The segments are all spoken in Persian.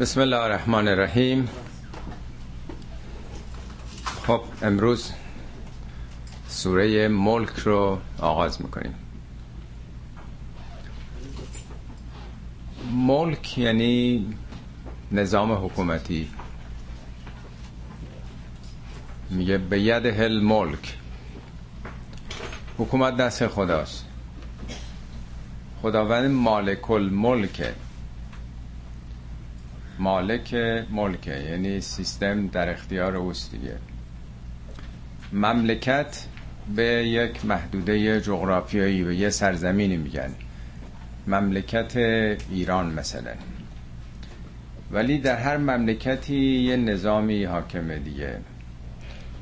بسم الله الرحمن الرحیم. خب امروز سوره ملک رو آغاز می‌کنیم. ملک یعنی نظام حکومتی. میگه به ید هل ملک. حکومت دست خداست. خداوند مالک الملکه. مالک ملکه یعنی سیستم در اختیار اوست دیگه. مملکت به یک محدوده جغرافیایی و یه سرزمینی میگن. مملکت ایران مثلا. ولی در هر مملکتی یه نظامی حاکمه دیگه.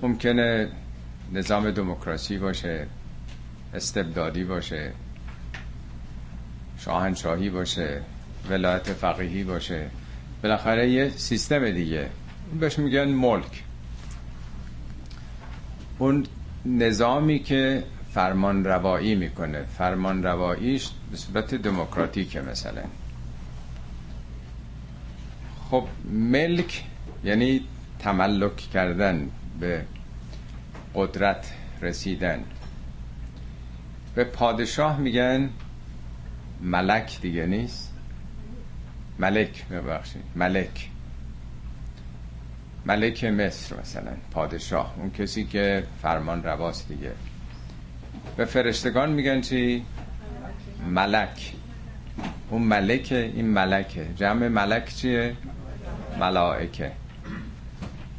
ممکنه نظام دموکراسی باشه استبدادی باشه شاهنشاهی باشه ولایت فقیهی باشه. بالاخره یه سیستم دیگه. بهش میگن ملک. اون نظامی که فرمان روایی می‌کنه. فرمان رواییش به صورت دموکراتیکه مثلا. خب ملک یعنی تملک کردن به قدرت رسیدن. به پادشاه میگن ملک دیگه نیست. ملک ببخشید. ملک. ملک مصر مثلا پادشاه. اون کسی که فرمان رواست دیگه. به فرشتگان میگن چی؟ ملک. اون ملک این ملکه. جمع ملک چیه؟ ملائکه.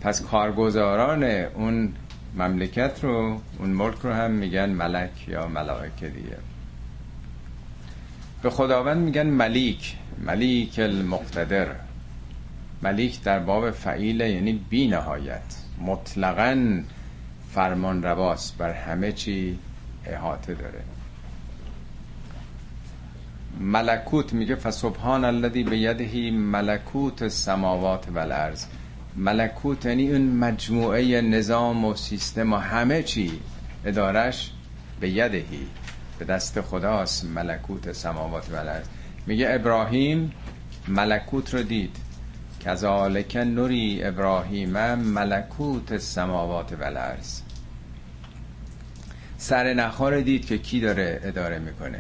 پس کارگزاران اون مملکت رو اون ملک رو هم میگن ملک یا ملائکه دیگه. به خداوند میگن ملیک. ملیک المقتدر. ملیک در باب فعیله یعنی بی نهایت. مطلقا فرمان رواست بر همه چی احاطه داره. ملکوت میگه فسبحان الذی به یدهی ملکوت السماوات و الارض ملکوت یعنی اون مجموعه نظام و سیستم و همه چی ادارش به یدهی به دست خداست ملکوت سماوات و الارض میگه ابراهیم ملکوت رو دید. کذالک نوری ابراهیم ملکوت سماوات و الارض سر نخار دید که کی داره اداره می‌کنه.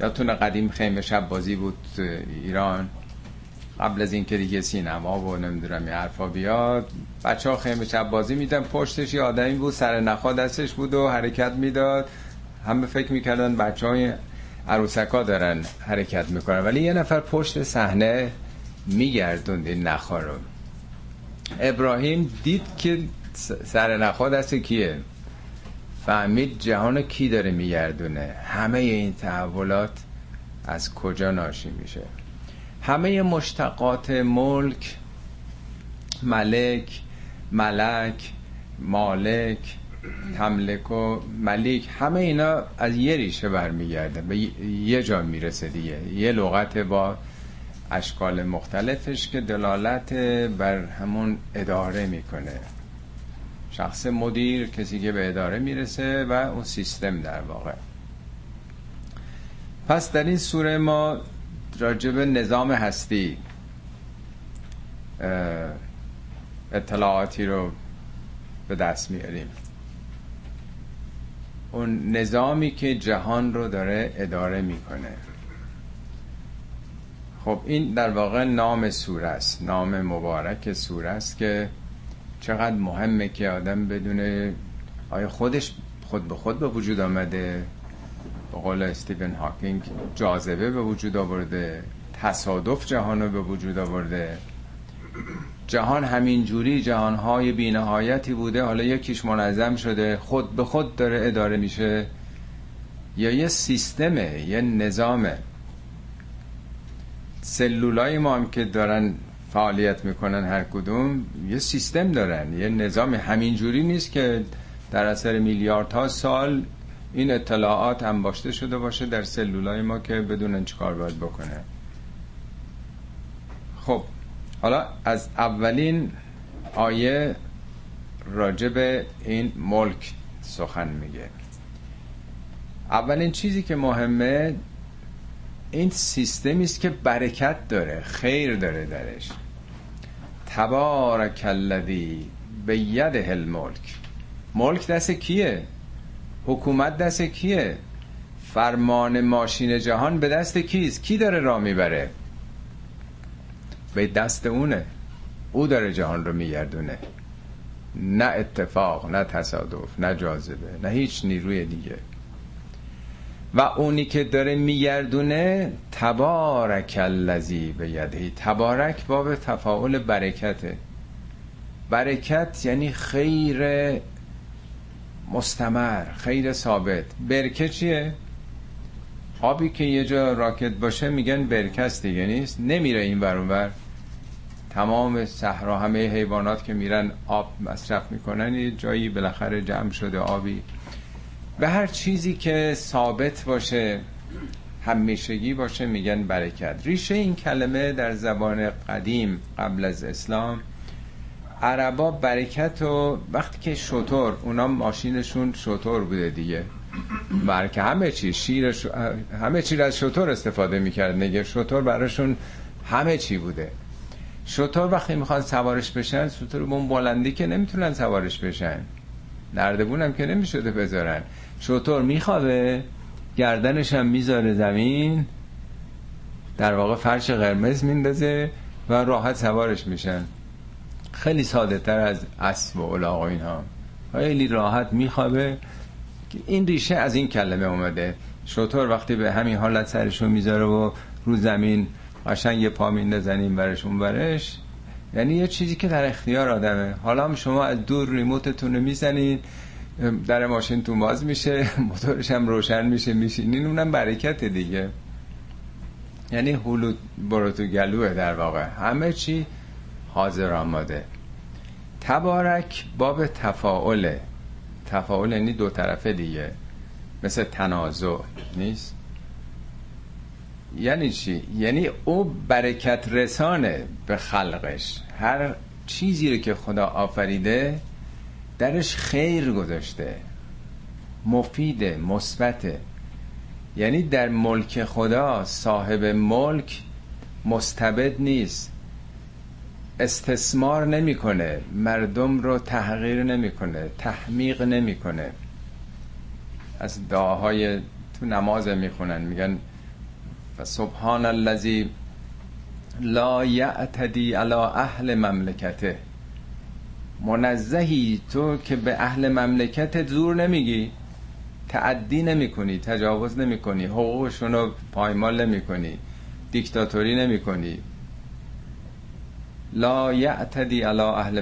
یادتون قدیم خیمه شب بازی بود ایران. قبل از اینکه دیگه سینما و نمی‌دونم این حرفا بیاد بچه ها خیمه شب بازی میدن پشتش یه آدمی بود سر نخا دستش بود و حرکت می‌داد. همه فکر می‌کردن بچه های عروسکا دارن حرکت می‌کنن ولی یه نفر پشت صحنه میگردوند این رو. ابراهیم دید که سر نخا دست کیه؟ فهمید جهان کی داره میگردونه؟ همه این تحولات از کجا ناشی میشه؟ همه مشتقات ملک ملک ملک مالک تملک و ملیک همه اینا از یه ریشه برمیگرده به یه جا می‌رسه دیگه. یه لغت با اشکال مختلفش که دلالت بر همون اداره می‌کنه. شخص مدیر کسی که به اداره می‌رسه و اون سیستم در واقع. پس در این سوره ما راجب نظام هستی اطلاعاتی رو به دست میاریم. اون نظامی که جهان رو داره اداره می‌کنه. خب این در واقع نام سوره است نام مبارک سوره است که چقدر مهمه که آدم بدونه آیا خودش خود به خود به وجود آمده به قول استیون هاکینگ جاذبه به وجود آورده تصادف جهان رو به وجود آورده. جهان همینجوری جهانهای بینهایتی بوده حالا یکیش منظم شده خود به خود داره اداره میشه. یا یه سیستمه یه نظامه. سلولای ما هم که دارن فعالیت می‌کنن هر کدوم یه سیستم دارن یه نظام همینجوری نیست که در اثر میلیاردها سال این اطلاعات انباشته شده باشه در سلولای ما که بدونن چیکار باید بکنه. خب حالا از اولین آیه راجب این ملک سخن میگه. اولین چیزی که مهمه این سیستمی است که برکت داره خیر داره درش. تبارک الذی به ید الملک. ملک دست کیه؟ حکومت دست کیه؟ فرمان ماشین جهان به دست کیست؟ کی داره راه می‌بره؟ به دست اونه. او داره جهان رو میگردونه. نه اتفاق نه تصادف نه جاذبه نه هیچ نیروی دیگه. و اونی که داره میگردونه تبارک الذی به یدهی تبارک باب تفاعل برکته. برکت یعنی خیر مستمر خیر ثابت. برکه چیه؟ آبی که یه جا راکت باشه میگن برکست دیگه نیست. نمیره این ور. تمام صحرا همه حیوانات که میرن آب مصرف می‌کنن یه جایی بالاخره جمع شده آبی. به هر چیزی که ثابت باشه همیشگی باشه میگن برکت. ریشه این کلمه در زبان قدیم قبل از اسلام عربا برکت و وقتی که شطور اونا ماشینشون شطور بوده دیگه. برکه همه چی شیر ش... همه چی از شطور استفاده می‌کرد نگه شطور براشون همه چی بوده. شطور وقتی می‌خواد سوارش بشن شطور اون بلندی که نمی‌تونن سوارش بشن. نردبون هم که نمی‌شده بذارن. شطور میخوابه گردنش هم می‌ذاره زمین در واقع فرش قرمز میندازه و راحت سوارش میشن. خیلی ساده تر از اسب و الاغ و اینها. خیلی راحت میخوابه. این ریشه از این کلمه اومده. شطور وقتی به همین حالت سرشو می‌ذاره و رو زمین قشنگ یه پا میندازن برش اون برش یعنی یه چیزی که در اختیار آدمه. حالا هم شما از دور ریموتتون رو می‌زنید در ماشین تو باز میشه موتورش هم روشن میشه میشینین اونم برکت دیگه. یعنی هلو برو تو گلوه در واقع. همه چی حاضر آماده. تبارک باب تفاعله. تفاعل یعنی دو طرفه دیگه. مثل تنازع نیست؟ یعنی چی؟ یعنی او برکت رسانه به خلقش. هر چیزی رو که خدا آفریده درش خیر گذاشته. مفیده مثبته. یعنی در ملک خدا صاحب ملک مستبد نیست. استثمار نمی‌کنه. مردم رو تحقیر نمی‌کنه. تحمیق نمی‌کنه. از دعاهای تو نماز می‌خونن. میگن سبحان الذی لا یعتدی علی اهل مملکته. منزهی تو که به اهل مملکت زور نمیگی تعدی نمی کنی تجاوز نمی کنی حقوقشون رو پایمال نمی کنی دیکتاتوری نمی کنی لا یعتدی علی اهل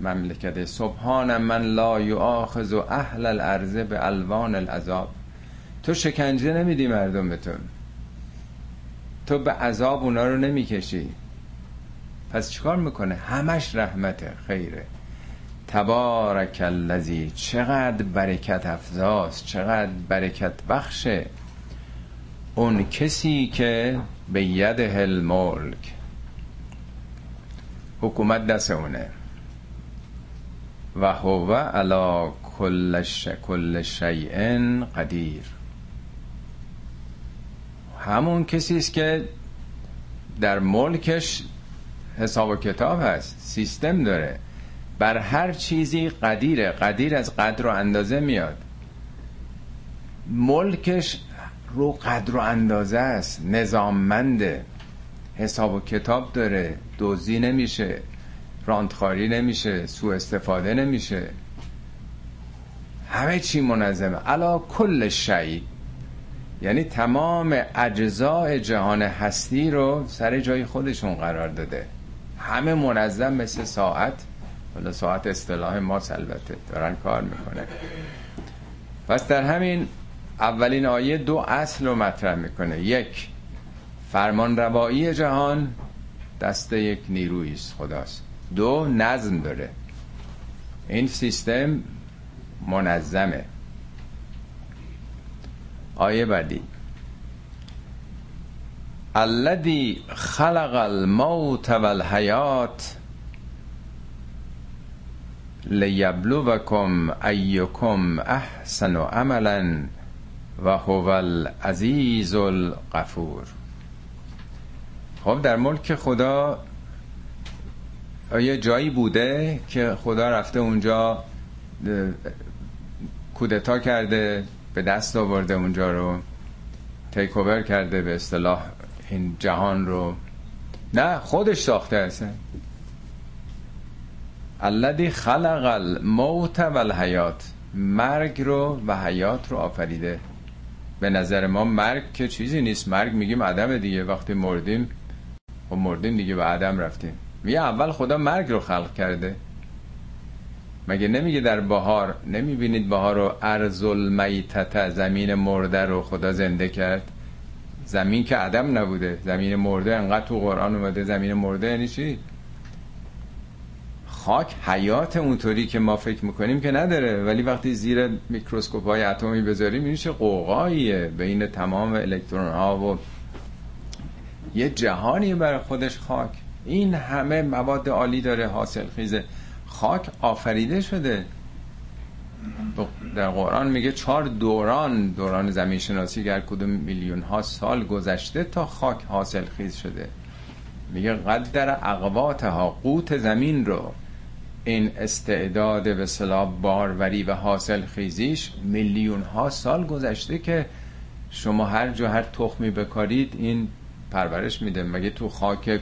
مملکت سبحان من لا یؤاخذ اهل الارض به الوان العذاب. تو شکنجه نمیدی مردمتون. تو به عذاب اونا رو نمی‌کشی. پس چیکار می‌کنه؟ همش رحمته خیره. تبارک الذی چقدر برکت افزاست چقدر برکت بخشه. اون کسی که به ید الملک. حکومت دست اونه. و هو علا کل, ش... کل شیء قدیر. همون کسی است که در ملکش حساب و کتاب هست سیستم داره. بر هر چیزی قدیره قدیر از قدر و اندازه میاد. ملکش رو قدر و اندازه است نظاممنده. حساب و کتاب داره دوزی نمیشه راندخاری نمیشه سوء استفاده نمیشه. همه چی منظمه. علا کل شی یعنی تمام اجزای جهان هستی رو سر جای خودشون قرار داده. همه منظم مثل ساعت. حالا ساعت اصطلاح ما البته دارن کار می‌کنه پس در همین اولین آیه دو اصل رو مطرح می‌کنه. یک فرمان روایی جهان دست یک نیرویی است خداست. دو نظم داره. این سیستم منظمه. آیه بعدی. الذي خلق الموت والحیات لیبلوکم ایکم احسن عملا و هو العزیز الغفور. خب در ملک خدا یه جایی بوده که خدا رفته اونجا کودتا کرده. به دست آورده اونجا رو تیک کرده به اصطلاح این جهان رو. نه خودش ساخته اصلا. الذی خلق الموت و الحیات مرگ رو و حیات رو آفریده. به نظر ما مرگ که چیزی نیست. مرگ میگیم عدم دیگه. وقتی مردیم و خب مردیم دیگه به عدم رفتیم. میگه اول خدا مرگ رو خلق کرده. مگه نمیگه در بهار نمی‌بینید بهار رو ارز المیتت زمین مرده رو خدا زنده کرد؟ زمین که عدم نبوده زمین مرده انقدر تو قرآن اومده زمین مرده یعنی چی؟ خاک حیات اونطوری که ما فکر می‌کنیم که نداره ولی وقتی زیر میکروسکوپ های اتمی بذاریم این چه قوقاییه؟ بین تمام الکترون ها و یه جهانی برای خودش خاک. این همه مواد عالی داره حاصل خیزه خاک آفریده شده. در قرآن میگه چهار دوران دوران زمین شناسی گر کدوم میلیون ها سال گذشته تا خاک حاصل خیز شده. میگه قدر اقواتها قوت زمین رو این استعداد به صلاح باروری و حاصل خیزیش میلیون ها سال گذشته که شما هر جا هر تخمی بکارید این پرورش میده. مگه تو خاک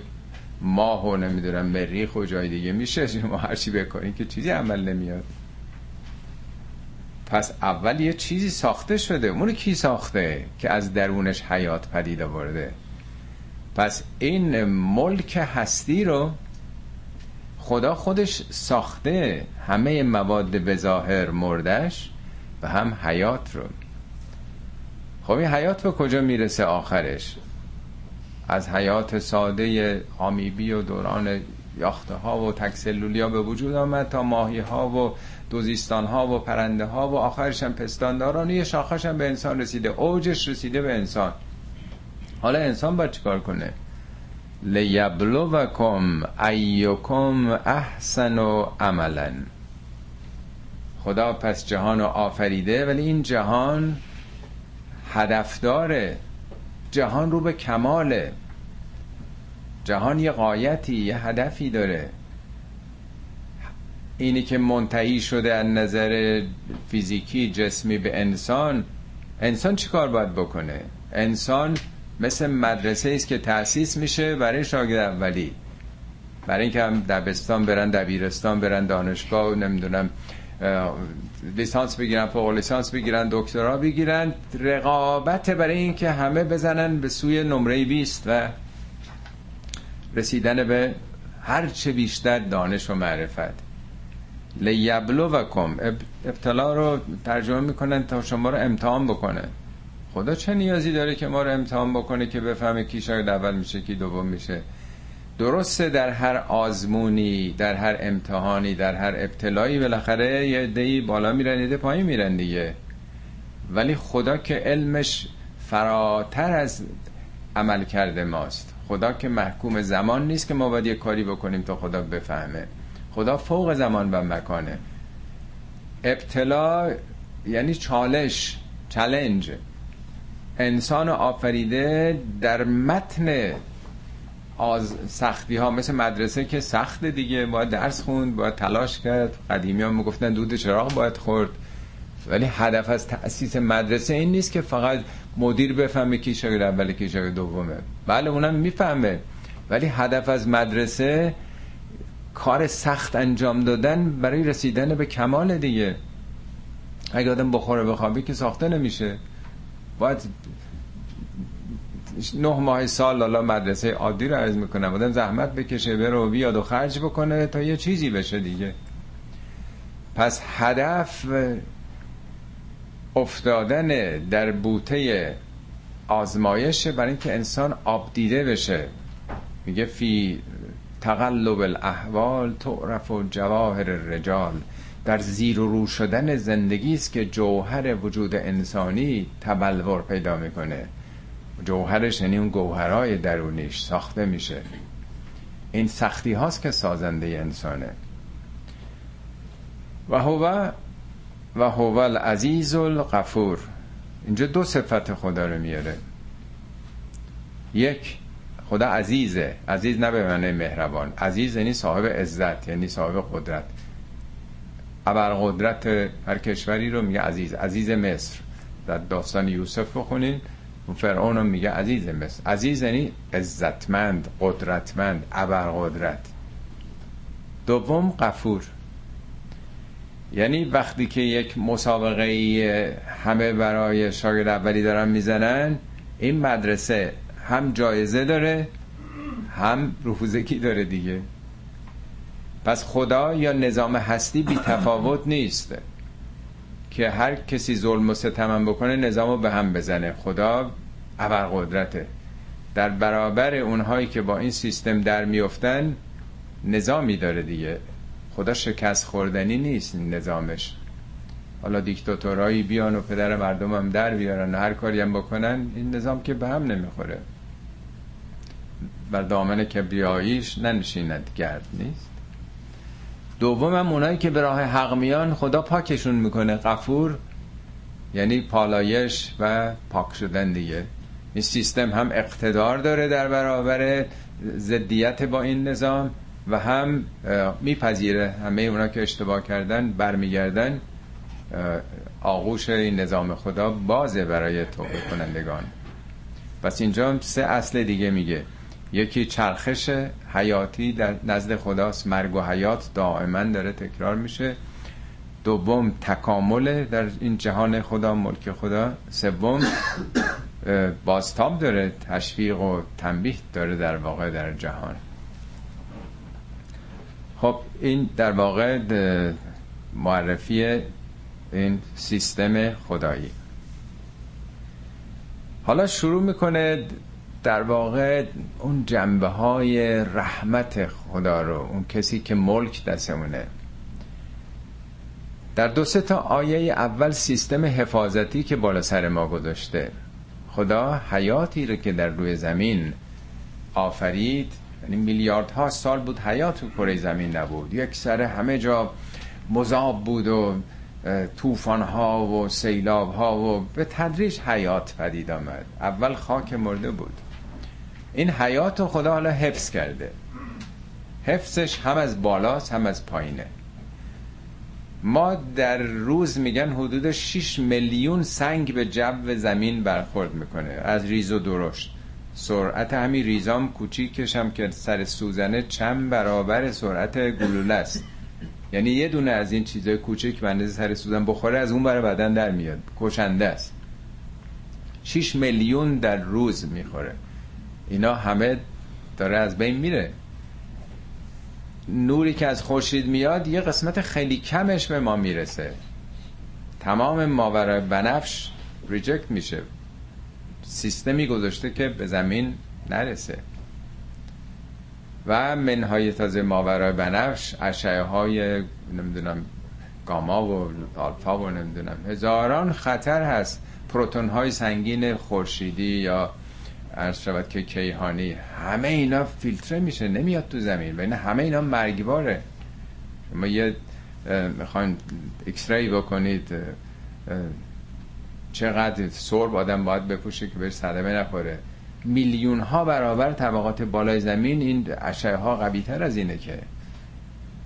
ماه و نمی‌دونم مریخ و جای دیگه میشه. شما هر چی بکارید که چیزی عمل نمیاد. پس اول یه چیزی ساخته شده. اونو کی ساخته؟ که از درونش حیات پدید آورده پس این ملک هستی رو خدا خودش ساخته. همه مواد به ظاهر مردش و هم حیات رو. خب این حیات به کجا می‌رسه آخرش؟ از حیات ساده آمیبی و دوران یاخته ها و تکسلولی ها به وجود آمد تا ماهی ها و دوزیستان ها و پرنده ها و آخرش هم پستانداران. یه شاخش هم به انسان رسیده اوجش رسیده به انسان. حالا انسان باید چیکار کنه؟ لیبلوکم ایکم احسن و عملا. خدا پس جهان رو آفریده ولی این جهان هدف داره جهان رو به کماله. جهان یه قایتی یه هدفی داره. اینی که منتهی شده از نظر فیزیکی جسمی به انسان انسان چیکار باید بکنه؟ انسان مثل مدرسه است که تأسیس میشه برای شاگرد اولی. برای اینکه هم دبستان برن دبیرستان برن دانشگاه و نمی‌دونم لیسانس بگیرن فوق لیسانس بگیرن دکترا بگیرن. رقابت برای اینکه همه بزنن به سوی نمره 20 و رسیدن به هر چه بیشتر دانش و معرفت. لیبلوکم ابتلا رو ترجمه می‌کنن تا شما رو امتحان بکنه. خدا چه نیازی داره که ما رو امتحان بکنه که بفهمه کی شاید اول میشه کی دوم میشه. درسته در هر آزمونی در هر امتحانی در هر ابتلایی بالاخره یه دی بالا میرن یه پایین میرن دیگه. ولی خدا که علمش فراتر از عمل کرده ماست. خدا که محکوم زمان نیست که ما باید یه کاری بکنیم تا خدا بفهمه. خدا فوق زمان و مکانه. ابتلا یعنی چالش چلنج انسان آفریده در متن از سختی ها مثل مدرسه که سخت دیگه باید درس خوند باید تلاش کرد. قدیمی ها می‌گفتن دود چراغ باید خورد. ولی هدف از تأسیس مدرسه این نیست که فقط مدیر بفهمه کی شاگرد اولی کی شاگرد دومه. بله اونم می‌فهمه. ولی هدف از مدرسه کار سخت انجام دادن برای رسیدن به کمال دیگه. اگه آدم بخوره بخوابی که ساخته نمیشه. باید نه ماه سال حالا مدرسه عادی رو عرض می‌کنم. آدم زحمت بکشه بره و بیاد و خرج بکنه تا یه چیزی بشه دیگه. پس هدف افتادن در بوته آزمایش برای اینکه انسان آبدیده بشه. میگه فی تقلب الاحوال تعرف و جواهر الرجال. در زیر و رو شدن زندگی است که جوهر وجود انسانی تبلور پیدا می‌کنه. جوهرش یعنی اون گوهرای درونیش ساخته میشه. این سختی هاست که سازنده انسانه. و هو و هو العزیز الغفور. اینجا دو صفت خدا رو میاره. یک خدا عزیزه. عزیز نه به معنی مهربان. عزیز یعنی صاحب عزت یعنی صاحب قدرت. ابر قدرت هر کشوری رو میگه عزیز. عزیز مصر. در داستان یوسف بخونین. فرعون میگه عزیز مصر عزیز یعنی عزتمند قدرتمند ابر قدرت دوم قفور. یعنی وقتی که یک مسابقه همه برای شاگرد اولی دارن می‌زنن این مدرسه هم جایزه داره هم رفوزگی داره دیگه. پس خدا یا نظام هستی بی تفاوت نیست که هر کسی ظلم و ستم بکنه نظام رو به هم بزنه. خدا قدرته در برابر اونهایی که با این سیستم در میفتن نظامی داره دیگه. خدا شکست خوردنی نیست نظامش. حالا دیکتاتورایی بیان و پدر مردم هم در بیارن و هر کاری هم بکنن این نظام که به هم نمی‌خوره. بر دامن کبریاییش ننشیند گرد نیست. دوم هم اونایی که به راه حق میان خدا پاکشون می‌کنه. قفور یعنی پالایش و پاک شدن دیگه. این سیستم هم اقتدار داره در برابر ضدیت با این نظام و هم میپذیره. همه اونا که اشتباه کردن برمیگردن آغوش این نظام خدا بازه برای توبه کنندگان. پس اینجا سه اصل دیگه میگه. یکی چرخش حیاتی در نزد خداست. مرگ و حیات دائما داره تکرار میشه. دوم تکامل در این جهان خدا ملک خدا. سوم بازتاب داره تشویق و تنبیه داره در واقع در جهان. خب این در واقع معرفی این سیستم خدایی. حالا شروع می‌کنه در واقع اون جنبه های رحمت خدا رو اون کسی که ملک دستمونه. در دو سه تا آیه اول سیستم حفاظتی که بالا سر ما گذاشته. خدا حیاتی رو که در روی زمین آفرید. یعنی میلیاردها سال بود حیات تو کره زمین نبود. یک سر همه جا مذاب بود و توفان ها و سیلاب ها و به تدریج حیات پدید آمد. اول خاک مرده بود. این حیات رو خدا حالا حفظ کرده. حفظش هم از بالاست هم از پایینه. ما در روز میگن حدود 6 میلیون سنگ به جو زمین برخورد می‌کنه. از ریز و درشت. سرعت همین ریزام کوچیکش هم که سر سوزنه چند برابر سرعت گلوله است. یعنی یه دونه از این چیزای کوچیک بنده سر سوزن بخوره از اون برای بدن در میاد. کشنده است. 6 میلیون در روز می‌خوره. اینا همه داره از بین میره. نوری که از خورشید میاد یه قسمت خیلی کمش به ما می‌رسه. تمام ماورای بنفش ریجکت میشه. سیستمی گذاشته که به زمین نرسه. و منهای تازه ماورای بنفش اشعه های نمی‌دونم گاما و آلفا و نمی‌دونم هزاران خطر هست. پروتون های سنگین خورشیدی یا عرض شود که کیهانی همه اینا فیلتره میشه نمیاد تو زمین و اینا همه اینا مرگباره. شما یه می‌خواین X-ray بکنید چقدر سرب آدم باید بپوشه که بهش صدمه نخوره. میلیون ها برابر طبقات بالای زمین این اشعه ها قوی تر از اینه که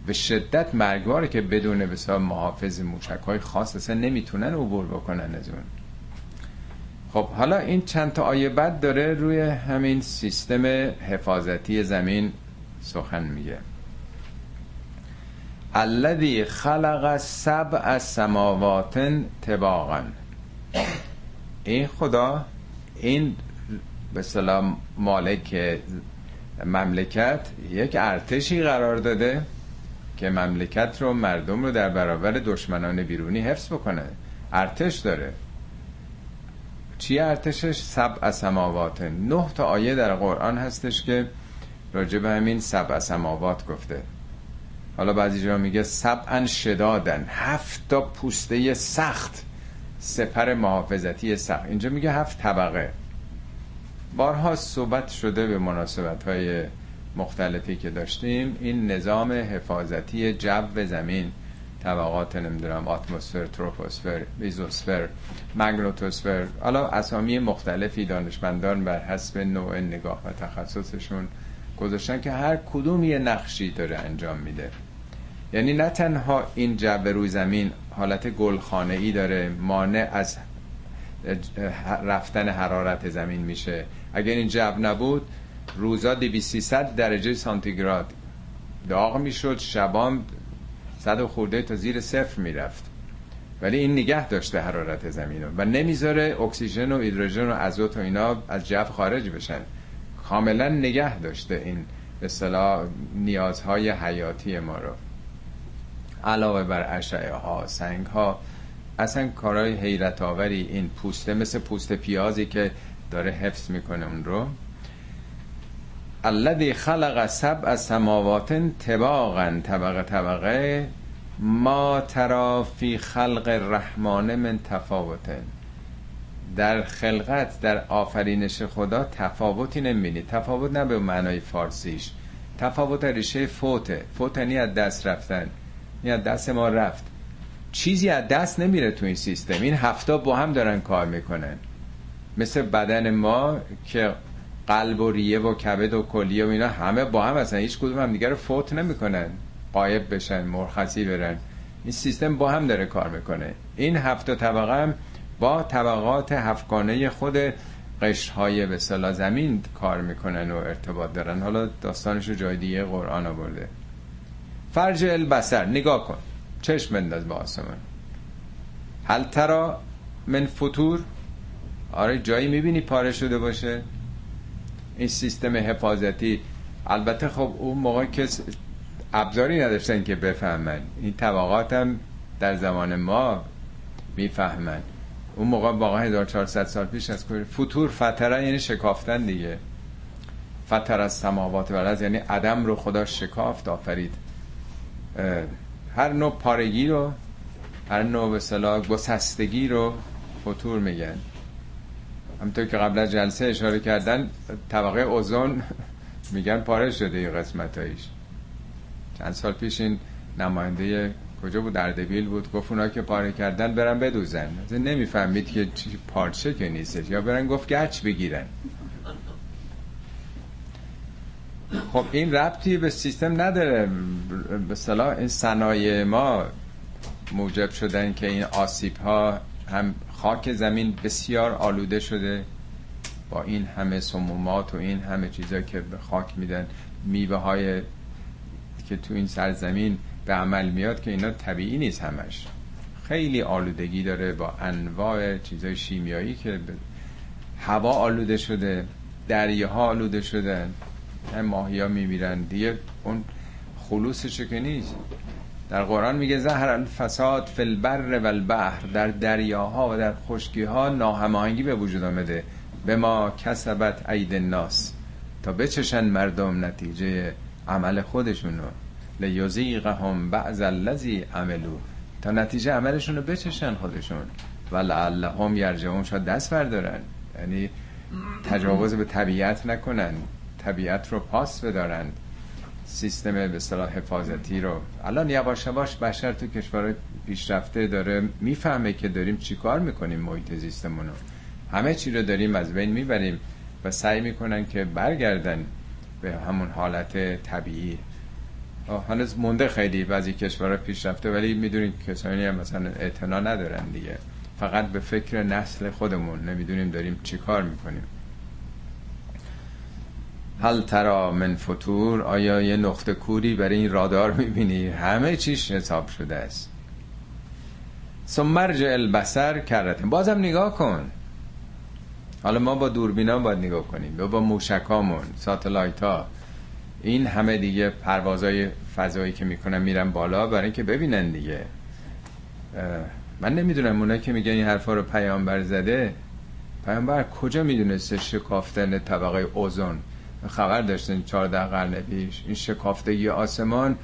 به شدت مرگباره که بدون بسیار محافظ موشک های خاص اصلا نمی‌تونن عبور بکنن از اون. خب حالا این چند تا آیه بعد داره روی همین سیستم حفاظتی زمین سخن میگه. الذي خلق سبع سماوات طباقا. این خدا این به سلام مالک مملکت یک ارتشی قرار داده که مملکت رو مردم رو در برابر دشمنان بیرونی حفظ بکنه. ارتش داره. چی ارتشش؟ سبع سماوات. نه تا آیه در قرآن هستش که راجع به همین سبع سماوات گفته. حالا بعضی جا میگه سبعا شدادن هفت تا پوسته سخت. سپر محافظتی سخت. اینجا میگه هفت طبقه. بارها صحبت شده به مناسبت های مختلفی که داشتیم. این نظام حفاظتی جو زمین. طبقات نمی‌دونم اتمسفر تروپوسفر میزوسفر مگنوتوسفر حالا اسامی مختلفی دانشمندان بر حسب نوع نگاه و تخصصشون گذاشتن که هر کدوم یه نقشی داره انجام میده. یعنی نه تنها این جو روی زمین حالت گلخانه ای داره مانع از رفتن حرارت زمین میشه. اگر این جو نبود روزا 2300 درجه سانتیگراد داغ می‌شد شبام صد و خورده تا زیر صفر می‌رفت. ولی این نگه داشته حرارت زمین رو و نمی‌ذاره اکسیژن و هیدروژن و ازوت و اینا از جو خارج بشن. کاملا نگه داشته این به نیازهای حیاتی ما رو. علاوه بر اشعه ها سنگ ها اصلا کارهای حیرت آوری این پوسته مثل پوست پیازی که داره حفظ می‌کنه اون رو. الذي خلق سبع سماوات طباقا طبقه طبقه ما ترا فی خلق الرحمن من تفاوت. در خلقت در آفرینش خدا تفاوتی نمی‌بینی. تفاوت نه به معنای فارسیش. تفاوت ریشه فوته فوت یعنی از دست رفتن. یعنی از دست ما رفت. چیزی از دست نمیره تو این سیستم. این هفته با هم دارن کار می‌کنن. مثل بدن ما که قلب و ریه و کبد و کلیه و اینا همه با هم هستن. هیچ کدوم هم دیگر رو فوت نمی‌کنن. قایب بشن مرخصی برن. این سیستم با هم داره کار می‌کنه. این هفت طبقه هم با طبقات هفتگانه خود قشرهای به صلاح زمین کار می‌کنن و ارتباط دارن. حالا داستانش رو جای دیگه قرآن آورده. فرج البسر نگاه کن. چشم بنداز با آسمان. هل ترا من فطور؟ آره جایی می‌بینی پاره شده باشه. این سیستم حفاظتی. البته خب اون موقع که ابزاری نداشتن که بفهمن. این طبقات هم در زمان ما می‌فهمن. اون موقع واقعا 1400 سال پیش از کنید فطور فتره یعنی شکافتن دیگه. فتر از سماوات و یعنی عدم رو خدا شکافت آفرید. هر نوع پارگی رو هر نوع به صلاح گسستگی رو فطور میگن. همطور که قبل از جلسه اشاره کردن طبقه اوزون میگن پاره شده قسمت هایش چند سال پیش این نماینده کجا بود؟ اردبیل بود. گفت اونا که پاره کردن برن بدوزن. نمی‌فهمید که پارچه که نیستش. یا برن گفت گچ بگیرن. خب این ربطی به سیستم نداره. به صلاح این صنایع ما موجب شدن که این آسیب ها هم خاک زمین بسیار آلوده شده با این همه سمومات و این همه چیزا که به خاک میدن میوه های که تو این سرزمین به عمل میاد که اینا طبیعی نیست همش. خیلی آلودگی داره با انواع چیزای شیمیایی که هوا آلوده شده دریاها آلوده هم ماهی ها میمیرن. دیگه اون خلوصش که نیست. در قرآن میگه زهر الفساد فی البر و البحر. در دریاها و در خشکی ها ناهماهنگی به وجود آمده. به ما کسبت عید الناس. تا بچشن مردم نتیجه عمل خودشونو لیزیقهم بعض الذی عملو. تا نتیجه عملشون رو بچشن خودشون. و لعلهم یرجعون. شاید دست بردارن. یعنی تجاوز به طبیعت نکنن. طبیعت رو پاس بدارن. سیستم به اصطلاح حفاظتی رو. الان یواش یواش بشر تو کشور پیشرفته داره می‌فهمه که داریم چیکار می‌کنیم محیط زیستمون رو. همه چی رو داریم از بین می‌بریم و سعی می‌کنن که برگردن به همون حالت طبیعی. هنوز مونده خیلی بعضی کشورها پیشرفته ولی می‌دونیم کسانی هم مثلا اعتنا ندارن دیگه. فقط به فکر نسل خودمون نمی‌دونیم داریم چیکار می‌کنیم. هل ترا من فطور آیا یه نقطه کوری برای این رادار می‌بینی؟ همه چیش حساب شده است. سمرج البسر کرتن بازم نگاه کن. حالا ما با دوربینا باید نگاه کنیم. با موشکامون ساتلایت ها این همه دیگه پروازهای فضایی که می‌کنن میرن بالا برای اینکه ببینن دیگه. من نمی‌دونم اونایی که میگن این حرفا رو پیامبر زده. پیامبر کجا می‌دونسته شکافتن طبقه اوزون؟ خبر داشتن 14 قرن پیش. این شکافتگی آسمان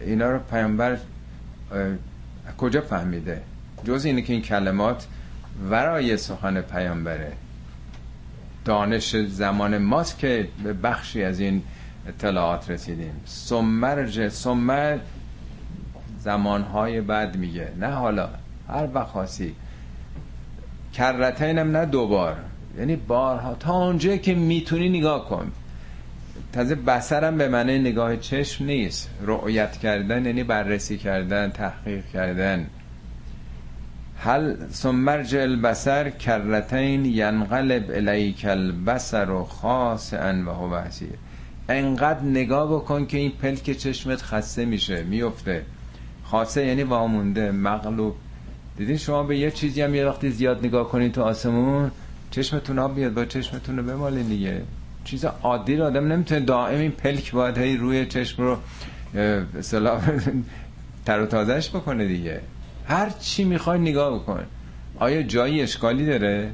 اینا رو پیامبر کجا فهمیده؟ جز اینه که این کلمات ورای سخن پیامبره. دانش زمان ماست که به بخشی از این اطلاعات رسیدیم. سمرج سمر زمانهای بعد میگه. نه حالا هر وقت خاصی. کرتین هم نه دوبار. یعنی بارها تا اونجایی که می‌تونی نگاه کن. تازه بسرم به معنی نگاه چشم نیست. رؤیت کردن یعنی بررسی کردن تحقیق کردن. هل سمرج البسر کرتین ینقلب الیک البسر و خاصا و هو انقدر نگاه بکن که این پلک چشمت خسته میشه میفته. خاصه یعنی وامونده مغلوب. دیدین شما به یه چیزی هم یه وقتی زیاد نگاه کنید تو آسمون چشمتون آب بیاد با چشمتون رو بمالین دیگه. چیز عادی رو آدم نمی‌تونه دائم این پلک باید هی روی چشم رو اصطلاح تر و تازهش بکنه دیگه. هر چی می‌خوای نگاه بکن. آیا جایی اشکالی داره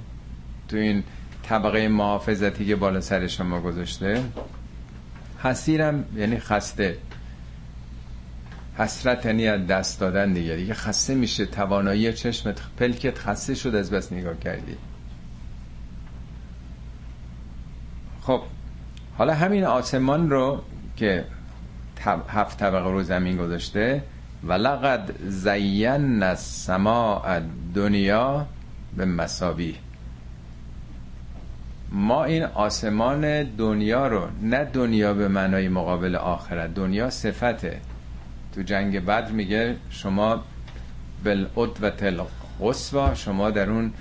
تو این طبقه محافظتی که بالا سر شما گذاشته؟ حسیرم یعنی خسته. حسرت یعنی دست دادن دیگه. دیگه خسته میشه. توانایی چشمت پلکت خسته شد از بس نگاه کردی خب حالا همین آسمان رو که هفت طبقه رو زمین گذاشته ولقد زین السماء دنیا به مساوی. ما این آسمان دنیا رو نه دنیا به معنای مقابل آخرت دنیا صفته. تو جنگ بدر میگه شما بالعدوت القصوا شما در اون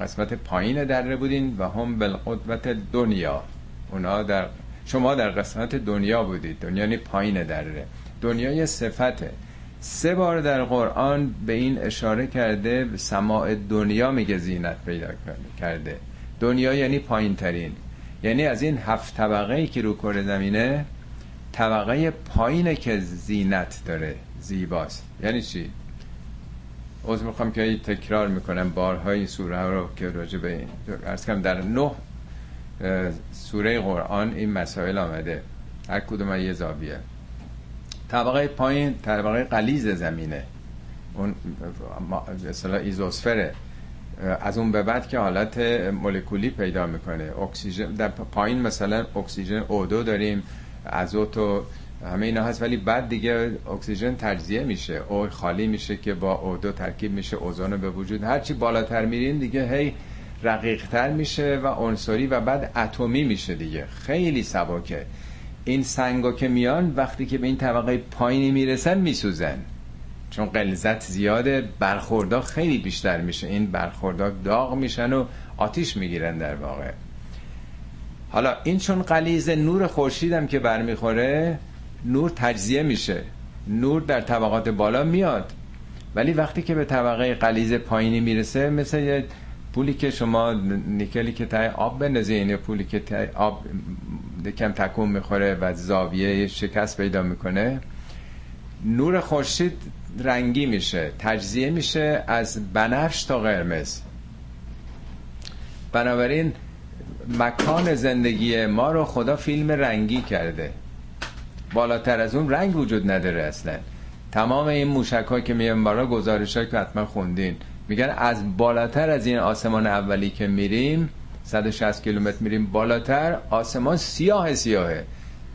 قسمت پایین دره بودین و هم بالقدوت دنیا اونا در شما در قسمت دنیا بودید. دنیا یعنی پایین دره. دنیای صفته. سه بار در قرآن به این اشاره کرده سماع دنیا میگه زینت پیدا کرده دنیا یعنی پایین ترین یعنی از این هفت طبقه ای که رو کره زمینه طبقه پایینه که زینت داره زیباست. یعنی چی؟ از می‌خوام که تکرار می‌کنم بارهای سوره رو که راجع به این ارز کنم در نه سوره قرآن این مسائل آمده. هر کدوم یه زاویه. طبقه پایین طبقه قلیز زمینه. اون اصلا ایزوسفره. از اون به بعد که حالت مولکولی پیدا می‌کنه. اکسیژن در پایین مثلا اکسیژن اودو داریم ازوت و همه اینا هست ولی بعد دیگه اکسیژن تجزیه میشه. او خالی میشه که با اودو ترکیب میشه اوزون به وجود. هرچی بالاتر میریم دیگه هی رقیقتر میشه و عنصری و بعد اتمی میشه دیگه. خیلی سبکه. این سنگا که میان وقتی که به این طبقه پایینی می‌رسن میسوزن. چون قلزت زیاده برخوردا خیلی بیشتر میشه. این برخوردا داغ میشن و آتیش می‌گیرن در واقع. حالا این چون قلیز نور خورشیدم که برمیخوره نور تجزیه میشه. نور در طبقات بالا میاد. ولی وقتی که به طبقه قلیز پایینی می‌رسه مثل یه پولی که شما نیکلی که تای آب بندازی این پولی که تای آب کم تکون می‌خوره و زاویه شکست پیدا می‌کنه نور خورشید رنگی میشه تجزیه میشه از بنفش تا قرمز. بنابراین مکان زندگی ما رو خدا فیلم رنگی کرده. بالاتر از اون رنگ وجود نداره اصلا. تمام این موشک ها که میان بالا گزارش که حتما خوندین. میگن از بالاتر از این آسمان اولی که میریم 160 کیلومتر میریم بالاتر آسمان سیاه سیاهه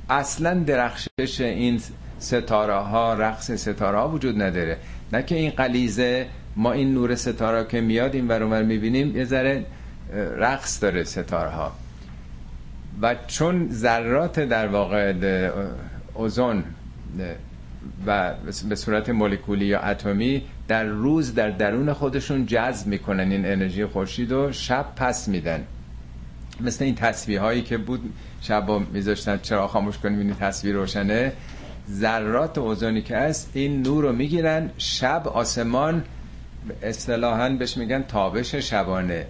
اصلا درخشش این ستاره ها رقص ستاره ها وجود نداره. نه که این قلیزه ما این نور ستاره که میاد این ور می‌بینیم یه ذره رقص داره ستاره ها و چون ذرات در واقع اوزون و به صورت مولکولی یا اتمی در روز در درون خودشون جذب می‌کنن این انرژی خورشید و شب پس میدن. مثل این تصویه هایی که بود شب با میذاشتن چرا خاموش کنیم این تصویر روشنه؟ ذرات اوزونی که هست این نور رو می‌گیرن شب آسمان اصطلاحا بهش میگن تابش شبانه.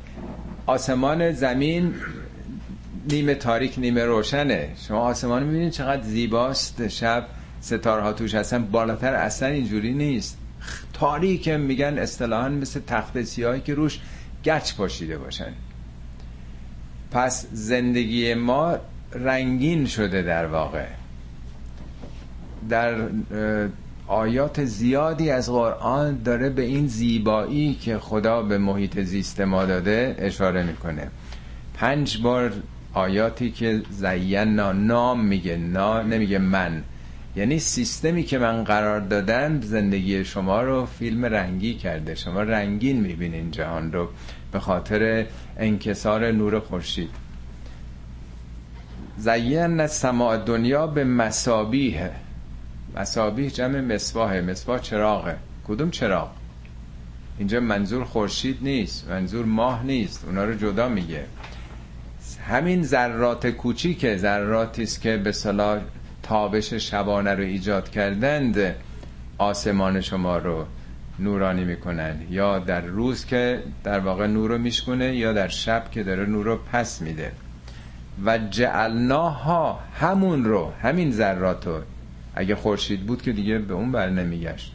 آسمان زمین نیمه تاریک نیمه روشنه. شما آسمان می‌بینید چقدر زیباست. شب ستاره ها توش هستن. بالاتر اصلا اینجوری نیست. تاریک میگن اصطلاحا مثل تخت سیاهی که روش گچ پاشیده باشن. پس زندگی ما رنگین شده در واقع. در آیات زیادی از قرآن داره به این زیبایی که خدا به محیط زیست ما داده اشاره می‌کنه. پنج بار آیاتی که زینا نام میگه نا نمیگه من. یعنی سیستمی که من قرار دادم زندگی شما رو فیلم رنگی کرده. شما رنگین می‌بینین جهان رو به خاطر انکسار نور خورشید. زین سماع دنیا به مسابیه. مسابیه جمع مصباحه. مصباح چراغه. کدوم چراغ؟ اینجا منظور خورشید نیست. منظور ماه نیست. اونا رو جدا میگه. همین ذرات کوچیک ذراتی است که به صلاح تابش شبانه رو ایجاد کردند آسمان شما رو نورانی می‌کنن یا در روز که در واقع نور رو میشکنه یا در شب که داره نور رو پس میده. و جعلناها همون رو همین ذرات رو. اگه خورشید بود که دیگه به اون بر نمیگشت.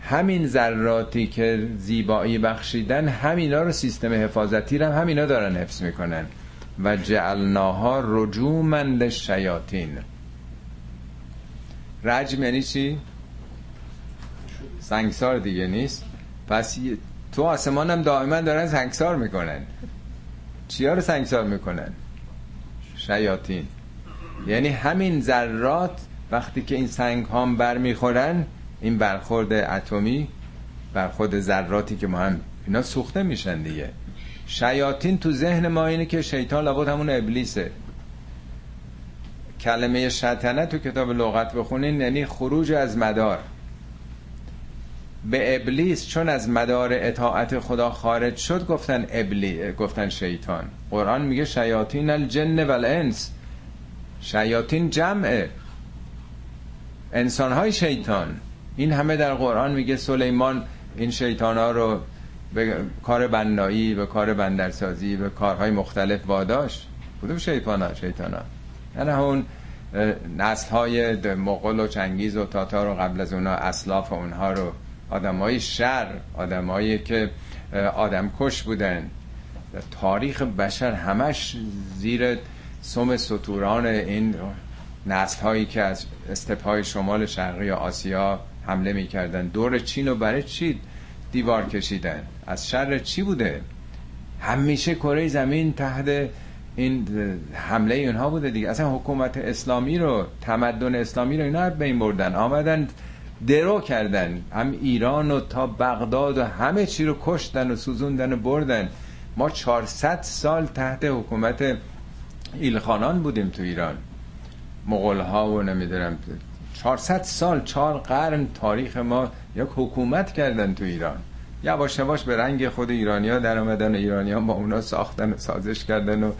همین ذراتی که زیبایی بخشیدن همینا رو سیستم حفاظتی رو هم همینا دارن حفظ می‌کنن. و جعلناها رجوما للشیاطین. رجم یعنی چی؟ سنگسار دیگه نیست. پس تو آسمان هم دائما دارن سنگسار می‌کنن. چیا رو سنگسار می‌کنن؟ شیاطین. یعنی همین ذرات وقتی که این سنگ هم بر می‌خورن این برخورد اتمی برخورد ذراتی که ما هم اینا سوخته میشن دیگه. شیاطین تو ذهن ما اینه که شیطان لابد همون ابلیسه. کلمه شطنه تو کتاب لغت بخونین یعنی خروج از مدار. به ابلیس چون از مدار اطاعت خدا خارج شد گفتن ابلی گفتن شیطان. قرآن میگه شیاطین الجن والانس. شیاطین جمعه. انسان های شیطان. این همه در قرآن میگه سلیمان این شیطان ها رو به کار بنایی به کار بندرسازی به کارهای مختلف واداش. کدوم شیطان ها شیطان ها یعنی همون نسل های مغول و چنگیز و تاتار و قبل از اونا اسلاف اونها رو. آدمای شر آدمایی که آدم کش بودن. تاریخ بشر همش زیر سم سطوران این نسل هایی که از استپای شمال شرقی آسیا حمله می‌کردن. دور چین و برای چی دیوار کشیدن؟ از شر چی بوده؟ همیشه کره زمین تحت این حمله اونها بوده دیگه. اصلا حکومت اسلامی رو تمدن اسلامی رو اینا به این بردن. آمدن درو کردن. هم ایران و تا بغداد و همه چی رو کشتن و سوزوندن و بردن. ما 400 سال تحت حکومت ایلخانان بودیم تو ایران. مغول ها و نمی‌دونم 400 سال چهار قرن تاریخ ما یک حکومت کردن تو ایران. یواش یواش به رنگ خود ایرانیا در آمدن ایرانیا با اونا ساختن و سازش کردن و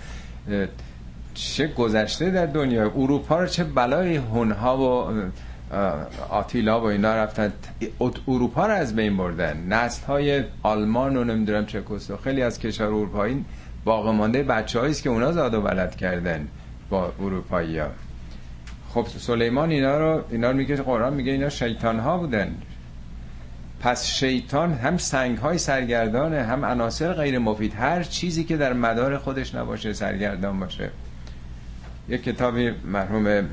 چه گذشته در دنیا. اروپا رو چه بلای هنها و آتیلا و اینا رفتن. اروپا رو از بین بردن. نسل های آلمان و نمی‌دونم چه و خیلی از کشور اروپایی باقی مانده بچه است که اونا زاد و ولد کردن با اروپایی ها خب سلیمان اینا رو اینا رو میگه قرآن میگه اینا شیطان ها بودن. پس شیطان هم سنگ های سرگردانه هم عناصر غیر مفید هر چیزی که در مدار خودش نباشه سرگردان باشه. یک کتابی مرحوم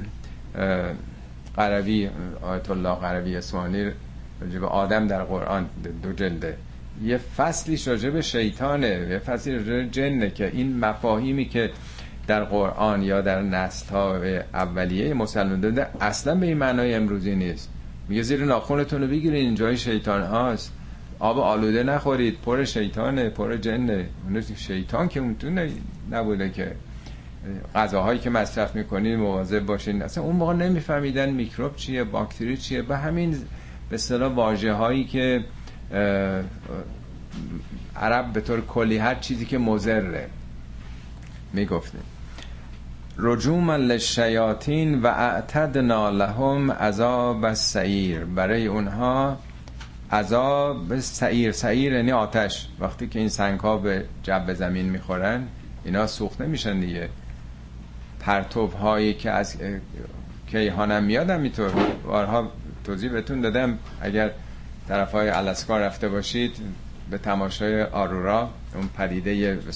قروی آیت الله قروی اسمانی راجب آدم در قرآن دو جلده. یه فصلیش راجب شیطانه یه فصلی راجب جنه که این مفاهیمی که در قرآن یا در نسل ها اولیه مسلمان داده اصلا به این معنای امروزی نیست. میگه زیر ناخونتون رو بگیرین اینجای شیطان هاست. آب آلوده نخورید پر شیطانه پر جنه. شیطان که اون نبوده که غذاهایی که مصرف می‌کنید مواظب باشین. اصلا اون موقع نمیفهمیدن میکروب چیه باکتری چیه. به همین به اصطلاح واژه هایی که عرب به طور کلی هر چیزی که مزره می‌گفته رجوما للشیاطین و اعتدنا لهم عذاب سعیر برای اونها عذاب سعیر. سعیر یعنی آتش. وقتی که این سنگ ها به جب زمین می‌خورن اینا سوخته میشن دیگه. پرتوب هایی که از کیهانم میادم اینطور بارها توضیح بهتون دادم. اگر طرف های الاسکا رفته باشید به تماشای آرورا اون پدیده به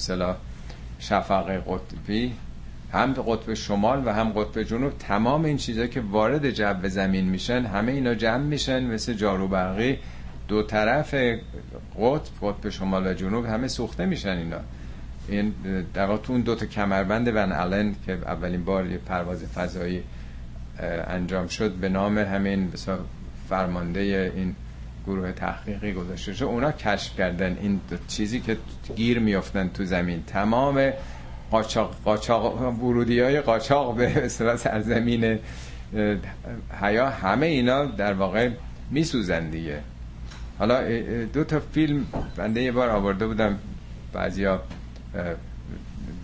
شفق قطبی هم قطب شمال و هم قطب جنوب تمام این چیزا که وارد جو زمین میشن همه اینا جمع میشن مثل جارو برقی دو طرف قطب قطب شمال و جنوب همه سوخته میشن اینا. این در تو اون دو تا کمربند ون آلن که اولین بار یه پرواز فضایی انجام شد به نام همین فرمانده این گروه تحقیقی گذاشته شد. اونا کشف کردن این چیزی که گیر میافتن تو زمین. تمام قاچاق, قاچاق ورودی های قاچاق به اصطلاح سرزمین حیا همه اینا در واقع میسوزن دیگه. حالا دو تا فیلم بنده یه بار آورده بودم بعضیا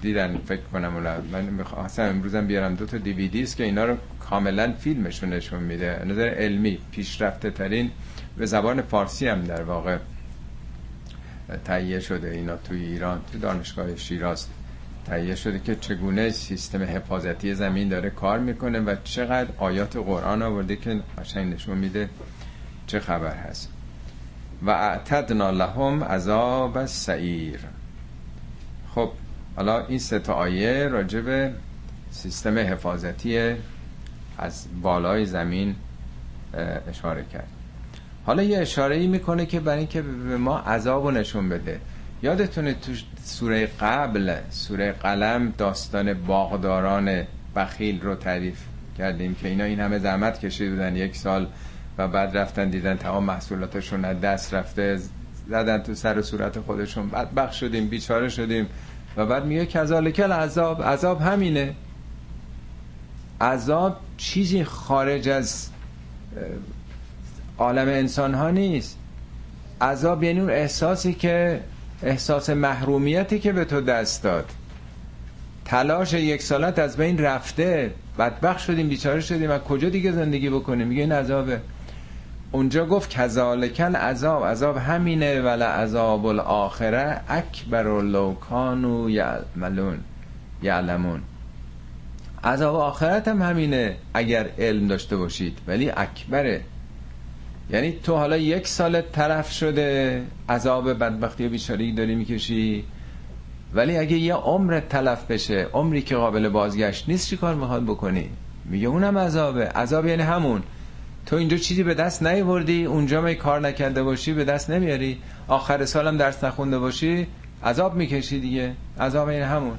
دیدن فکر کنم اونا. من می‌خواستم امروزم بیارم دو تا دیویدی است که اینا رو کاملا فیلمشون نشون میده. نظر علمی پیشرفته ترین به زبان فارسی هم در واقع تهیه شده اینا توی ایران تو دانشگاه شیراز. تهیه شده که چگونه سیستم حفاظتی زمین داره کار می‌کنه و چقدر آیات قرآن آورده که قشنگ نشون میده چه خبر هست. و اعتدنا لهم عذاب سعیر خب حالا این سه تا آیه راجب سیستم حفاظتی از بالای زمین اشاره کرد. حالا یه اشاره ای می‌کنه که برای اینکه به ما عذاب نشون بده. یادتونه تو سوره قبل سوره قلم داستان باغداران بخیل رو تعریف کردیم که اینا این همه زحمت کشید بودن یک سال و بعد رفتن دیدن تمام محصولاتشون از دست رفته زدن تو سر و صورت خودشون بدبخ شدیم بیچاره شدیم و بعد میگه کذالکل عذاب عذاب همینه. عذاب چیزی خارج از عالم انسان ها نیست. عذاب یعنی اون احساسی که احساس محرومیتی که به تو دست داد. تلاش یک سالت از بین رفته. بدبخ شدیم بیچاره شدیم. و کجا دیگه زندگی بکنیم؟ میگه این عذابه. اونجا گفت کذالکل عذاب. عذاب همینه. ولا عذاب الاخره اکبر لو کانوا یعملون. یعلمون. عذاب آخرت هم همینه اگر علم داشته باشید. ولی اکبره. یعنی تو حالا یک سال طرف شده عذاب بدبختی و بیچارگی داری می‌کشی. ولی اگه یه عمر تلف بشه عمری که قابل بازگشت نیست چی کار می‌خواد بکنی؟ میگه اونم عذابه. عذاب یعنی همون. تو اینجا چیزی به دست نیوردی اونجا می کار نکرده باشی به دست نمیاری. آخر سالم درس نخونده باشی عذاب می‌کشی دیگه. عذاب یعنی همون.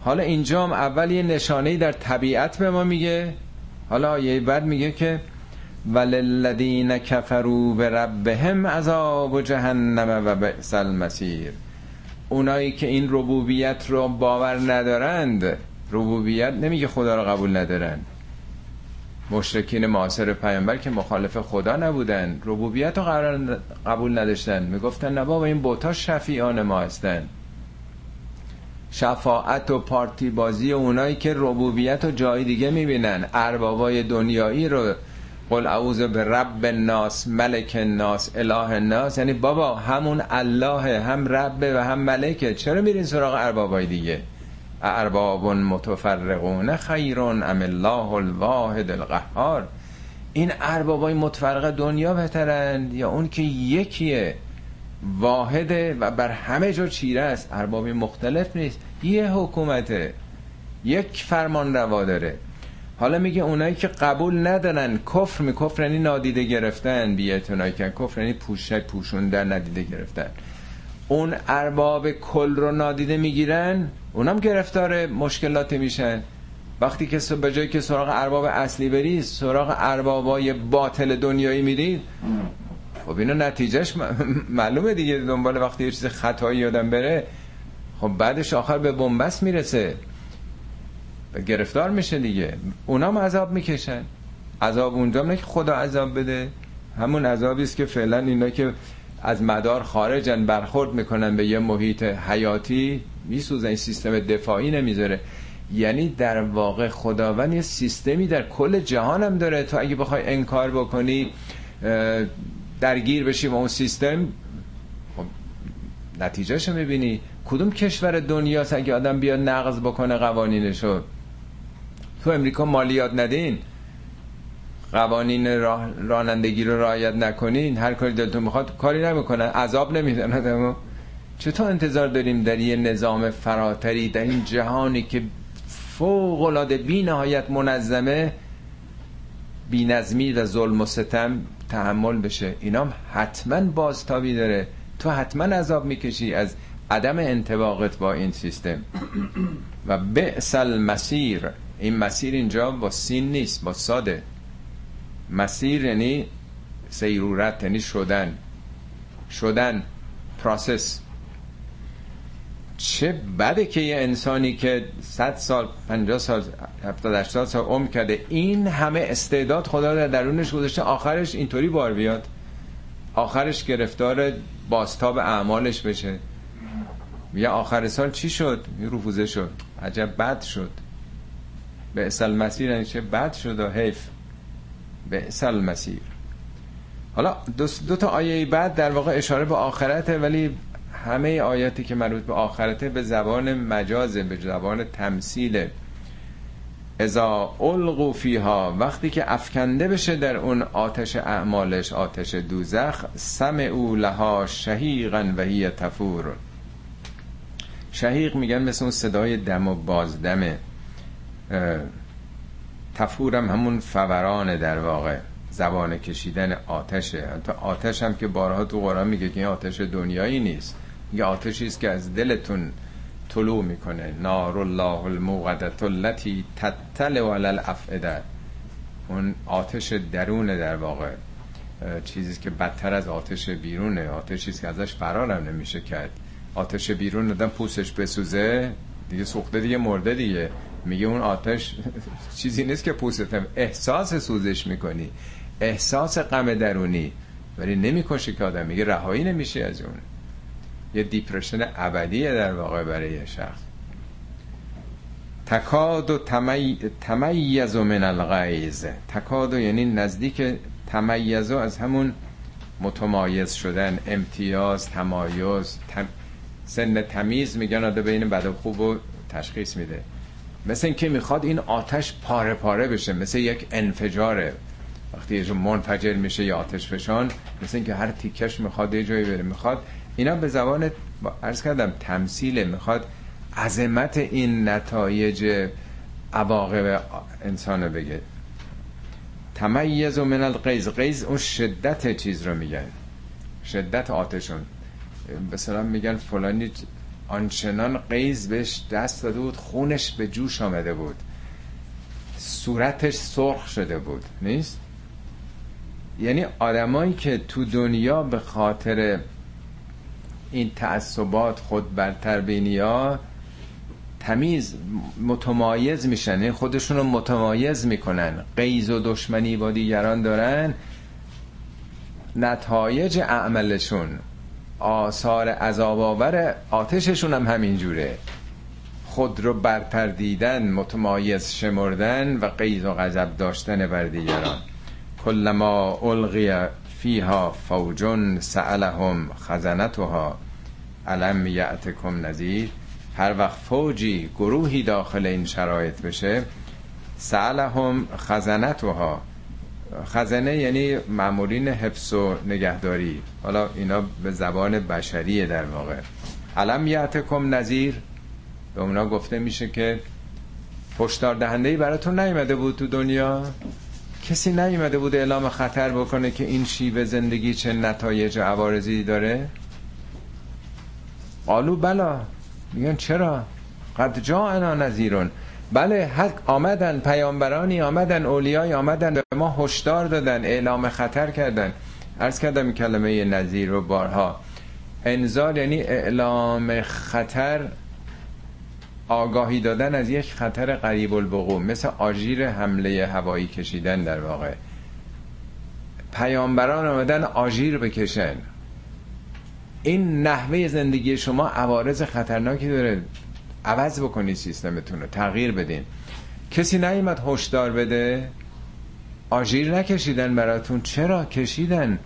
حالا اینجا هم اول یه نشانه در طبیعت به ما میگه. حالا یه بعد میگه که وللذین کفروا به ربهم عذاب جهنم و بئس المصیر. اونایی که این ربوبیت رو باور ندارند ربوبیت نمیگه خدا رو قبول ندارند. مشرکین معاصر پیامبر که مخالف خدا نبودن ربوبیت رو قرار قبول نداشتن. می‌گفتن نه بابا این بوتا شفیعان ما هستن. شفاعت و پارتی بازی اونایی که ربوبیت رو جای دیگه می‌بینن. اربابای دنیایی رو قل اعوذ به رب الناس ملک الناس اله الناس. یعنی بابا همون الله هم رب و هم ملکه. چرا میرین سراغ اربابای دیگه؟ ارباب متفرقون خیرون ام الله الواحد القهار. این اربابای متفرق دنیا بهترن یا اون که یکیه؟ واحده و بر همه جا چیره است. اربابی مختلف نیست. یه حکومته. یک فرمان روا داره. حالا میگه اونایی که قبول ندارن کفر می کفر یعنی نادیده گرفتن بیعتنایی که کفر یعنی پوشک پوشوندن ندیده گرفتن. اون ارباب کل رو نادیده می‌گیرن اونم گرفتار مشکلاتی میشن. وقتی که به جایی که سراغ ارباب اصلی بری سراغ اربابای باطل دنیایی میرید. خب اینو نتیجهش معلومه دیگه. دنبال وقتی یه چیز خطایی یادم بره خب بعدش آخر به بنبست می‌رسه. گرفتار میشه دیگه. اونام عذاب می‌کشن. عذاب اونجا نه که خدا عذاب بده. همون عذابی است که فعلا اینا که از مدار خارجن برخورد می‌کنن به یه محیط حیاتی میسوزن این سیستم دفاعی نمی‌ذاره. یعنی در واقع خداوند یه سیستمی در کل جهان هم داره تو اگه بخوای انکار بکنی درگیر بشی با اون سیستم خب نتیجهشو می‌بینی. کدوم کشور دنیاست اگه آدم بیاد نقض بکنه قوانینشو؟ تو امریکا مالیات ندین. قوانین رانندگی رو رعایت نکنین. هر کاری دلتون می‌خواد کاری نمی‌کنن. عذاب نمیدن آدمو. چطور انتظار داریم در یه نظام فراتری در این جهانی که فوق العاده بی نهایت منظمه بی نظمی و ظلم و ستم تحمل بشه؟ اینام حتما بازتابی داره. تو حتما عذاب می‌کشی از عدم انتباقت با این سیستم. و بئس المسیر. این مسیر اینجا با سین نیست با ساده. مسیر یعنی سیرورت یعنی شدن. شدن پراسس چه بده که یه انسانی که 100 سال 50 سال 70 80 سال عمر کرده این همه استعداد خدا در درونش گذاشته آخرش اینطوری بار بیاد. آخرش گرفتار باستاب اعمالش بشه. یا آخر سال چی شد؟ رفوزه شد. عجب بد شد. به اصل مسیر یعنی چه؟ بد شد و حیف. به اصل مسیر حالا دو, دو تا آیه بعد در واقع اشاره به آخرته ولی همه آیاتی که مربوط به آخرته به زبان مجازه به زبان تمثیله. ازا القو فیها وقتی که افکنده بشه در اون آتش اعمالش آتش دوزخ سم او لها شهیقا و هی تفور. شهیق میگن مثل اون صدای دم و بازدمه. تفورم همون فوران در واقع زبان کشیدن آتشه. تا آتش هم که بارها تو قرآن میگه که این آتش دنیایی نیست. میگه آتشی است که از دلتون طلوع می‌کنه. نار الله الموقدت التي تطلع علی الافئده اون آتش درونه در واقع. چیزی که بدتر از آتش بیرونه. آتشی که ازش فرارم نمیشه کرد. آتش بیرون دادن پوستش بسوزه دیگه سوخته دیگه مرده دیگه. میگه اون آتش چیزی نیست که پوستت احساس سوزش می‌کنی. احساس غم درونی. ولی نمی‌کشه که آدم. میگه رهایی نمیشه از اون. یه دیپرشن ابدیه در واقع برای یه شخص. تکاد و تمیز من الغیز تکاد یعنی نزدیک تمیز از همون متمایز شدن. امتیاز تمایز سن تمیز میگن آده بین بد و خوب و تشخیص میده. مثل اینکه می‌خواد این آتش پاره پاره بشه مثل یک انفجاره. وقتی یه منفجر میشه یا آتش فشان مثل اینکه هر تیکش می‌خواد یه جایی بره. می‌خواد اینا به زبان عرض کردم تمثیله. می‌خواد عظمت این نتایج عواقب انسان بگه. تمیز و من القیز قیز اون شدت چیز رو میگن شدت آتشون. سلام میگن فلانی آنچنان قیز بهش دست داده بود خونش به جوش آمده بود. صورتش سرخ شده بود نیست؟ یعنی آدمایی که تو دنیا به خاطر این تعصبات خود برتر بینی ها تمیز متمایز میشن یعنی خودشون رو متمایز می‌کنن. قیز و دشمنی با دیگران دارن. نتایج عملشون آثار عذاب آور آتششون هم همین جوره. خود رو برتر دیدن متمایز شمردن و قیز و غضب داشتن بر دیگران. کلما القی فیها فوجن سألهم خزنتها. علم یعتکم نذیر؟ هر وقت فوجی گروهی داخل این شرایط بشه سألهم خزنتها. خزنه یعنی معمولین حفظ و نگهداری. حالا اینا به زبان بشریه در واقع. علم یعتکم نظیر به اونا گفته میشه که پشتار دهنده براتون نیومده بود تو دنیا. کسی نیومده بود اعلام خطر بکنه که این شیوه زندگی چه نتایج عوارضی داره. قالو بلا. میگن چرا؟ قد انا نذیرون. بله حق آمدن پیامبرانی آمدن اولیای آمدن به ما هشدار دادن اعلام خطر کردن. عرض کردم کلمه نظیر رو بارها. انذار یعنی اعلام خطر آگاهی دادن از یک خطر قریب الوقوع مثل آژیر حمله هوایی کشیدن در واقع. پیامبران آمدن آژیر بکشن. این نحوه زندگی شما عوارض خطرناکی داره. عوض بکنید سیستمتون رو تغییر بدین. کسی نیومد هشدار بده؟ آژیر نکشیدن براتون. چرا؟ کشیدن.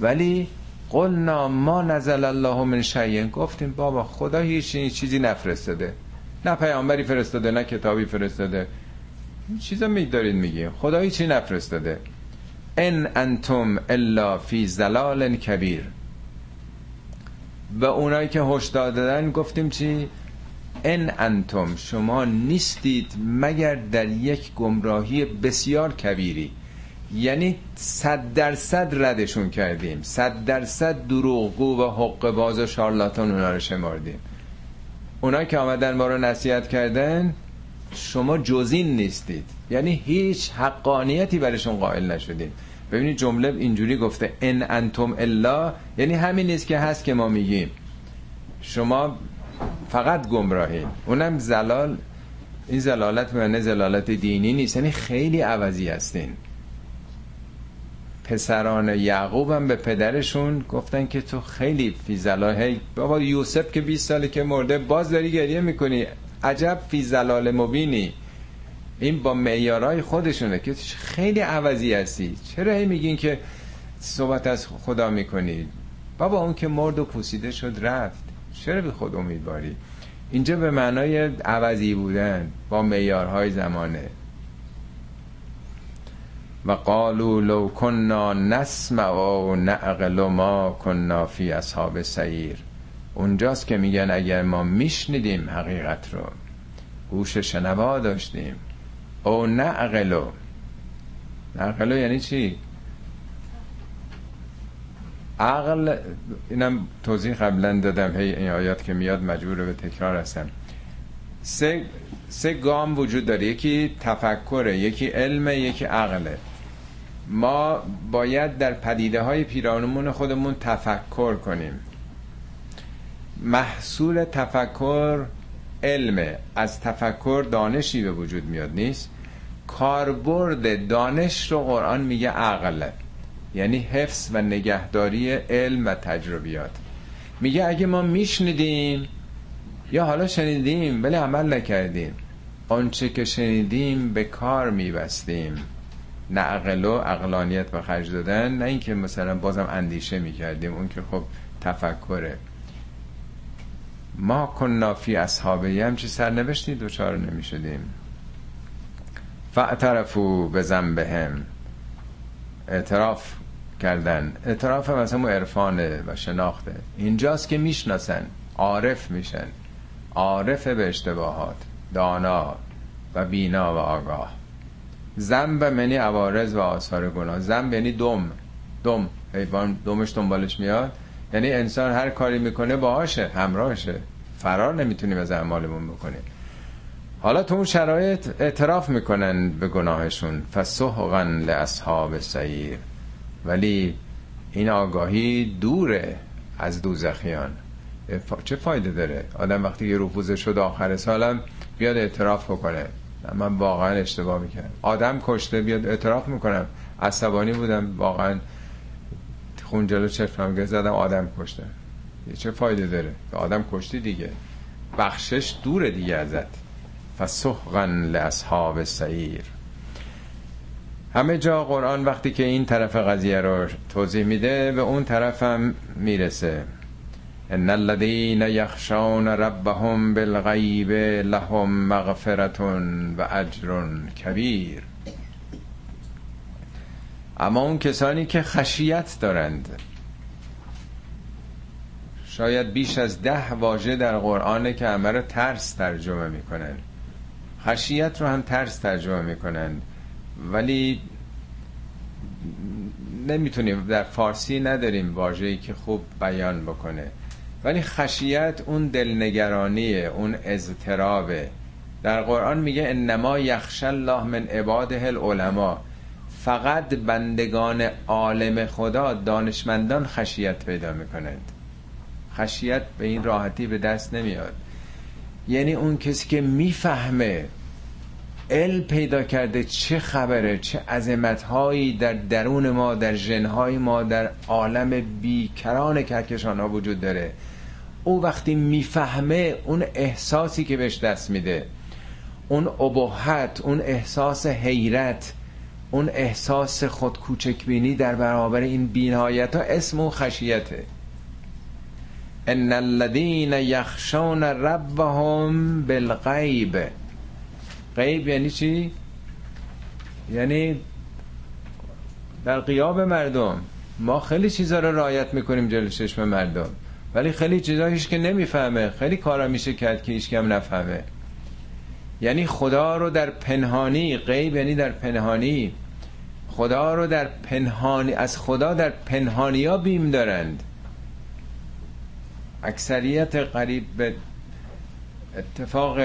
ولی قلنا ما نزل الله من شیء. گفتیم بابا خدا هیچ چیزی نفرستاده. نه پیامبری فرستاده نه کتابی فرستاده. چیزا میدارید میگی. خدا هیچی نفرستاده. ان انتم الا فی زلال کبیر. به اونایی که هشدار دادن گفتیم چی؟ ان انتم شما نیستید مگر در یک گمراهی بسیار کبیری. یعنی صد درصد ردشون کردیم. صد درصد دروغگو و حق باز و شارلاتان اونا رو شماردیم اونا که آمدن ما رو نصیحت کردن شما جزین نیستید. یعنی هیچ حقانیتی برشون قائل نشدیم. ببینید جمله اینجوری گفته ان انتم الا. یعنی همین نیست که هست که ما میگیم. شما فقط گمراهین اونم زلال. این زلالت معنی زلالت دینی نیست. یعنی خیلی عوضی هستین. پسران یعقوب هم به پدرشون گفتن که تو خیلی فی زلال. بابا یوسف که 20 ساله که مرده باز داری گریه می‌کنی. عجب فی زلال مبینی. این با معیارهای خودشونه که خیلی عوضی هستی. چرا هی میگین که صحبت از خدا می‌کنید بابا اون که مرد و پوسیده شد رفت. چرا به خود امیدواری؟ اینجا به معنای عوضی بودن با معیارهای زمانه. و قالو لو کننا نسمع و نعقل ما کننا فی اصحاب سعیر. اونجاست که میگن اگر ما میشنیدیم حقیقت رو. گوش شنوا داشتیم. او نعقلو. نعقلو یعنی چی؟ عقل اینم توضیح قبلا دادم هی این آیات که میاد مجبور به تکرار هستم. سه, سه گام وجود داره. یکی تفکره یکی علم یکی عقله. ما باید در پدیده های پیرانمون خودمون تفکر کنیم. محصول تفکر علمه. از تفکر دانشی به وجود میاد نیست؟ کاربرد دانش رو قرآن میگه عقله. یعنی حفظ و نگهداری علم و تجربیات. میگه اگه ما میشنیدیم یا حالا شنیدیم ولی عمل نکردیم آنچه که شنیدیم به کار میبستیم. نه عقل و عقلانیت به خرج دادن نه اینکه مثلا بازم اندیشه می‌کردیم اون که خب تفکره. ما کننا فی اصحابه همچی سرنوشتی؟ دوچار نمی‌شدیم. فاعترفو به زنبهم اعتراف کردن. اعتراف هم مثلا عرفانه و شناخته. اینجاست که می‌شناسن عارف میشن. عارف به اشتباهات دانا و بینا و آگاه. زنب منی عوارض و آثار گناه. زنب یعنی دم. دم. حیوان دمش دنبالش میاد. یعنی انسان هر کاری می‌کنه باهاشه همراهشه. فرار نمی‌تونیم از اعمالمون بکنیم. حالا تو اون شرایط اعتراف می‌کنن به گناهشون. فسحقا لاصحاب سعیر ولی این آگاهی دوره از دوزخیان. چه فایده داره؟ آدم وقتی یه رفوزه شد آخر سالم بیاد اعتراف بکنه. من واقعا اشتباه می‌کنم آدم کشته بیاد اعتراف می‌کنم. عصبانی بودم. واقعا خون جلو چشمم زدم آدم کشته. چه فایده داره؟ آدم کشتی دیگه. بخشش دوره دیگه ازت. فسحقا لاصحاب سعیر همه جا قرآن وقتی که این طرف قضیه رو توضیح میده به اون طرف هم می‌رسه. ان الذين يخشون ربهم بالغیب لهم مغفرت و اجر کبیر. اما اون کسانی که خشیت دارند شاید بیش از ده واژه در قرآن که همه رو ترس ترجمه می‌کنن. خشیت رو هم ترس ترجمه می‌کنن ولی نمی‌تونیم در فارسی نداریم واژه‌ای که خوب بیان بکنه. ولی خشیت اون دلنگرانیه اون اضطرابه. در قرآن میگه انما یخش الله من عباده العلماء. فقط بندگان عالم خدا دانشمندان خشیت پیدا می‌کنند. خشیت به این راحتی به دست نمیاد. یعنی اون کسی که می‌فهمه علم پیدا کرده چه خبره چه عظمتهایی در درون ما در جنهای ما در عالم بیکران کهکشان ها وجود داره. او وقتی می‌فهمه اون احساسی که بهش دست میده اون ابهت اون احساس حیرت اون احساس خود کوچکبینی در برابر این بینهایت ها اسم اون خشیته. ان الذين يخشون ربهم بالغیب غیب یعنی چی؟ یعنی در قیاب مردم ما خیلی چیزا رو رعایت می‌کنیم جلو چشم مردم ولی خیلی چیزا هیچ که نمی‌فهمه. خیلی کارا میشه کرد که هیچ کم نفهمه. یعنی خدا رو در پنهانی غیب یعنی در پنهانی. خدا رو در پنهانی از خدا در پنهانی ها بیم دارند. اکثریت قریب به اتفاق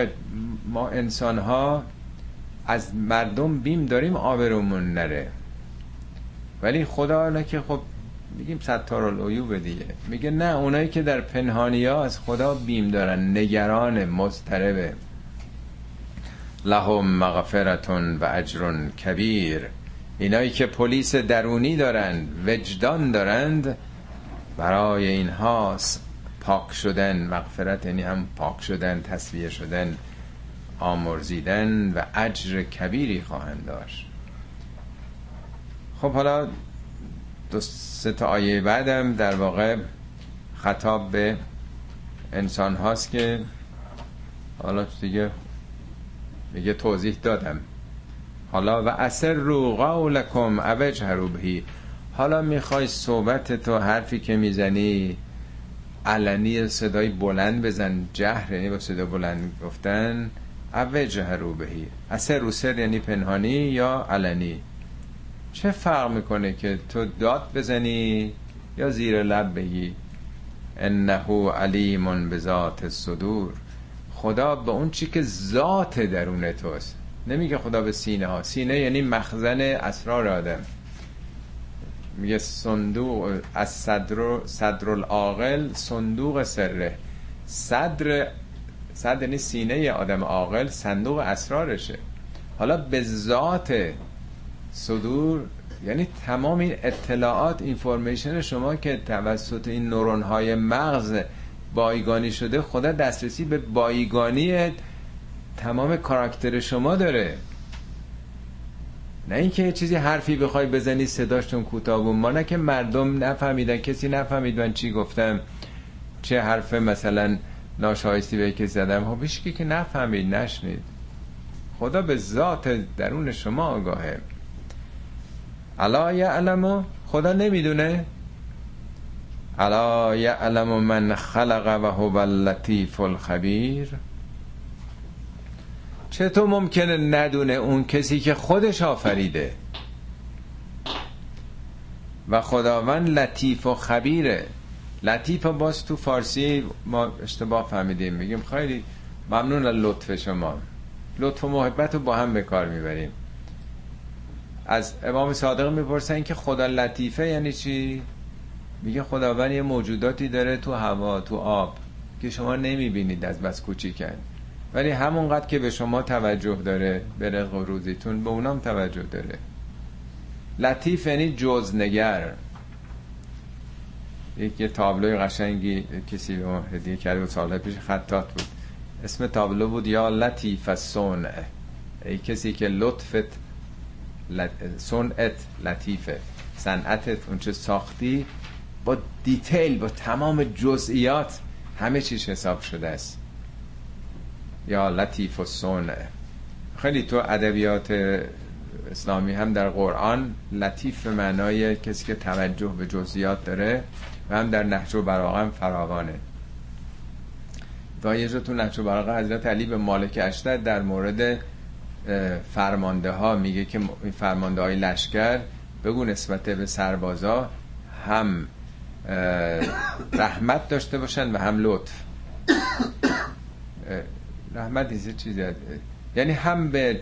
ما انسان ها از مردم بیم داریم آبرومون نره. ولی خدا نه که خب میگیم ستار العیوب دیگه. میگه نه اونایی که در پنهانی ها از خدا بیم دارن نگران مضطربه لهم مغفرتون و اجر کبیر. اینایی که پلیس درونی دارند وجدان دارند برای اینها پاک شدن مغفرت یعنی هم پاک شدن تصویه شدن آمرزیدن و اجر کبیری خواهند داشت. خب حالا دو سه تا آیه بعدم در واقع خطاب به انسان هاست که حالا دیگه میگه توضیح دادم. حالا و اثر رو قولکم اوجهرو بهی. حالا می‌خوای صحبت تو حرفی که می‌زنی علنی صدای بلند بزن جهر یعنی با صدا بلند گفتن اوجهرو بهی. اثر رو سر یعنی پنهانی یا علنی؟ چه فرق می‌کنه که تو داد بزنی یا زیر لب بگی؟ انه علیم به ذات صدور خدا به اون چی که ذات درون توست. نمیگه خدا به سینه ها سینه یعنی مخزن اسرار آدم. میگه صندوق از صدر صدر العاقل صندوق سره. صدر صدر یعنی سینه آدم عاقل صندوق اسرارشه. حالا به ذات صدور یعنی تمام این اطلاعات اینفورمیشن شما که توسط این نورون های مغز بایگانی شده خدا دسترسی به بایگانی تمام کاراکتر شما داره. نه اینکه چیزی حرفی بخوای بزنی صداشتون کوتاه ما نه که مردم نفهمیدن کسی نفهمید من چی گفتم چه حرف مثلا ناشایستی به کسی زدم. خب هیچ که نفهمید نشنید. خدا به ذات درون شما آگاهه. الا یعلمو خدا نمی‌دونه. الا یعلم من خلق و هو اللطیف الخبیر. چطور ممکنه ندونه اون کسی که خودش آفریده؟ و خداوند لطیف و خبیره. لطیف باز تو فارسی ما اشتباه فهمیدیم. میگیم خیلی ممنون از لطف شما. لطف و محبت رو با هم به کار می‌بریم. از امام صادق می‌پرسن که خدا لطیفه یعنی چی؟ میگه خداوند یه موجوداتی داره تو هوا تو آب که شما نمی‌بینید از بس کوچیکن. ولی همونقدر که به شما توجه داره به رزق و روزیتون به اونام توجه داره. لطیف یعنی جزنگر. یک یه تابلوی قشنگی کسی به ما هدیه کرده و سال پیش خطات بود. اسم تابلو بود یا لطیف سون ای کسی که لطفت لط... سنت لطیفه. صنعتت اونچه ساختی با دیتیل با تمام جزئیات همه چیز حساب شده است. یا لطیف و سون خیلی تو ادبیات اسلامی هم در قرآن لطیف به معنای کسی که توجه به جزئیات داره و هم در نهج و براغه فراوانه. جا تو نهج و حضرت علی به مالک اشتر در مورد فرمانده ها میگه که فرمانده های لشکر بگو نسبت به سربازا هم رحمت داشته باشن و هم لطف. رحمت یه چیزی یعنی هم به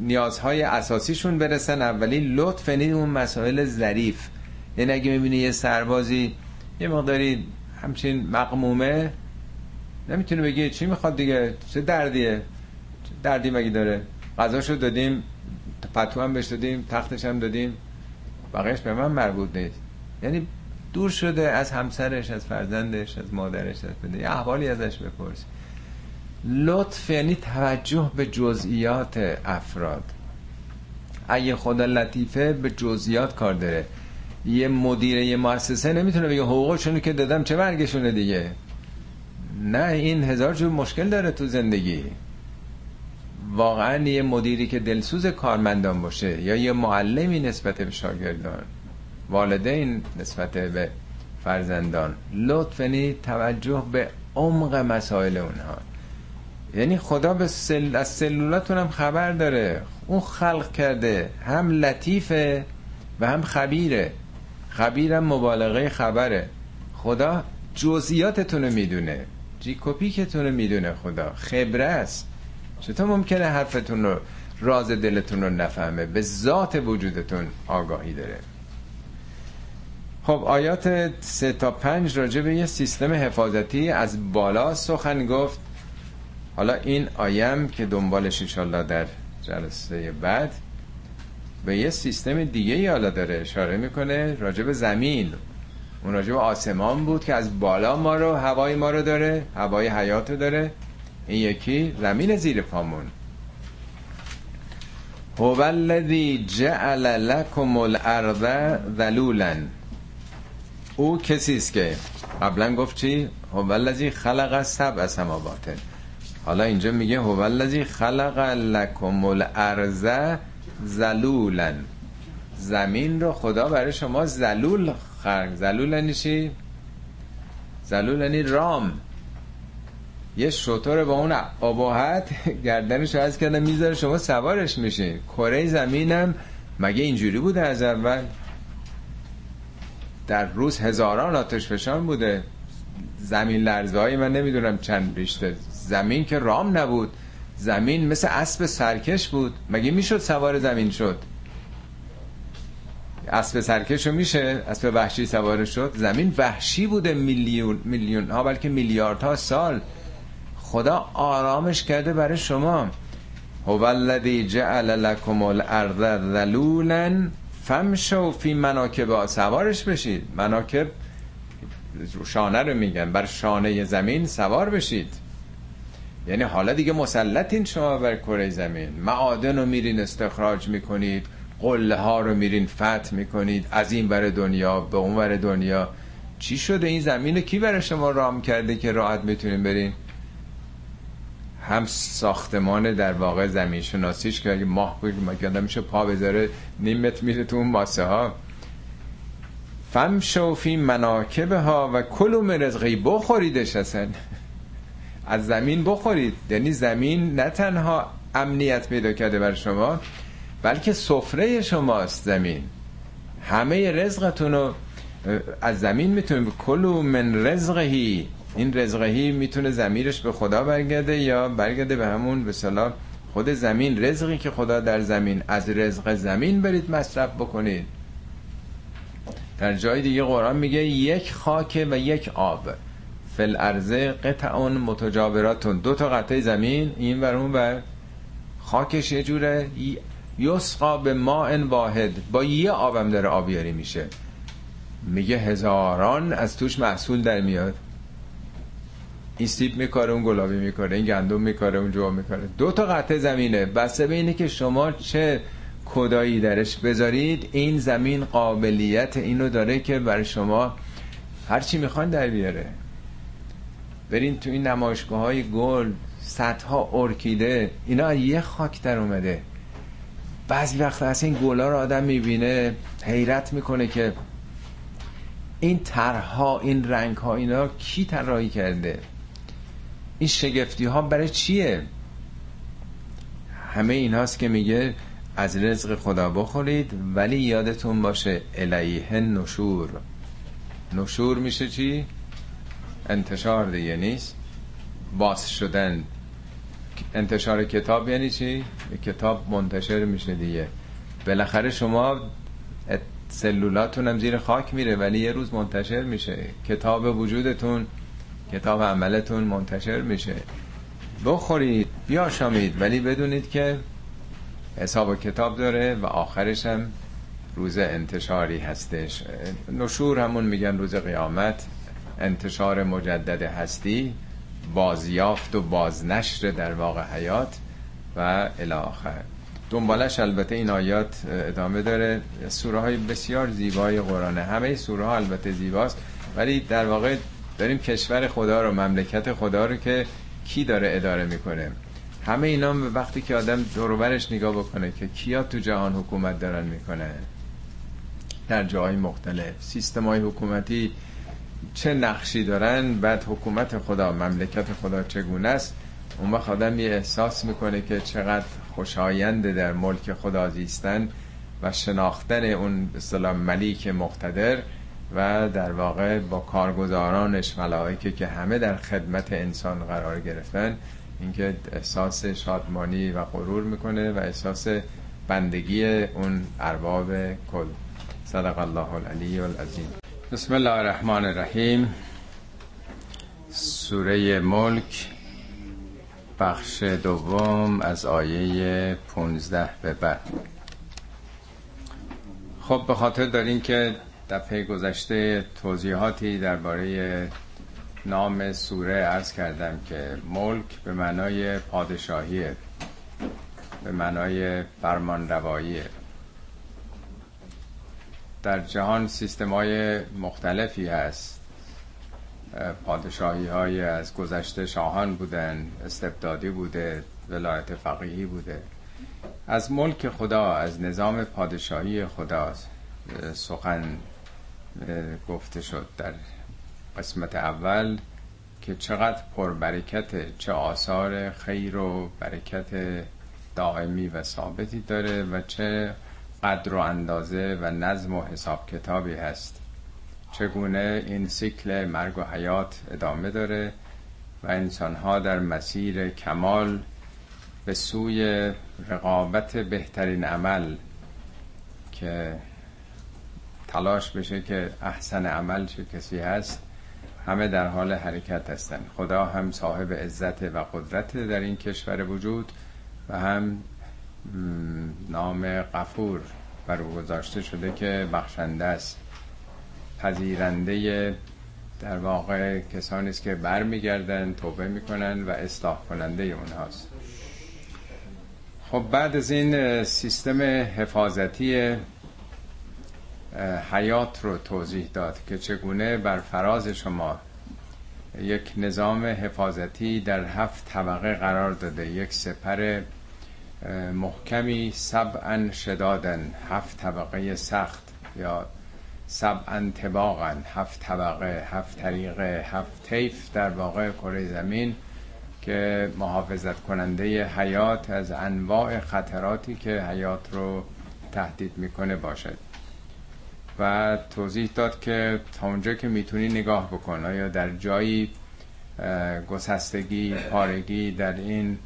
نیازهای اساسیشون برسن اولی لطف یعنی اون مسائل ظریف. یعنی اگه می‌بینی یه سربازی یه مقداری همچین مقمومه نمی‌تونه بگی چی می‌خواد دیگه چه دردیه؟ دردی مگه داره؟ غذاشو دادیم پتو هم بهش دادیم تختش هم دادیم بقیش به من مربوط نیست. یعنی دور شده از همسرش از فرزندش از مادرش از بده احوالی ازش بپرس. لطف یعنی توجه به جزئیات افراد. اگه خدا لطیفه به جزئیات کار داره. یه مدیر یه مؤسسه نمی‌تونه بگه حقوقشونو که دادم چه برگشونه دیگه. نه این هزار جور مشکل داره تو زندگی. واقعا یه مدیری که دلسوز کارمندان باشه یا یه معلمی نسبت به شاگردان. والدین نسبت به فرزندان. لطف یعنی توجه به عمق مسائل اونها. یعنی خدا به سل... از سلولاتون هم خبر داره. اون خلق کرده. هم لطیفه و هم خبیره. خبیرم مبالغه خبره. خدا جزئیاتتون رو می‌دونه. جیکوپیکتون رو می‌دونه خدا. خبره است. چطور ممکنه حرفتون رو راز دلتون رو نفهمه؟ به ذات وجودتون آگاهی داره. خب آیات سه تا پنج راجع به یه سیستم حفاظتی از بالا سخن گفت. حالا این آیم که دنبالش انشالله در جلسه بعد به یه سیستم دیگه ای حالا داره اشاره می‌کنه راجع به زمین. اون راجع به آسمان بود که از بالا ما رو هوای ما رو داره هوای حیات رو داره. این یکی زمین زیر پامون. هو الذی جعل لکم الارض ذلولا. او کسی است که قبلا گفت چی؟ هو الذی خلق سبع سماوات. حالا اینجا میگه هو الذی خلق لکم الارض ذلولا. زمین رو خدا برای شما ذلول خلق. ذلول یعنی چی؟ ذلول یعنی رام. یه شطور با اون آباحت گردنش از کردن می‌ذاره شما سوارش میشین کره زمینم مگه اینجوری بوده از اول؟ در روز هزاران آتش فشان بوده. زمین لرزه من نمی‌دونم چند ریشته زمین که رام نبود زمین مثل اسب سرکش بود. مگه می‌شد سوار زمین شد؟ اسب سرکش رو میشه اسب وحشی سوار شد. زمین وحشی بوده میلیون میلیون ها بلکه میلیاردها سال. خدا آرامش کرده برای شما. هو الذی جعل لكم الارض ذلولا فمشوا فی مناکب. سوارش بشید. مناکب شانه رو میگن. بر شانه زمین سوار بشید. یعنی حالا دیگه مسلطین شما بر کره زمین. معادن رو میرین استخراج می‌کنید قله ها رو میرین فتح می‌کنید از این بر دنیا به اون بر دنیا. چی شده؟ این زمین کی برای شما رام کرده که راحت می‌تونین برین؟ هم ساختمان در واقع زمین شناسیش که اگه ماه بگید میشه پا بذاره نیم متر میره تو اون ماسه ها. فم شوفی مناکب ها و کلوم رزقی بخوریدش اصلا. از زمین بخورید. یعنی زمین نه تنها امنیت پیدا کرده بر شما بلکه سفره شماست زمین. همه رزقتون رو از زمین می‌تونید. کلو من رزقهی. این رزقهی می‌تونه زمیرش به خدا برگرده یا برگرده به همون به صلاح خود زمین. رزقی که خدا در زمین از رزق زمین برید مصرف بکنید. در جای دیگه قرآن میگه یک خاک و یک آب. فل ارزه قطعون متجاوراتون دو تا قطعه زمین این ور اون ور. خاکش یه جوره. یسقا به ماء واحد. با یه آبم داره آبیاری میشه. میگه هزاران از توش محصول در میاد. این سیب میکاره اون گلابی میکاره این گندم میکاره اون جوا میکاره. دو تا قطعه زمینه. بسته به اینه که شما چه کدایی درش بذارید این زمین قابلیت اینو داره که برای شما هرچی می‌خوان در بیاره. برین تو این نمایشگاه های گل صدها ارکیده اینا یه خاک در اومده. بعضی وقت اصلا این گلا رو آدم می‌بینه حیرت می‌کنه که این ترها این رنگ ها اینا کی طراحی کرده؟ این شگفتی ها برای چیه؟ همه این هاست که میگه از رزق خدا بخورید ولی یادتون باشه الیه نشور. نشور میشه چی؟ انتشار دیگه نیست. باز شدن. انتشار کتاب یعنی چی؟ کتاب منتشر میشه دیگه. بالاخره شما سلولاتون هم زیر خاک میره ولی یه روز منتشر میشه. کتاب وجودتون کتاب عملتون منتشر میشه. بخورید بیاشامید ولی بدونید که حساب و کتاب داره و آخرش هم روز انتشاری هستش. نشور همون میگن روز قیامت. انتشار مجدد هستی بازیافت و بازنشر در واقع حیات و الاخر دنبالش البته این آیات ادامه داره. سوره های بسیار زیبای قرآنه همه سوره ها البته زیباست ولی در واقع داریم کشور خدا رو مملکت خدا رو که کی داره اداره می‌کنه؟ همه اینا وقتی که آدم دوروبرش نگاه بکنه که کیا تو جهان حکومت دارن می‌کنه در جاهای مختلف. سیستم های حکومتی چه نقشی دارن بعد حکومت خدا مملکت خدا چگونه است؟ اون وقت آدم یه احساس می‌کنه که چقدر خوشاینده در ملک خدا زیستن و شناختن اون به ملیک مقتدر و در واقع با کارگزارانش ملائکه که همه در خدمت انسان قرار گرفتن اینکه احساس شادمانی و غرور می‌کنه و احساس بندگی اون ارباب کل. صدق الله العلی العظیم. بسم الله الرحمن الرحیم سوره ملک بخش دوم از آیه 15 به بعد. خب به خاطر دارین که دفعه گذشته توضیحاتی درباره نام سوره ارز کردم که ملک به معنای پادشاهیه به معنای فرمان رواییه در جهان سیستم های مختلفی هست. پادشاهی های از گذشته شاهان بودن استبدادی بوده ولایت فقیهی بوده. از ملک خدا از نظام پادشاهی خدا سخن گفته شد در قسمت اول که چقدر پربرکت چه آثار خیر و برکت دائمی و ثابتی داره و چه قدر و اندازه و نظم و حساب کتابی هست. چگونه این سیکل مرگ و حیات ادامه داره و انسانها در مسیر کمال به سوی رقابت بهترین عمل که تلاش بشه که احسن عمل چه کسی هست همه در حال حرکت هستن. خدا هم صاحب عزت و قدرت در این کشور وجود و هم نام قفور بر او گذاشته شده که بخشنده است. پذیرنده در واقع کسانی است که برمیگردن توبه می‌کنن و اصلاح کننده اونهاست. خب بعد از این سیستم حفاظتی حیات رو توضیح داد که چگونه بر فراز شما یک نظام حفاظتی در هفت طبقه قرار داده یک سپر محکمی سبعا شدادن هفت طبقه سخت یا سبعا طباقا هفت طبقه هفت طریقه هفت طیف در واقع کره زمین که محافظت کننده حیات از انواع خطراتی که حیات رو تهدید می‌کنه باشد. و توضیح داد که تا اونجا که می‌تونی نگاه بکن آیا در جایی گسستگی پارگی در این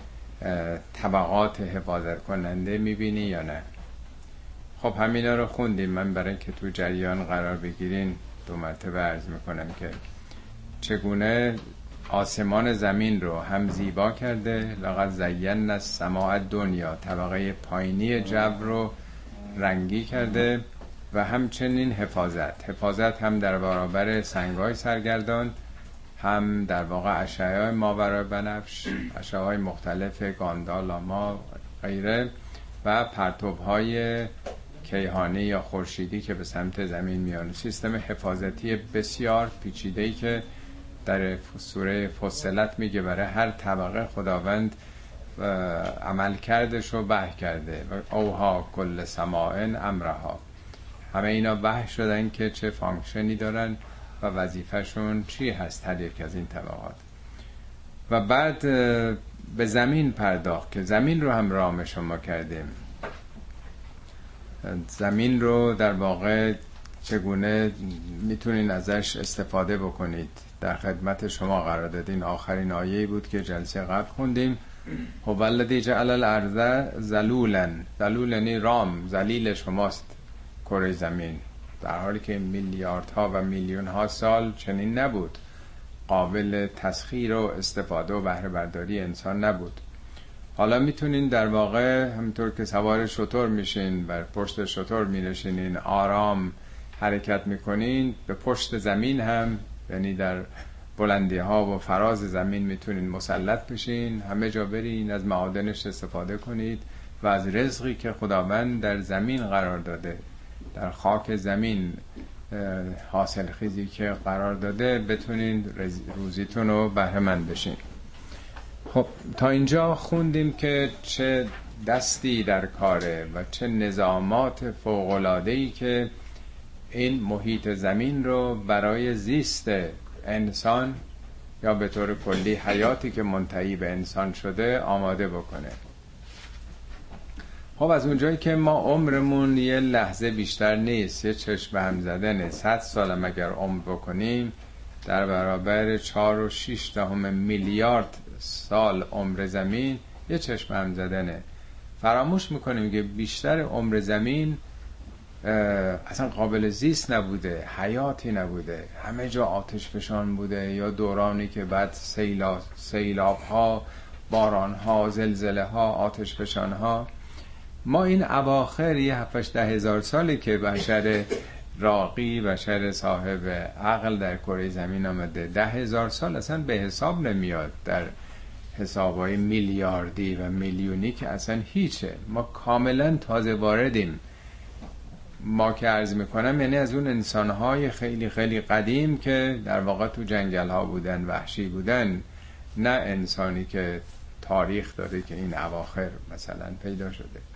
طبقات حفاظت کننده می‌بینی یا نه؟ خب همینا رو خوندیم. من برای که تو جریان قرار بگیرین دو مرتبه عرض می‌کنم که چگونه آسمان زمین رو هم زیبا کرده لقد زین از سماع دنیا طبقه پایینی جو رو رنگی کرده و همچنین حفاظت. حفاظت هم در برابر سنگای سرگردان هم در واقع اشعه ماورای بنفش اشعه های مختلف گاندالاما غیره و پرتوب های کیهانی یا خورشیدی که به سمت زمین میان. سیستم حفاظتی بسیار پیچیده ای که در سوره فصلت میگه برای هر طبقه خداوند عملکردش رو وحی کرده. و أوحى في كل سماء أمرها. همه اینا وحی شدن که چه function ی دارن. و وظیفهشون چی هست هر یک از این طبقات؟ و بعد به زمین پرداخت که زمین رو هم رام شما کردیم. زمین رو در واقع چگونه می‌تونین ازش استفاده بکنید؟ در خدمت شما قرار دادین. آخرین آیه بود که جلسه قبل خوندیم. هو الذی جعل الارض ذلولا. ذلول یعنی رام ذلیل شماست. کره زمین. در حالی که میلیاردها و میلیون ها سال چنین نبود قابل تسخیر و استفاده و بهره برداری انسان نبود. حالا می‌تونین در واقع همطور که سوار شطور میشین و پشت شطور مینشینین آرام حرکت می‌کنین به پشت زمین هم یعنی در بلندی ها و فراز زمین می‌تونین مسلط بشین همه جا برین از معادنش استفاده کنید و از رزقی که خداوند در زمین قرار داده. در خاک زمین حاصل خیزی که قرار داده بتونین روزیتون رو بهره مند بشین. خب تا اینجا خوندیم که چه دستی در کاره و چه نظامات فوقلادهی که این محیط زمین رو برای زیست انسان یا به طور کلی حیاتی که منتهی به انسان شده آماده بکنه. خب از اونجایی که ما عمرمون یه لحظه بیشتر نیست یه چشم هم زدنه صد سال اگر عمر بکنیم در برابر چهار و شیش دهم میلیارد سال عمر زمین یه چشم هم زدنه. فراموش می‌کنیم که بیشتر عمر زمین اصلا قابل زیست نبوده حیاتی نبوده. همه جا آتش فشان بوده یا دورانی که بعد سیلاب, سیلاب ها باران ها زلزله ها آتش فشان ها ما این اواخر یه هفتش ده هزار سالی که بشر راقی بشر صاحب عقل در کره زمین آمده ده هزار سال اصلا به حساب نمیاد در حسابهای میلیاردی و میلیونی که اصلا هیچه. ما کاملا تازه واردیم. ما که عرض می‌کنم یعنی از اون انسانهای خیلی خیلی قدیم که در واقع تو جنگل ها بودن وحشی بودن نه انسانی که تاریخ داره که این اواخر مثلا پیدا شده.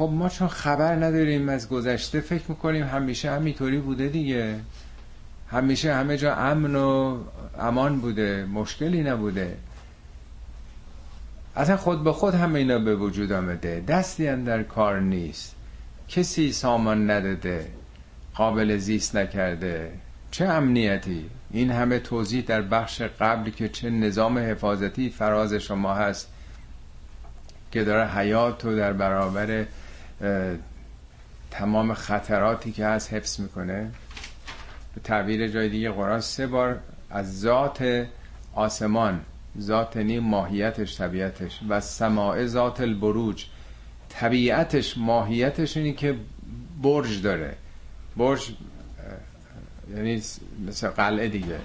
خب ما چون خبر نداریم از گذشته فکر می‌کنیم همیشه همینطوری بوده دیگه. همیشه همه جا امن و امان بوده مشکلی نبوده. اصلا خود به خود همه اینا به وجود آمده. دستی هم در کار نیست. کسی سامان نداده قابل زیست نکرده. چه امنیتی؟ این همه توضیح در بخش قبل که چه نظام حفاظتی فراز شما هست که داره حیات رو در برابر تمام خطراتی که هست حفظ می‌کنه. به تعبیر جای دیگه قرآن سه بار از ذات آسمان ذات نی ماهیتش طبیعتش. و سماع ذات البروج. طبیعتش ماهیتش اینی که برج داره. برج یعنی مثل قلعه دیگه.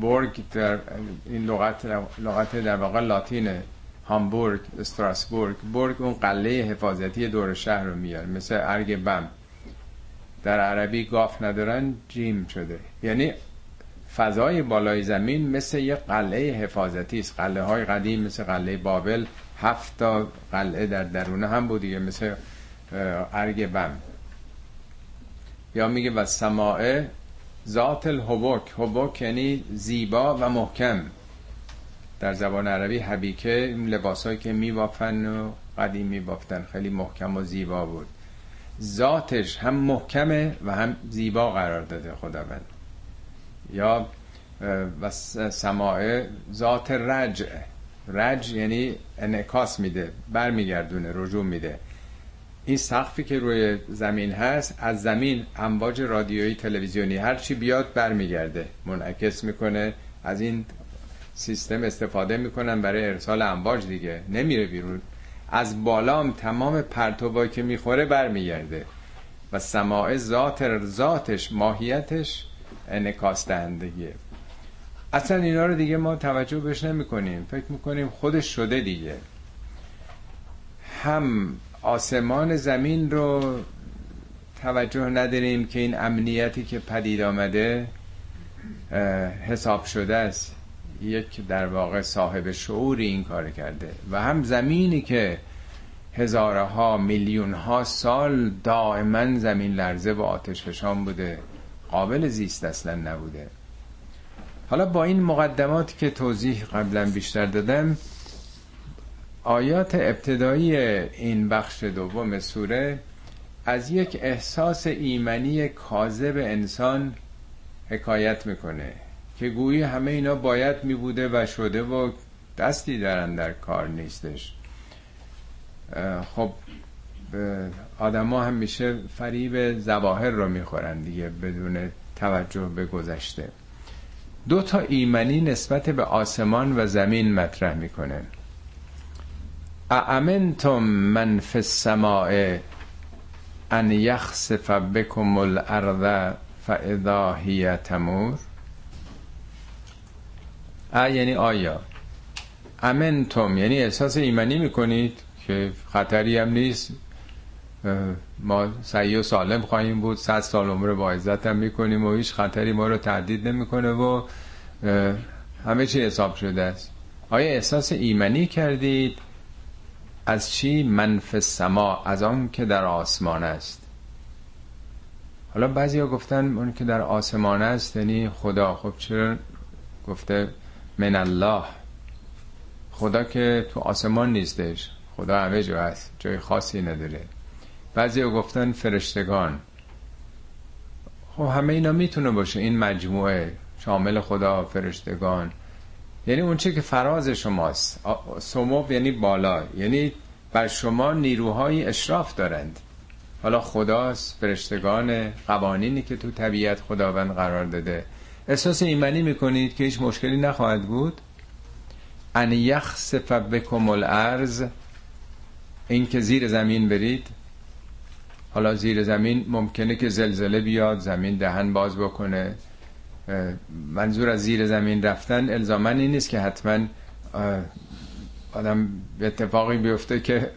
برگ در این لغت لغت در واقع لاتینه. هامبورگ استراسبورگ. برگ اون قلعه حفاظتی دور شهر رو میاره. مثل ارگ بم. در عربی گاف ندارن جیم شده. یعنی فضای بالای زمین مثل یه قلعه حفاظتی است. قلعه های قدیم مثل قلعه بابل هفت تا قلعه در درونه هم بود دیگه مثل ارگ بم. یا میگه و سماعه ذات الحبک حبک یعنی زیبا و محکم. در زبان عربی حبیکه این لباسایی که میبافن و قدیم میبافتن. خیلی محکم و زیبا بود. ذاتش هم محکمه و هم زیبا قرار داده خداوند. یا و سماعه ذات رجع. رج یعنی انعکاس میده برمیگردونه رجوع میده. این سقفی که روی زمین هست از زمین امواج رادیویی تلویزیونی هر چی بیاد برمیگرده منعکس می‌کنه. از این سیستم استفاده می‌کنن برای ارسال امواج دیگه. نمیره بیرون. از بالام تمام پرتوبایی که می‌خوره برمیگرده و سماع ذات ذاتش ماهیتش انعکاس دهندگیه اصلا اینا رو دیگه ما توجه بهش نمی کنیم فکر می‌کنیم خودش شده دیگه. هم آسمان زمین رو توجه نداریم که این امنیتی که پدید آمده حساب شده است. یک در واقع صاحب شعوری این کار کرده و هم زمینی که هزارها میلیون ها سال دائما زمین لرزه و آتش فشان بوده قابل زیست اصلا نبوده. حالا با این مقدماتی که توضیح قبلا بیشتر دادم آیات ابتدایی این بخش دوم سوره از یک احساس ایمنی کاذب انسان حکایت می‌کنه. که گویی همه اینا باید میبوده و شده و دستی درن در کار نیستش. خب آدما هم میشه فریب زواهر رو می‌خورن دیگه بدون توجه به گذشته. دو تا ایمنی نسبت به آسمان و زمین مطرح می‌کنه. اامنتم من فی السماء ان یخسف بكم الارض فاذا هی تمور ا یعنی آیا. امنتم یعنی احساس ایمنی می‌کنید که خطری هم نیست. ما سعی و سالم خواهیم بود صد سال عمر با عزت هم می‌کنیم و هیچ خطری ما رو تهدید نمی‌کنه و همه چی حساب شده است. آیا احساس ایمنی کردید؟ از چی منف سما از آن که در آسمان است. حالا بعضی ها گفتن اون که در آسمان است یعنی خدا. خب چرا گفته من الله. خدا که تو آسمان نیستش. خدا همه جا هست. جای خاصی نداره. بعضی گفتن فرشتگان. خب همه اینا می‌تونه باشه. این مجموعه. شامل خدا فرشتگان. یعنی اون چه که فراز شماست. سموب یعنی بالا. یعنی بر شما نیروهای اشراف دارند. حالا خداست فرشتگان قوانینی که تو طبیعت خداوند قرار داده. احساس ایمنی می‌کنید که هیچ مشکلی نخواهد بود؟ ان یخسف بکم الارض. این که زیر زمین برید. حالا زیر زمین ممکنه که زلزله بیاد زمین دهن باز بکنه. منظور از زیر زمین رفتن الزامن این نیست که حتما آدم به اتفاقی بیفته که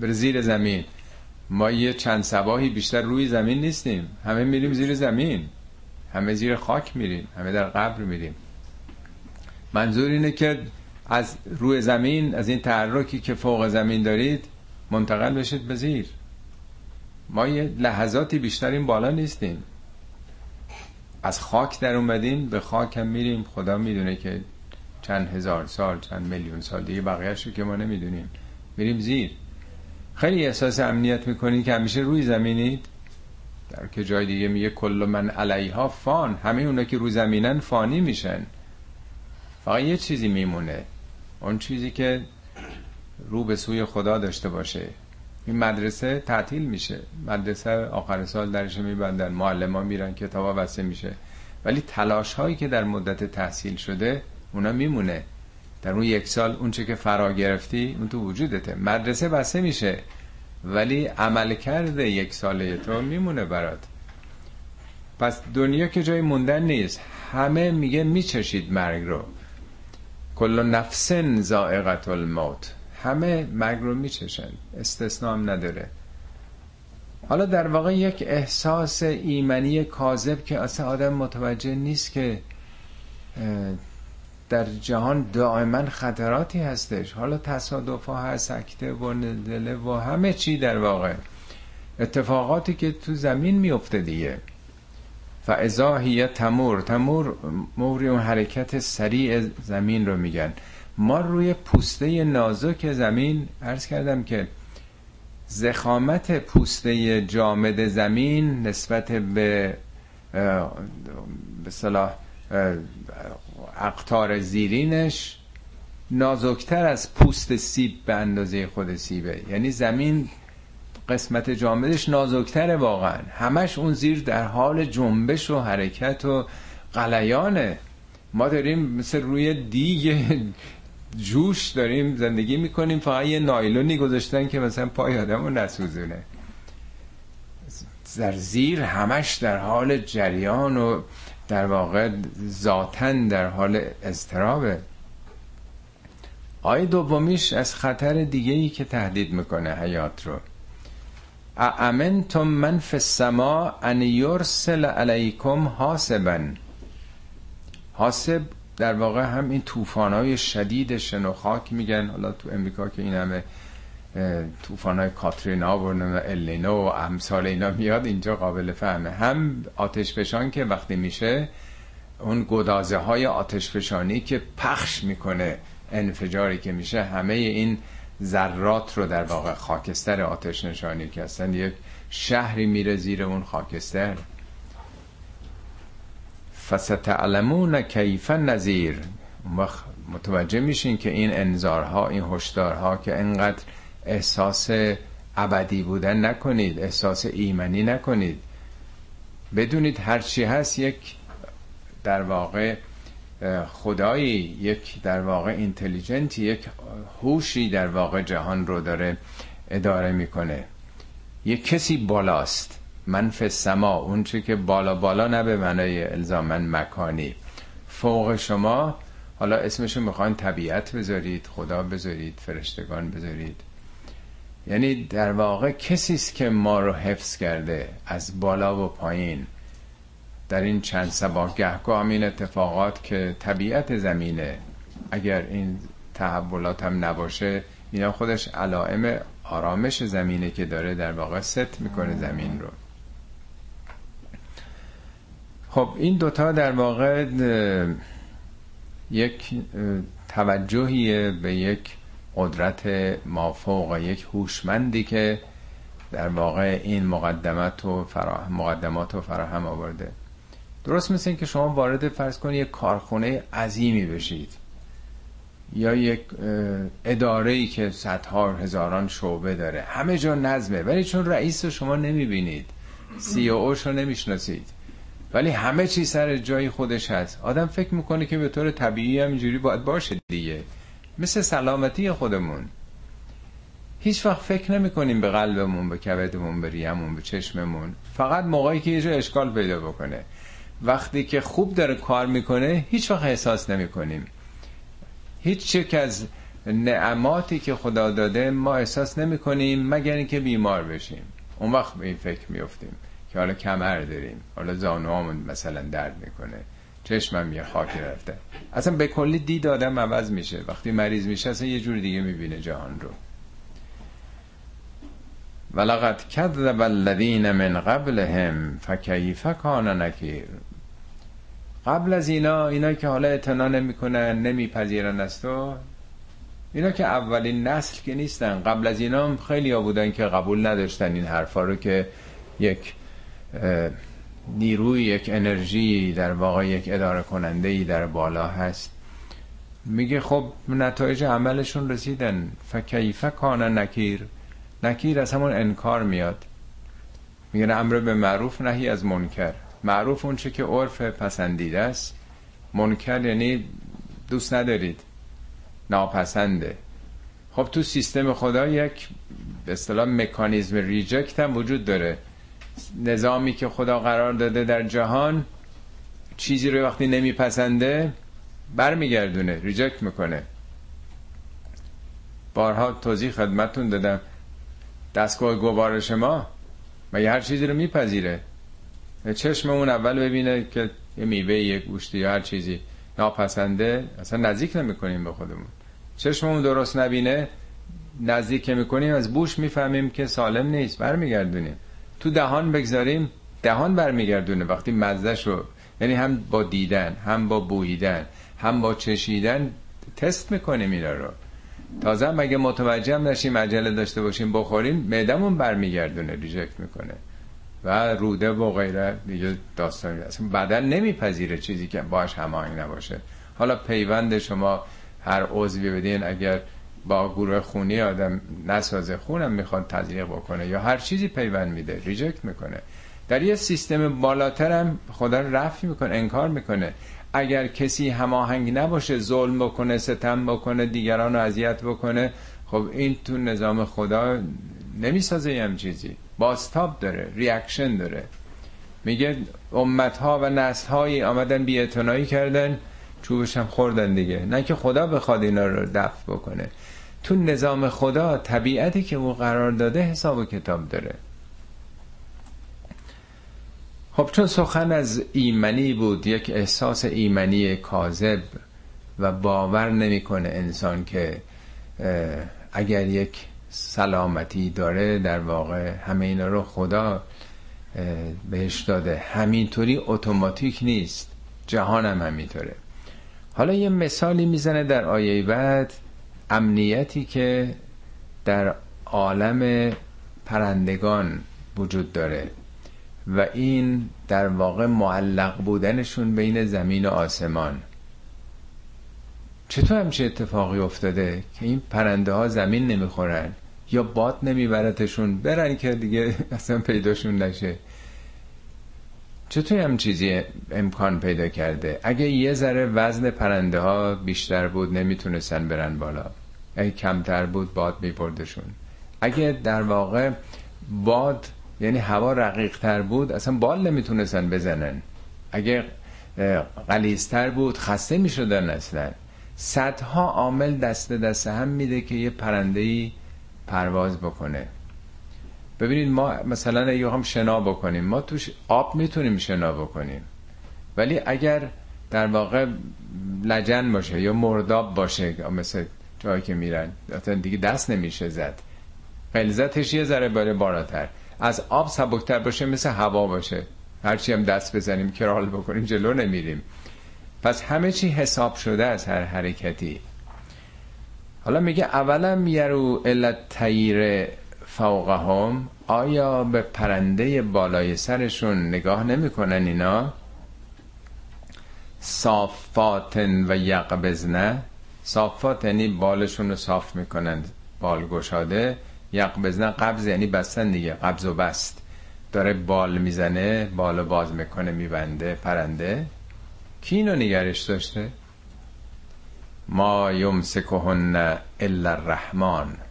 بر زیر زمین. ما یه چند سباهی بیشتر روی زمین نیستیم. همه میریم زیر زمین. همه زیر خاک میریم همه در قبر میریم. منظور اینه که از روی زمین از این تحرکی که فوق زمین دارید منتقل بشید به زیر. ما یه لحظاتی بیشتر این بالا نیستیم. از خاک در اومدیم به خاک هم میریم. خدا می‌دونه که چند هزار سال چند میلیون سال دیگه بقیهش رو که ما نمی‌دونیم. میریم زیر. خیلی احساس امنیت می‌کنید که همیشه روی زمینید. در که جای دیگه میگه کل من علیها فان. همه اونا که روی زمینن فانی میشن. فقط یه چیزی میمونه. اون چیزی که رو به سوی خدا داشته باشه. این مدرسه تعطیل میشه. مدرسه آخر سال درش میبندن. معلم ها میرن کتابا بسته میشه. ولی تلاش هایی که در مدت تحصیل شده اونا میمونه. در اون یک سال اون چه که فرا گرفتی اون تو وجودته. مدرسه بسته میشه. ولی عمل کرده یک ساله تو میمونه برات. پس دنیا که جای موندن نیست. همه میگه میچشید مرگ رو. کل نفس زائقت الموت. همه مرگ رو میچشن. استثنام نداره. حالا در واقع یک احساس ایمنی کاذب که اصلا آدم متوجه نیست که در جهان دائما خطراتی هستش. حالا تصادف ها هست سکته و ندله و همه چی در واقع. اتفاقاتی که تو زمین میفته دیگه. و هی تمور تمور موری اون حرکت سریع زمین رو میگن. ما روی پوسته نازک زمین عرض کردم که زخامت پوسته جامد زمین نسبت به به صلاح اقتار زیرینش نازکتر از پوست سیب به اندازه خود سیبه. یعنی زمین قسمت جامدش نازکتره واقعا. همش اون زیر در حال جنبش و حرکت و قلیانه ما داریم مثل روی دیگ جوش داریم زندگی می‌کنیم فقط یه نایلونی گذاشتن که مثلا پای آدم رو نسوزونه. در زیر همش در حال جریان و در واقع ذاتن در حال اضطرابه. آیه دومیش از خطر دیگه که تهدید می‌کنه حیات رو. اامنتم من فی السما ان یرسل علیکم حاسبا حاسب در واقع هم این های شدید شن و خاک میگن. حالا تو امریکا که این همه های کاترینا و الینو و امثال اینا میاد اینجا قابل فهمه. هم آتش فشان که وقتی میشه اون گدازه های آتش فشانی که پخش می‌کنه انفجاری که میشه همه این ذرات رو در واقع خاکستر آتش نشانی که اصلا یک شهری میره زیر اون خاکستر. فستعلمون کیف نظیر متوجه میشین که این انذارها این هشدارها که انقدر احساس ابدی بودن نکنید احساس ایمنی نکنید. بدونید هرچی هست یک در واقع خدایی یک در واقع اینتلیجنتی یک هوشی در واقع جهان رو داره اداره می‌کنه. یک کسی بالاست. منف سما اون چی که بالا بالا نه به معنای الزامن مکانی. فوق شما حالا اسمشو می‌خواین طبیعت بذارید خدا بذارید فرشتگان بذارید. یعنی در واقع کسی است که ما رو حفظ کرده از بالا و پایین. در این چند سباه گهگاه همین اتفاقات که طبیعت زمینه. اگر این تحولات هم نباشه اینا خودش علائم آرامش زمینه که داره در واقع ست می‌کنه زمین رو. خب این دوتا در واقع یک توجهی به یک قدرت مافوق یک هوشمندی که در واقع این مقدمات و فراهم مقدمات و فراهم آورده. درست مثل این که شما وارد فرض کنید یک کارخونه عظیمی بشید یا یک اداره که صدها هزاران شعبه داره. همه جا نظمه ولی چون رئیس رو شما نمی‌بینید سی او رو نمی‌شناسید ولی همه چی سر جای خودش هست. آدم فکر می‌کنه که به طور طبیعی همینجوری باید باشه دیگه. مثل سلامتی خودمون. هیچ وقت فکر نمی کنیم به قلبمون به کبدمون به ریمون به چشممون. فقط موقعی که یه جا اشکال پیدا بکنه. وقتی که خوب داره کار می‌کنه هیچ وقت احساس نمی کنیم. هیچ یک از نعماتی که خدا داده ما احساس نمی کنیم مگر اینکه بیمار بشیم. اون وقت به این فکر میفتیم که حالا کمر داریم. حالا زانوامون مثلا درد می‌کنه. چشمم یه خاکی رفته. اصلا به کلی دید آدم عوض میشه. وقتی مریض میشه اصلا یه جور دیگه می‌بینه جهان رو. ولقد کذب الذین من قبلهم فکیف کان نکیر. قبل از اینا اینا که حالا اعتنا نمی‌کنن نمیپذیرن از تو اینا که اولین نسل که نیستن. قبل از اینا خیلی ها بودن که قبول نداشتن این حرفا رو که یک نیروی یک انرژی در واقع یک اداره کننده ای در بالا هست. میگه خب نتایج عملشون رسیدن. فکیفه کان نکیر. نکیر از همون انکار میاد. میگه امر به معروف نهی از منکر. معروف اون چه که عرف پسندیده است. منکر یعنی دوست ندارید. ناپسنده. خب تو سیستم خدا یک به اصطلاح مکانیزم reject هم وجود داره. نظامی که خدا قرار داده در جهان چیزی رو وقتی نمیپسنده برمیگردونه reject می‌کنه. بارها توضیح خدمتون دادم. دستگاه گوارش ما مگه هر چیزی رو میپذیره؟ چشم اون اول ببینه که یه میوه یک گوشتی یا هر چیزی ناپسنده اصلا نزدیک نمی‌کنیم به خودمون. چشممون درست نبینه نزدیک می‌کنیم از بوش می‌فهمیم که سالم نیست برمیگردونیم. تو دهان بگذاریم دهان برمیگردونه وقتی مزه شو یعنی هم با دیدن هم با بوییدن هم با چشیدن تست می‌کنیم اینا رو. تازه مگه متوجه هم نشیم عجله داشته باشیم بخوریم معدمون برمیگردونه ریجکت می‌کنه. و روده و غیره دیگه داستانی اصلا بدن نمیپذیره چیزی که باش هماهنگ نباشه. حالا پیوند شما هر عضوی بدین اگر با گروه خونی آدم نسازه خونم می‌خواد تزریق بکنه یا هر چیزی پیوند میده ریجکت می‌کنه. در یه سیستم بالاتر هم خدا رفی می‌کنه انکار می‌کنه. اگر کسی هماهنگ نباشه ظلم بکنه ستم بکنه دیگران رو اذیت بکنه خب این تو نظام خدا نمی‌سازه هر چیزی. بازتاب داره reaction داره. میگه امت ها و نسل هایی آمدن بدی کردن چوبش هم خوردن دیگه. نه که خدا بخواد اینا رو دفع بکنه. تو نظام خدا طبیعتی که او قرار داده حساب و کتاب داره. خب چون سخن از ایمنی بود یک احساس ایمنی کاذب و باور نمی‌کنه انسان که اگر یک سلامتی داره در واقع همه اینا رو خدا بهش داده. همینطوری اتوماتیک نیست. جهان هم همینطوره. حالا یه مثالی می‌زنه در آیه بعد. امنیتی که در عالم پرندگان وجود داره و این در واقع معلق بودنشون بین زمین و آسمان. چطور همچه اتفاقی افتاده که این پرنده ها زمین نمی‌خورن یا باد نمیبرتشون؟ برن که دیگه اصلا پیداشون نشه. چطور هم چیزی امکان پیدا کرده؟ اگه یه ذره وزن پرنده ها بیشتر بود نمی‌تونستن برن بالا. اگه کمتر بود باد میبردشون اگه در واقع باد یعنی هوا رقیق تر بود اصلا بال نمی‌تونستن بزنن. اگه قلیزتر بود خسته می‌شدن اصلا. صدها عامل دست دست هم میده که یه پرنده پرواز بکنه. ببینید ما مثلا اگه هم شنا بکنیم. ما توش آب می‌تونیم شنا بکنیم. ولی اگر در واقع لجن باشه یا مرداب باشه مثل جایی که میرن دیگه دست نمیشه زد. غلظتش یه ذره باره بالاتر. از آب سبکتر باشه مثل هوا باشه. هرچی هم دست بزنیم کرال بکنیم جلو نمیریم. پس همه چی حساب شده از هر حرکتی. حالا میگه اولم یرو علت تیر فوقهم آیا به پرنده بالای سرشون نگاه نمی‌کنن اینا؟ صافاتن و یقبزنه صافات یعنی بالشون رو صاف می‌کنن بال گشاده. یقبزنه قبض یعنی بستن دیگه قبض و بست. داره بال می‌زنه بال باز می‌کنه میبنده پرنده. کی اینو نگرش داشته؟ ما یمسکهن الا الرحمن.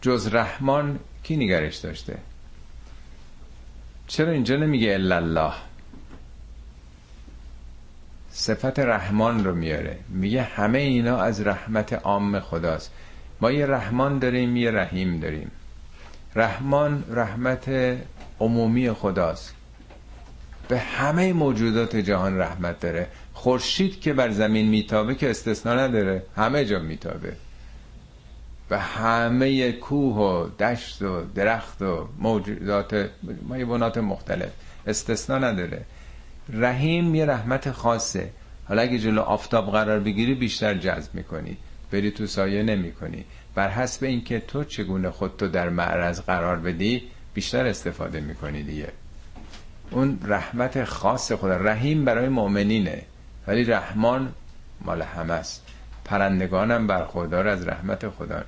جز رحمان کی نگرش داشته؟ چرا اینجا نمیگه الا الله؟ صفت رحمان رو میاره. میگه همه اینا از رحمت عام خداست. ما یه رحمان داریم یه رحیم داریم. رحمان رحمت عمومی خداست. به همه موجودات جهان رحمت داره. خورشید که بر زمین میتابه که استثنا نداره. همه جا میتابه. به همه کوه و دشت و درخت و موجودات مایبونات مختلف. استثنا نداره. رحیم یه رحمت خاصه. حالا اگه جلو آفتاب قرار بگیری بیشتر جذب می‌کنی. بری تو سایه نمی‌کنی. بر حسب اینکه تو چگونه خودتو در معرض قرار بدی بیشتر استفاده می‌کنی دیگه. اون رحمت خاص خدا. رحیم برای مؤمنینه. ولی رحمان مال همه است. پرندگانم برخوردار از رحمت خدا.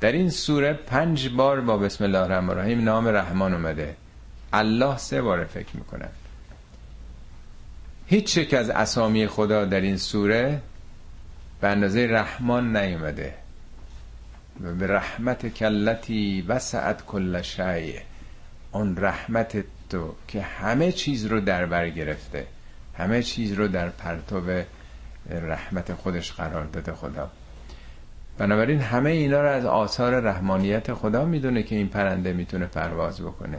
در این سوره پنج بار با بسم الله الرحمن الرحیم نام رحمان اومده. الله سه بار فکر می‌کنن هیچ یک از اسامی خدا در این سوره به اندازه رحمان نیومده. به رحمت کلتی وسعت کل شیء. اون رحمت تو که همه چیز رو در بر گرفته. همه چیز رو در پرتو رحمت خودش قرار داده خدا. بنابراین همه اینا رو از آثار رحمانیت خدا می‌دونه که این پرنده می‌تونه پرواز بکنه.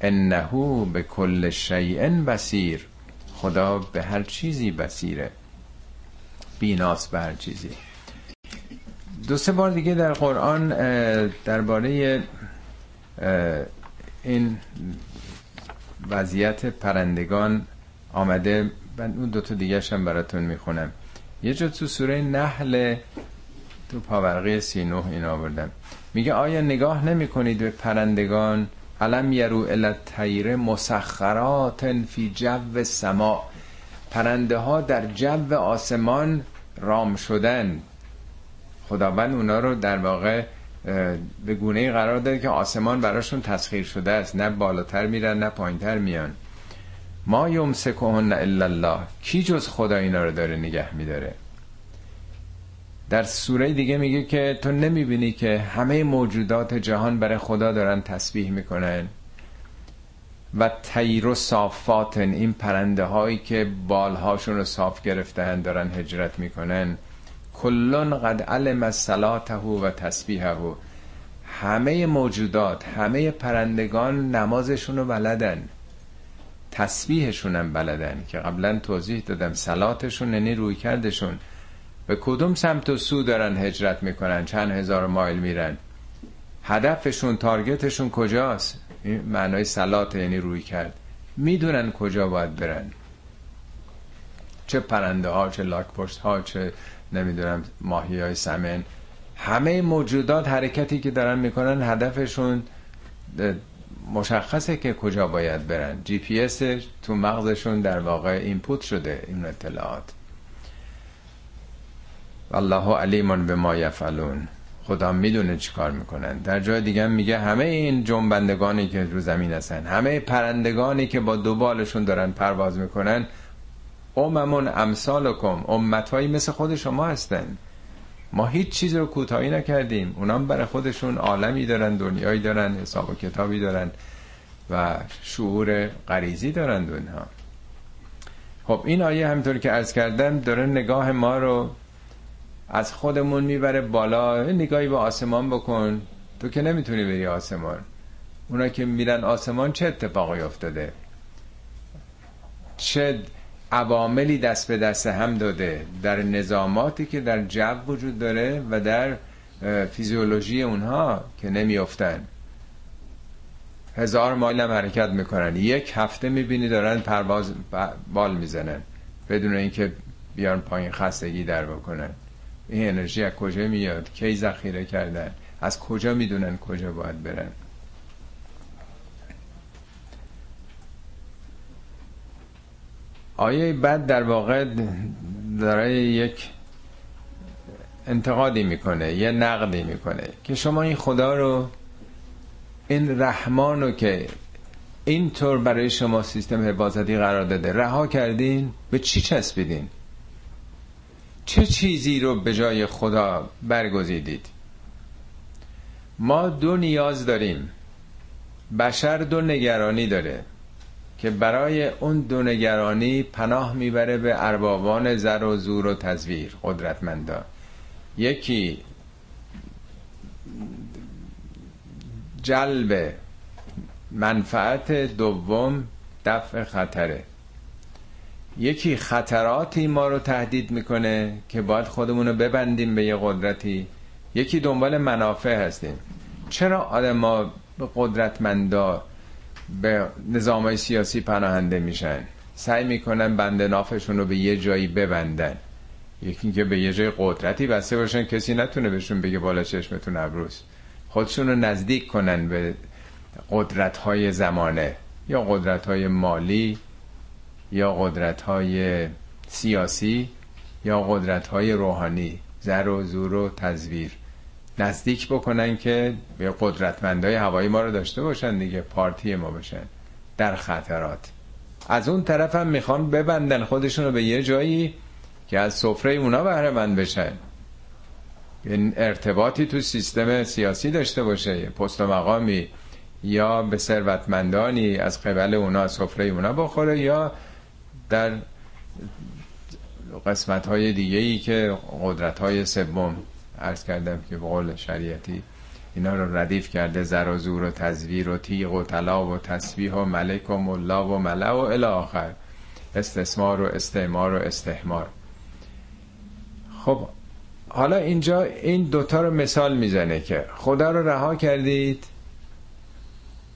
انهو به کل شیء بسیر خدا به هر چیزی بسیره بیناس به هر چیزی. دو سه بار دیگه در قرآن درباره این وضعیت پرندگان آمده من اون دوتا دیگه هم براتون می‌خونم. یه جا تو سوره نحل تو پاورقی سی نه این آوردم. میگه آیا نگاه نمی کنید به پرندگان؟ علم یرو التیر مسخرات فی جو سما پرنده ها در جو آسمان رام شدن. خداوند اونا رو در واقع به گونه قرار داده که آسمان براشون تسخیر شده است. نه بالاتر میرن نه پایینتر میان. ما یمسکهن الا الله. کی جز خدا اینا رو داره نگه میداره؟ در سوره دیگه میگه که تو نمی‌بینی که همه موجودات جهان برای خدا دارن تسبیح می‌کنن. و تیر و صافاتن این پرنده هایی که بالهاشون رو صاف گرفتن دارن هجرت می‌کنن. کلون قد علم صلاته و تسبیحه. همه موجودات همه پرندگان نمازشون رو بلدن. تسبیحشون هم بلدن که قبلا توضیح دادم سلاتشون یعنی روی کردشون. به کدوم سمت و سو دارن هجرت می‌کنن؟ چند هزار مایل میرن؟ هدفشون target شون کجاست؟ این معنای صلات یعنی رویکرد. می‌دونن کجا باید برن. چه پرنده ها چه لاک پشت ها چه نمی‌دونم ماهی های salmon. همه موجودات حرکتی که دارن می‌کنن هدفشون مشخصه که کجا باید برن. جی پی تو مغزشون در واقع input شده این اطلاعات. والله علیمون به ما یفعلون. خدا می‌دونه چی کار می‌کنن. در جای دیگه میگه همه این جنبندگانی که رو زمین هستن همه پرندگانی که با دو بالشون دارن پرواز می‌کنن اممون امثالکم امتهایی مثل خود شما هستن. ما هیچ چیز رو کوتاهی نکردیم. اونام برای خودشون عالمی دارن دنیایی دارن حساب و کتابی دارن و شعور غریزی دارن اونها. خب این آیه همینطور که ارز کردم داره نگاه ما رو از خودمون می‌بره بالا. نگاهی به آسمان بکن. تو که نمی‌تونی بری آسمان. اونا که میرن آسمان چه اتفاقی افتاده؟ چه عواملی دست به دست هم داده در نظاماتی که در جو وجود داره و در فیزیولوژی اونها که نمیافتن. هزار مایل هم حرکت می‌کنن. یک هفته می‌بینی دارن پرواز بال می‌زنن بدون اینکه بیان پایین خستگی در بکنن. این انرژی از کجا میاد؟ کی ذخیره کردن؟ از کجا می‌دونن کجا باید برن؟ آیه بعد در واقع داره یک انتقادی می‌کنه یه نقدی می‌کنه که شما این خدا رو این رحمان رو که اینطور برای شما سیستم حفاظتی قرار داده رها کردین به چی چسبیدین؟ چه چیزی رو به جای خدا برگزیدید؟ ما دو نیاز داریم. بشر دو نگرانی داره. که برای اون دو نگرانی پناه می‌بره به اربابان زر و زور و تزویر قدرتمندا یکی جلب منفعت دوم دفع خطره. یکی خطراتی ما رو تهدید می‌کنه که باید خودمون رو ببندیم به یه قدرتی. یکی دنبال منافع هستیم. چرا آدم ما به قدرتمندا به نظام سیاسی پناهنده میشن. سعی می‌کنن بند نافشون رو به یه جایی ببندن. یکی اینکه به یه جای قدرتی بسته باشن کسی نتونه بهشون بگه بالا چشمتون ابروز خودشون رو نزدیک کنن به قدرت های زمانه یا قدرت های مالی یا قدرت های سیاسی یا قدرت های روحانی. زر و زور و تزویر. نزدیک بکنن که به قدرتمندای هوایی ما رو داشته باشن دیگه پارتی ما بشن. در خطرات از اون طرف هم می‌خوان ببندن خودشون رو به یه جایی که از سفره اونا بهره مند بشن. این ارتباطی تو سیستم سیاسی داشته باشه پست و مقامی یا به ثروتمندانی از قبل اونا سفره اونا بخوره یا در قسمت های دیگه ای که قدرت های سوم. عرض کردم که به قول شریعتی اینا رو ردیف کرده زر و تزویر و تیغ و طلا و تسبیح و ملک و ملا و ملا و الی آخر. استثمار و استعمار و استحمار. خب حالا اینجا این دوتا رو مثال می‌زنه که خدا رو رها کردید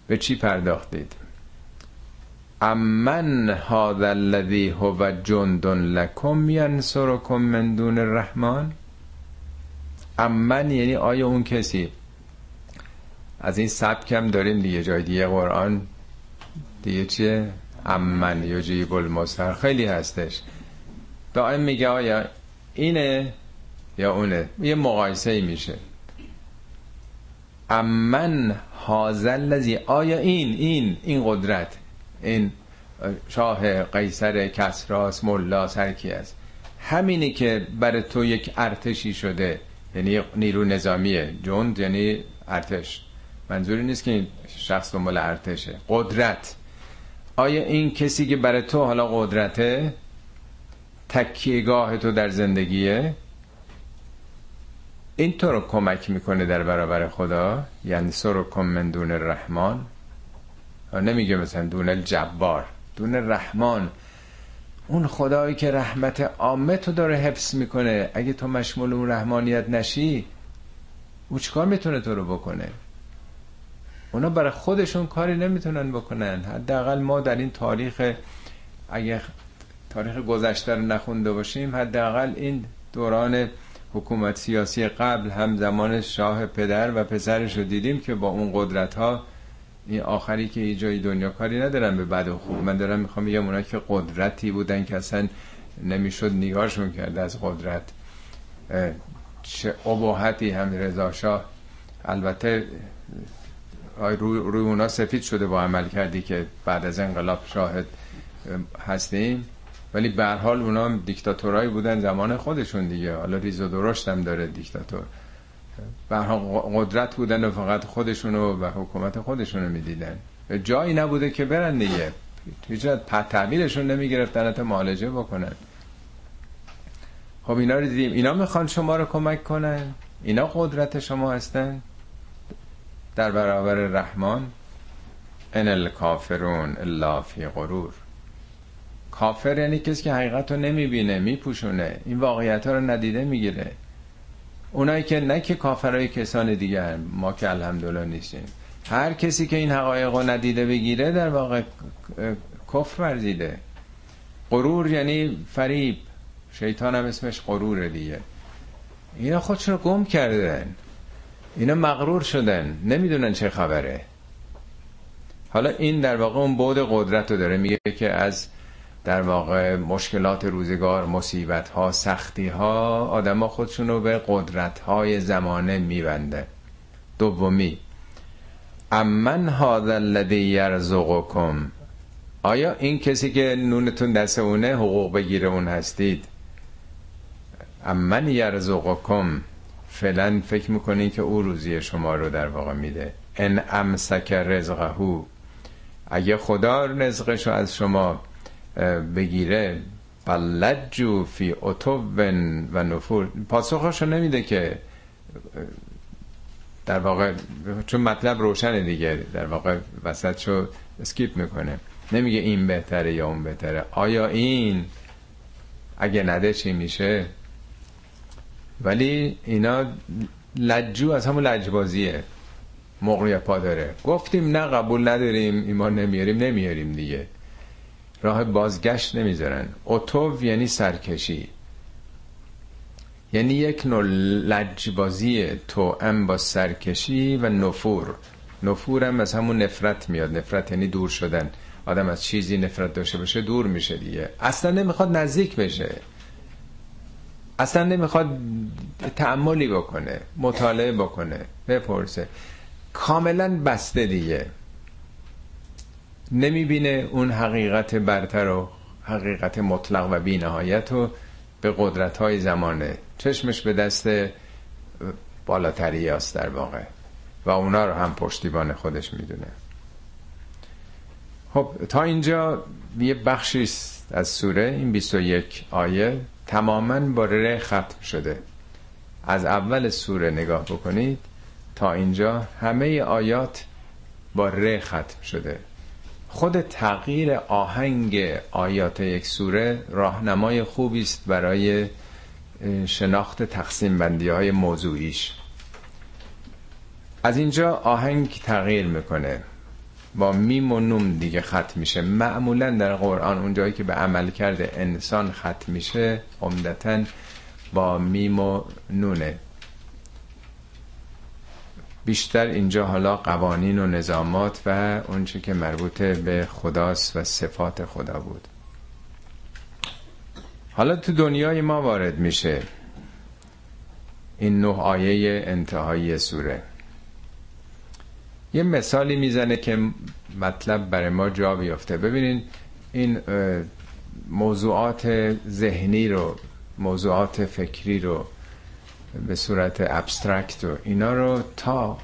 به چی پرداختید؟ امن هذا الذی هو جند لکم ینصرکم من دون الرحمن؟ امن یعنی آیا اون کسی از این سبکم داریم دیگه؟ جای دیگه قرآن دیگه چیه؟ امن یا جیب المستر خیلی هستش. دائم میگه آیا اینه یا اونه؟ یه مقایسه ای میشه. امن حاضر لذی. آیا این این این قدرت این شاه قیصر کسراس ملاس هر کی است همینی که برای تو یک ارتشی شده. یعنی نیرو نظامیه. جند یعنی ارتش. منظوری نیست که این شخص دنبال ارتشه. قدرت. آیا این کسی که برای تو حالا قدرته تکیهگاه تو در زندگیه؟ این تو رو کمک می‌کنه در برابر خدا. یعنی سر کن من دون رحمان نمیگه مثلا دون الجبار. دون رحمان اون خدایی که رحمت عامه تو داره حفظ می‌کنه. اگه تو مشمول اون رحمانیت نشی او چکار می‌تونه تو رو بکنه؟ اونا برای خودشون کاری نمی‌تونن بکنن. حداقل ما در این تاریخ اگه تاریخ گذشته رو نخونده باشیم حداقل این دوران حکومت سیاسی قبل هم زمان شاه پدر و پسرش رو دیدیم که با اون قدرت ها این آخری که جای دنیا کاری ندارن به بد و خوب. من دارم می‌خوام بگم اونا که قدرتی بودن که اصلا نمی‌شد نگاهشون کرده از قدرت. چه اباحتی هم رضا البته روی, روی اونا سفید شده با عمل کردی که بعد از انقلاب شاهد هستیم. ولی به حال اونا دیکتاتورایی بودن زمان خودشون دیگه. حالا ریز و درشت هم داره دیکتاتور. به قدرت بودن و فقط خودشونو و حکومت خودشونو می‌دیدن. جایی نبوده که برن دیگه. هیچ تعبیرشون نمی‌گرفتن تا معالجه بکنن. خب اینا رو دیدیم. اینا می‌خوان شما رو کمک کنن؟ اینا قدرت شما هستن؟ در برابر رحمان ان الکافرون الا فی غرور. کافر یعنی کسی که حقیقت رو نمی‌بینه میپوشونه. این واقعیت ها رو ندیده می‌گیره. اونایی که نه که کافرای کسان دیگه ما که الحمدلله نیستیم. هر کسی که این حقایق رو ندیده بگیره در واقع کفر ورزیده. غرور یعنی فریب. شیطان هم اسمش غرور دیگه. اینا خودشون رو گم کردن. اینا مغرور شدن. نمی‌دونن چه خبره. حالا این در واقع اون بود قدرت رو داره. میگه که از در واقع مشکلات روزگار مصیبت ها سختی ها آدم ها خودشون رو به قدرت های زمانه میبنده. دومی امن هذا الذی یرزقکم. آیا این کسی که نونتون دست اونه حقوق بگیره اون هستید؟ امن یرزقکم. فعلا فکر می‌کنین که او روزی شما رو در واقع میده. ان امسک رزقهو. اگه خدا رزقش رو از شما بگیره. فلجو فی اتو و نفور. پاسخش رو نمیده که در واقع چون مطلب روشنه دیگه. در واقع وسط شو اسکیپ می‌کنه. نمیگه این بهتره یا اون بهتره. آیا این اگه نده چی میشه؟ ولی اینا لجو از همون لجبازیه. مقریه پا داره. گفتیم نه قبول نداریم. ایمان نمیاریم. نمیاریم دیگه. راه بازگشت نمی‌ذارن. اتو یعنی سرکشی. یعنی یک نوع لجبازی تو ام با سرکشی و نفور. نفور هم از همون نفرت میاد. نفرت یعنی دور شدن. آدم از چیزی نفرت داشته باشه دور میشه دیگه. اصلا نمی‌خواد نزدیک بشه. اصلا نمی‌خواد تعملی بکنه. مطالعه بکنه. بپرسه. کاملا بسته دیگه. نمی‌بینه اون حقیقت برتر و حقیقت مطلق و بینهایت و به قدرت های زمانه. چشمش به دست بالاتری است در واقع. و اونا رو هم پشتیبان خودش می‌دونه. خب تا اینجا یه بخشی از سوره این 21 آیه تماما با ره ختم شده. از اول سوره نگاه بکنید تا اینجا همه آیات با ره ختم شده. خود تغییر آهنگ آیات یک سوره راهنمای خوبی است برای شناخت تقسیم بندی های موضوعیش. از اینجا آهنگ تغییر می‌کنه. با میم و نوم دیگه ختم میشه. معمولا در قرآن اونجایی که به عمل کرده انسان ختم میشه عمدتا با میم و نونه. بیشتر اینجا حالا قوانین و نظامات و اونچه که مربوط به خداست و صفات خدا بود. حالا تو دنیای ما وارد میشه این نه آیه انتهایی سوره. یه مثالی می‌زنه که مطلب برای ما جا بیفته. ببینین این موضوعات ذهنی رو موضوعات فکری رو به صورت ابسترکت و اینا رو تا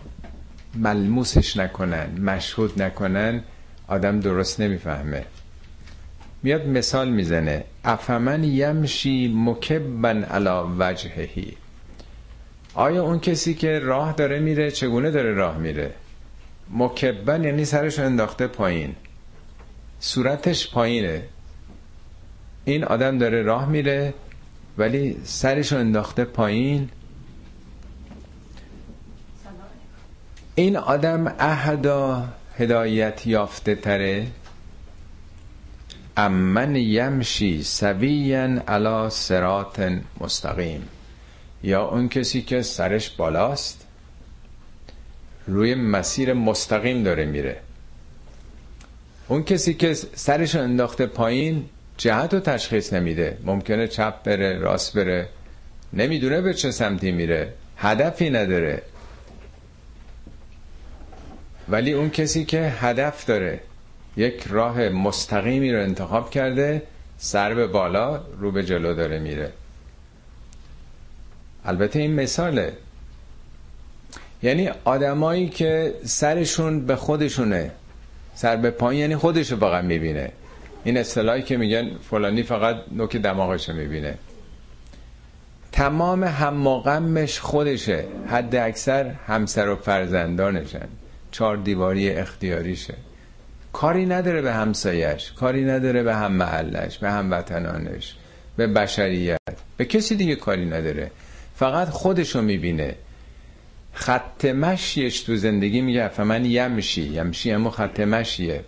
ملموسش نکنن مشهود نکنن آدم درست نمی‌فهمه. میاد مثال می‌زنه. افمن یمشی مکبن علا وجههی. آیا اون کسی که راه داره میره چگونه داره راه میره؟ مکبن یعنی سرش انداخته پایین. صورتش پایینه. این آدم داره راه میره ولی سرش انداخته پایین. این آدم اهدا هدایت یافته تره؟ امن یمشی سویین علا سرات مستقیم. یا اون کسی که سرش بالاست؟ روی مسیر مستقیم داره میره. اون کسی که سرش انداخته پایین جهت رو تشخیص نمیده. ممکنه چپ بره راست بره. نمی‌دونه به چه سمتی میره. هدفی نداره. ولی اون کسی که هدف داره یک راه مستقیمی رو انتخاب کرده سر به بالا رو به جلو داره میره. البته این مثاله. یعنی آدمایی که سرشون به خودشونه سر به پایین یعنی خودشو فقط می‌بینه. این اصطلاحی که میگن فلانی فقط نوک دماغشو می‌بینه. تمام هم غمش خودشه حد اکثر همسر و فرزندانشن. چهار دیواری اختیاریشه. کاری نداره به همسایش کاری نداره به هم محلش به هم وطنانش به بشریت به کسی دیگه کاری نداره. فقط خودشو می‌بینه. خط مشیش تو زندگی میگه من یمشی یمشی همون خط مشیه.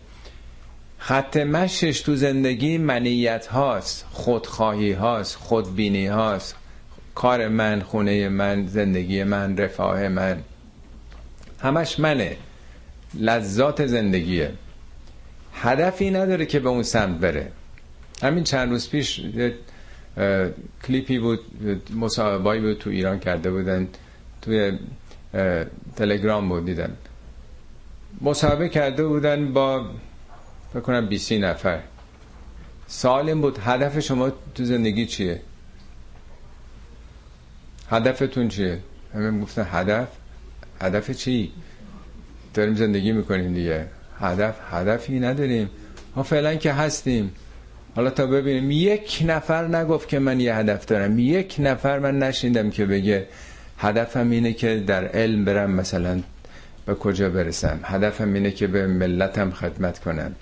خط مشیش تو زندگی منیت هاست خودخواهی هاست خودبینی هاست. کار من خونه من زندگی من رفاه من. همش منه. لذات زندگیه. هدفی نداره که به اون سمت بره. همین چند روز پیش کلیپی بود مصاحبایی بود تو ایران کرده بودن. توی تلگرام بود دیدم مصاحبه کرده بودن با بکنم 20 نفر. این بود هدف شما تو زندگی چیه؟ هدفتون چیه؟ همه گفتن هدف. هدف چی؟ داریم زندگی می‌کنیم دیگه. هدف هدفی نداریم. ما فعلا که هستیم. حالا تا ببینیم. یک نفر نگفت که من یه هدف دارم. یک نفر من نشیندم که بگه هدفم اینه که در علم برم مثلا به کجا برسم. هدفم اینه که به ملتم خدمت کنم.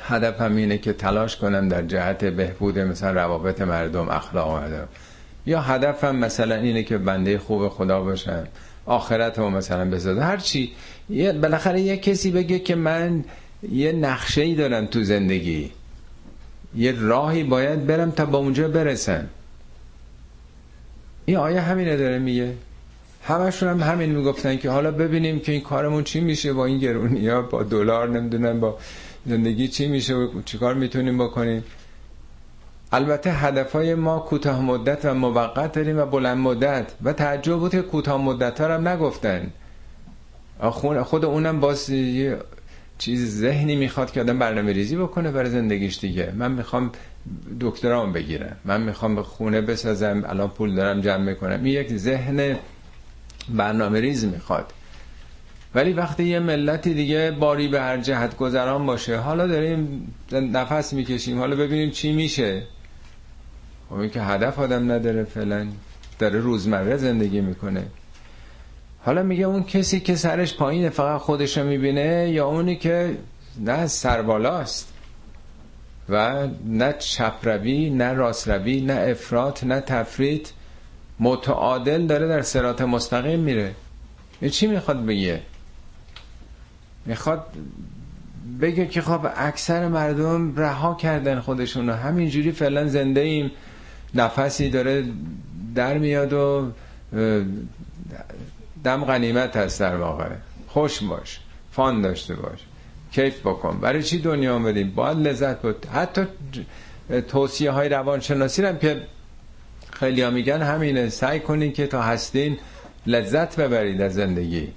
هدفم اینه که تلاش کنم در جهت بهبود مثلا روابط مردم اخلاق مردم. یا هدفم مثلا اینه که بنده خوب خدا باشم. آخرت رو مثلا بسازم. هر چی. بالاخره یه کسی بگه که من یه نقشه ای دارم تو زندگی. یه راهی باید برم تا با اونجا برسم. این آیه همینه داره میگه. همشون هم همین می‌گفتن که حالا ببینیم که این کارمون چی میشه با این گرونی ها با دلار نمی‌دونم با زندگی چی میشه و چیکار می‌تونیم بکنیم. البته هدفهای ما کوتاه مدت و موقت داریم و بلند مدت. و تعجب بود که کوتاه مدت ها هم نگفتن. خود اونم باز یه چیز ذهنی می‌خواد که آدم برنامه ریزی بکنه برای زندگیش دیگه. من می‌خوام دکترام بگیرم. من می‌خوام خونه بسازم. الان پول دارم جمع می‌کنم. این یک ذهن برنامه ریز می‌خواد. ولی وقتی یه ملتی دیگه باری به هر جهت گذران باشه حالا داریم نفس می‌کشیم. حالا ببینیم چی میشه. خب که هدف آدم نداره فعلا. داره روزمره زندگی می‌کنه. حالا میگه اون کسی که سرش پایینه فقط خودشو می‌بینه یا اونی که نه سربالاست و نه چپروی نه راستروی نه افراط نه تفرید متعادل داره در سرات مستقیم میره. چی می‌خواد بگه؟ می‌خواد بگه که خب اکثر مردم رها کردن خودشون همینجوری فعلا زنده ایم. نفسی داره در میاد و دم غنیمت هست در واقع. خوش باش. فان داشته باش. کیف بکن. برای چی دنیا آمدیم باید لذت بود. حتی توصیه های روانشناسی هم که خیلی ها میگن همینه. سعی کنین که تا هستین لذت ببرید از زندگی.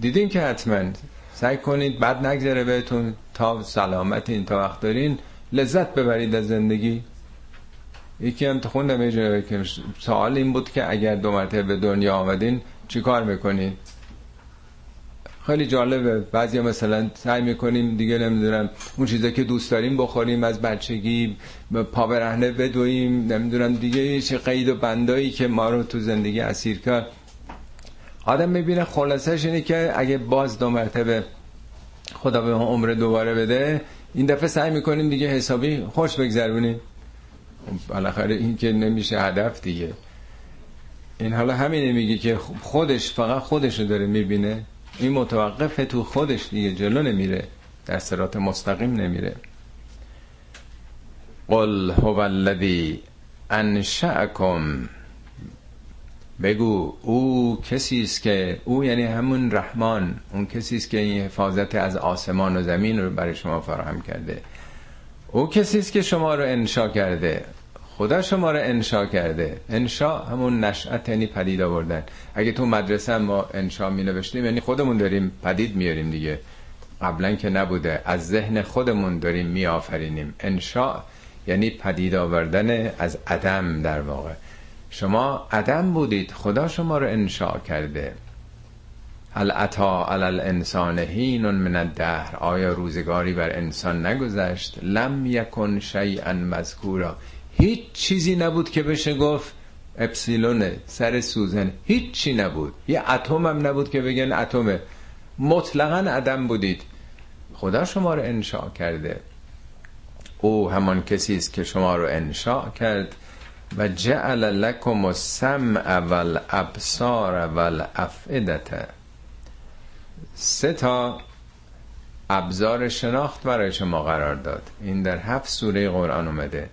دیدین که حتما. سعی کنید بعد نگذره بهتون. تا سلامتین تا وقت دارین لذت ببرید از زندگی. یکی هم خوندم که سوال این بود که اگر دو مرتبه به دنیا آمدین چی کار می‌کنین؟ خیلی جالبه. بعضی مثلا سعی می‌کنیم دیگه نمی‌دونم اون چیزا که دوست داریم بخوریم از بچگی پا برهنه بدویم نمی‌دونم دیگه چه قید و بندایی که ما رو تو زندگی اسیر کرد. آدم می‌بینه خلاصش اینه که اگه باز دو مرتبه خدا به ما عمر دوباره بده این دفعه سعی می‌کنیم دیگه حسابی خوش بگذرونیم. بالاخره این که نمیشه هدف دیگه. این حالا همینه میگه که خودش فقط خودش داره می‌بینه. این متوقفه تو خودش دیگه جلو نمیره. در سرات مستقیم نمیره. قل هو الذی انشأکم. بگو او کسی است که او یعنی همون رحمان اون کسی است که این حفاظت از آسمان و زمین رو برای شما فراهم کرده. او کسی است که شما رو انشا کرده. خدا شما رو انشا کرده. انشا همون نشأت یعنی پدید آوردن. اگه تو مدرسه ما انشا می نوشتیم یعنی خودمون داریم پدید میاریم دیگه. قبلا که نبوده. از ذهن خودمون داریم می آفرینیم انشا یعنی پدید آوردن از عدم در واقع. شما عدم بودید. خدا شما رو انشا کرده. هل عطا علی الانسان من الدهر. آیا روزگاری بر انسان نگذشت؟ لم یکن شیئا مذکورا. هیچ چیزی نبود که بشه گفت اپسیلونه سر سوزن. هیچ چی نبود. یه اتم هم نبود که بگن اتمه. مطلقا عدم بودید. خدا شما رو انشاء کرده. او همان کسی است که شما رو انشاء کرد. و جعل لکم السمع والابصار والافئده سه تا ابزار شناخت برای شما قرار داد. این در هفت سوره قرآن اومده.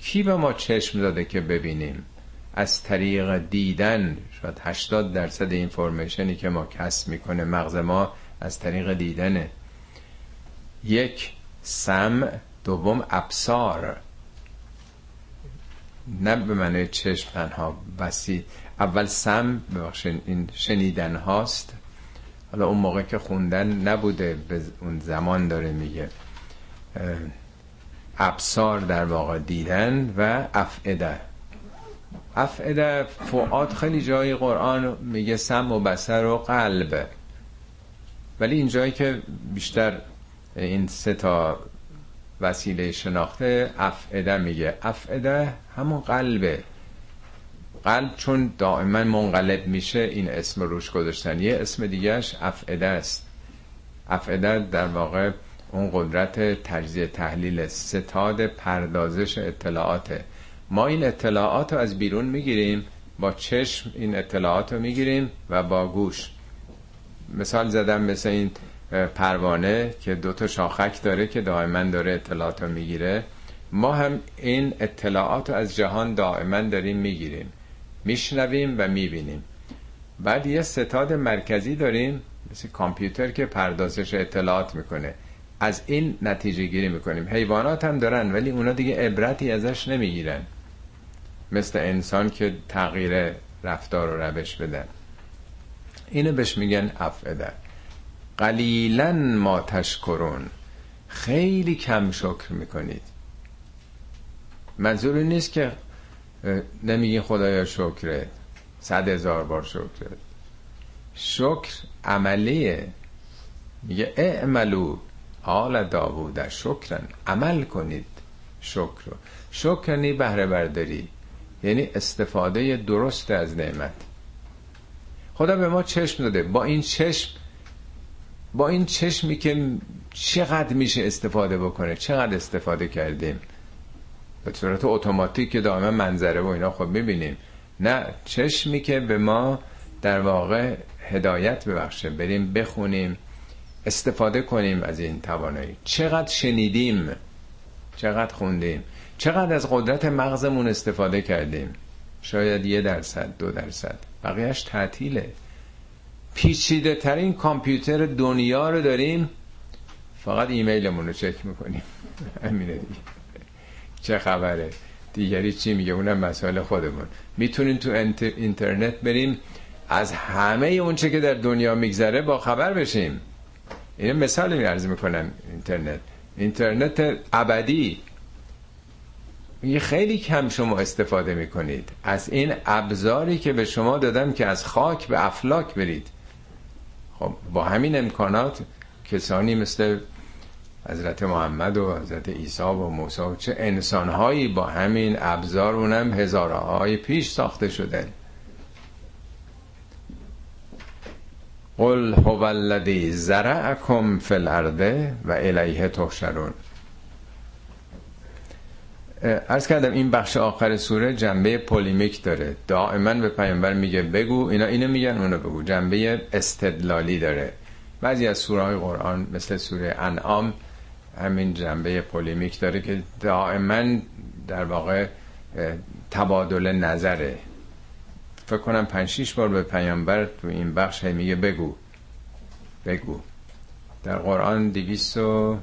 کی به ما چشم داده که ببینیم؟ از طریق دیدن شاید 80 درصد اینفورمیشنی که ما کسب می‌کنه مغز ما از طریق دیدنه. یک سم. دوم ابسار. نه به معنی چشم تنها وسیع اول سم ببخشید این شنیدن هاست. حالا اون موقع که خوندن نبوده به اون زمان داره میگه. ابسار در واقع دیدن و افعده. افعده فعاد خیلی جای قرآن میگه سم و بسر و قلب. ولی این جایی که بیشتر این سه تا وسیله شناخته افعده میگه. افعده همون قلبه. قلب چون دائما منقلب میشه این اسم روش گذاشتن. یه اسم دیگهش افعده است. افعده در واقع اون قدرت تجزیه تحلیل ستاد پردازش اطلاعاته. ما این اطلاعات رو از بیرون می‌گیریم با چشم این اطلاعات رو می‌گیریم و با گوش. مثال زدم مثل این پروانه که دو تا شاخک داره که دائما داره اطلاعات رو می‌گیره. ما هم این اطلاعات رو از جهان دائما داریم می‌گیریم میشنویم و می‌بینیم. بعد یه ستاد مرکزی داریم مثل کامپیوتر که پردازش اطلاعات می‌کنه. از این نتیجه گیری می‌کنیم. حیوانات هم دارن ولی اونا دیگه عبرتی ازش نمی‌گیرن. مثل انسان که تغییر رفتار و روش بدن اینو بهش میگن افعده قلیلا ما تشکرون. خیلی کم شکر می‌کنید. منظور نیست که نمیگی خدایا شکره. صد هزار بار شکره. شکر عملیه. میگه اعملو آل داوود شکرن عمل کنید شکر رو. شکر یعنی بهره برداری یعنی استفاده درست از نعمت. خدا به ما چشم داده. با این چشم با این چشمی که چقدر میشه استفاده بکنه چقدر استفاده کردیم؟ به صورت اتوماتیک که دائما منظره و اینا خب می‌بینیم. نه چشمی که به ما در واقع هدایت ببخشه. بریم بخونیم. استفاده کنیم از این توانایی. چقدر شنیدیم چقدر خوندیم چقدر از قدرت مغزمون استفاده کردیم. شاید یه درصد دو درصد. بقیهش تعطیله. پیچیده ترین کامپیوتر دنیا رو داریم. فقط ایمیلمون رو چک می‌کنیم. همینه دیگه. چه خبره؟ دیگری چی میگه؟ اونم مسائل خودمون. می‌تونیم تو اینترنت بریم. از همه اونچه که در دنیا میگذره با خبر بشیم. این مثال میارز می‌کنم اینترنت. اینترنت ابدی. یه خیلی کم شما استفاده می‌کنید. از این ابزاری که به شما دادم که از خاک به افلاک برید. خب با همین امکانات کسانی مثل حضرت محمد و حضرت عیسی و موسی و چه انسانهایی با همین ابزار اونم هزارهای پیش ساخته شده قل هو الذی زرعکم فی الارض و الیه تحشرون. ارز کردم این بخش آخر سوره جنبه پولیمیک داره. دائما به پیامبر میگه بگو اینا اینو میگن اونو بگو. جنبه استدلالی داره. بعضی از سوره های قرآن مثل سوره انعام همین جنبه پولیمیک داره که دائما در واقع تبادل نظره. فکر کنم پنج شیش بار به پیامبر تو این بخش میگه بگو. بگو. در قرآن دیویس و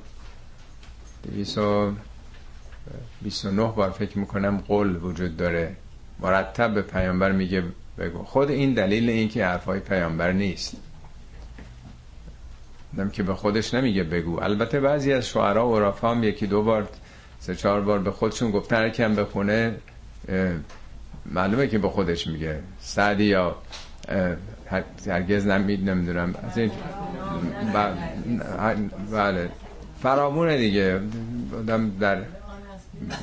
دیویس و 29 بار فکر می‌کنم قول وجود داره. مرتب به پیامبر میگه بگو. خود این دلیل این که حرفای پیامبر نیست. دم که به خودش نمیگه بگو. البته بعضی از شعرها و رفا هم یکی دو بار سه چهار بار به خودشون گفتن هر کم بخونه معلومه که به خودش میگه. سعدی یا هرگز نمید نمی‌دونم. از این بله. فرامونه دیگه. در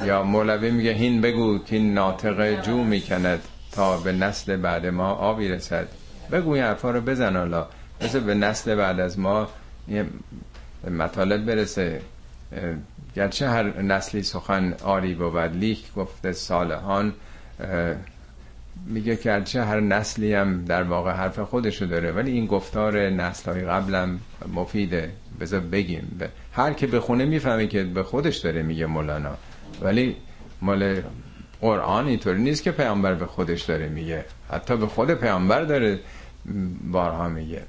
یا مولوی میگه هین بگو که این ناطق جو می‌کند تا به نسل بعد ما آبی رسد. بگو این حرفا رو بزن حالا. مثل به نسل بعد از ما یه مطالب برسه. گرچه هر نسلی سخن آری بود. لیک گفته صالحان میگه که گرچه هر نسلی هم در واقع حرف خودشو داره ولی این گفتار نسل های قبلم مفیده. بذار بگیم. هر که بخونه می‌فهمه که به خودش داره میگه مولانا. ولی مال قرآن اینطوری نیست که پیامبر به خودش داره میگه. حتی به خود پیامبر داره بارها میگه.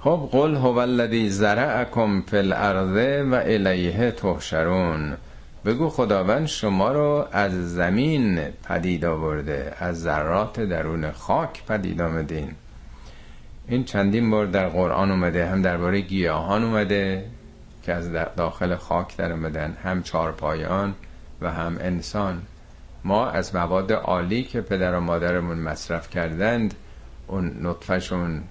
خب قل هو الذی زرعکم فی الارض و الیه تحشرون. بگو خداوند شما رو از زمین پدید آورده از ذرات درون خاک پدید آمدین. این چندین بار در قرآن اومده هم درباره گیاهان اومده که از داخل خاک در اومدن هم چارپایان و هم انسان. ما از مواد عالی که پدر و مادرمون مصرف کردند اون نطفهشون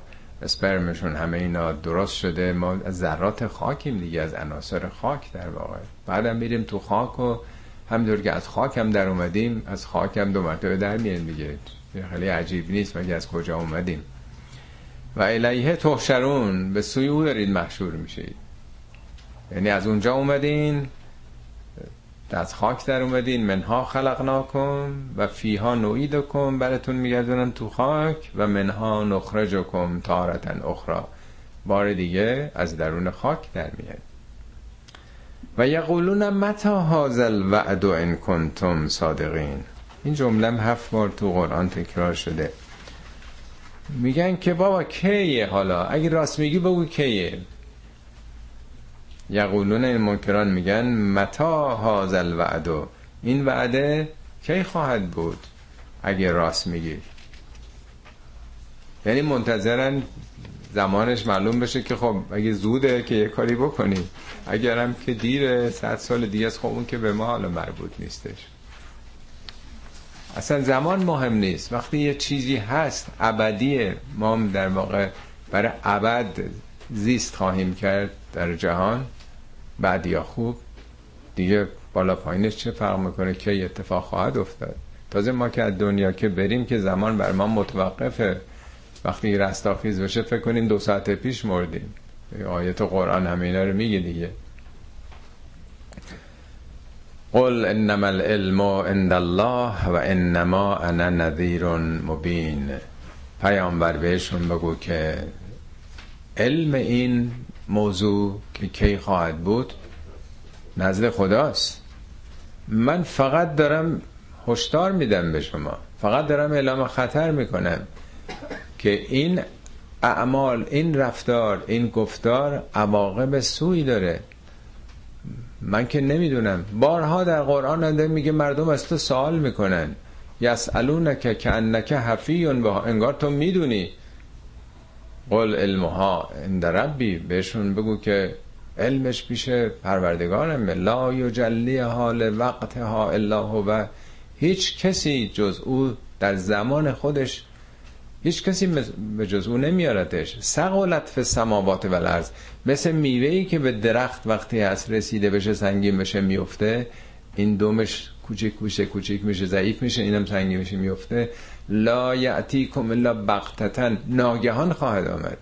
اسپرمشون همه اینا درست شده ما از ذرات خاکیم دیگه از عناصر خاک در واقع. بعدم میریم تو خاک و همینطور که از خاک هم در اومدیم از خاک هم دو مرتبه در میریم دیگه. خیلی عجیب نیست مگه از کجا اومدیم. و الیه تحشرون به سوی او دارید محشور میشید. یعنی از اونجا اومدین از خاک در اومدین منها خلقناکم و فیها نویدکم براتون میگردونن تو خاک و منها نخرجکم تارتن اخرى بار دیگه از درون خاک در میاد. و یقولون متا هازل وعد ان کنتم صادقین؟ این جمله هفت بار تو قرآن تکرار شده. میگن که بابا کیه حالا؟ اگه راست میگی بگو کیه؟ یقولون این منکران میگن متا هازل وعدو این وعده کی خواهد بود؟ اگه راست میگی. یعنی منتظرن زمانش معلوم بشه که خب اگه زوده که یه کاری بکنی. اگرم که دیره صد سال دیگه از خب اون که به ما حالا مربوط نیستش. اصلا زمان مهم نیست. وقتی یه چیزی هست ابدیه. ما در واقع برای ابد زیست خواهیم کرد در جهان. بعد یا خوب دیگه بالا پایینش چه فرق می‌کنه؟ که اتفاق خواهد افتاد؟ تازه ما که از دنیا که بریم که زمان بر ما متوقفه. وقتی رستاخیز بشه فکر کنیم دو ساعت پیش مردیم. آیت قرآن همه رو میگه دیگه. قل انما العلم عند الله و انما انا نذیر مبین. پیامبر بهشون بگو که علم این موضوع که کی خواهد بود نزد خداست. من فقط دارم هشدار میدم به شما. فقط دارم اعلام خطر می‌کنم که این اعمال این رفتار این گفتار عواقب سوی داره. من که نمی‌دونم. بارها در قرآن انده میگه مردم از تو سوال می‌کنن. یسالونک که انک حفیون انگار تو می‌دونی. قل علمها عند ربی بهشون بگو که علمش پیش پروردگارم لا یجلی حال وقتها الا هو. هیچ کسی جز او در زمان خودش هیچ کسی به جز او نمیارتش سقالت فی سماوات و الارض مثل میوهی که به درخت وقتی هست رسیده بشه سنگین بشه میفته این دومش کوچیک کوچیک کوچیک میشه ضعیف میشه اینم سنگین میشه میفته. لا یعتیکم الا بغتتن ناگهان خواهد آمد.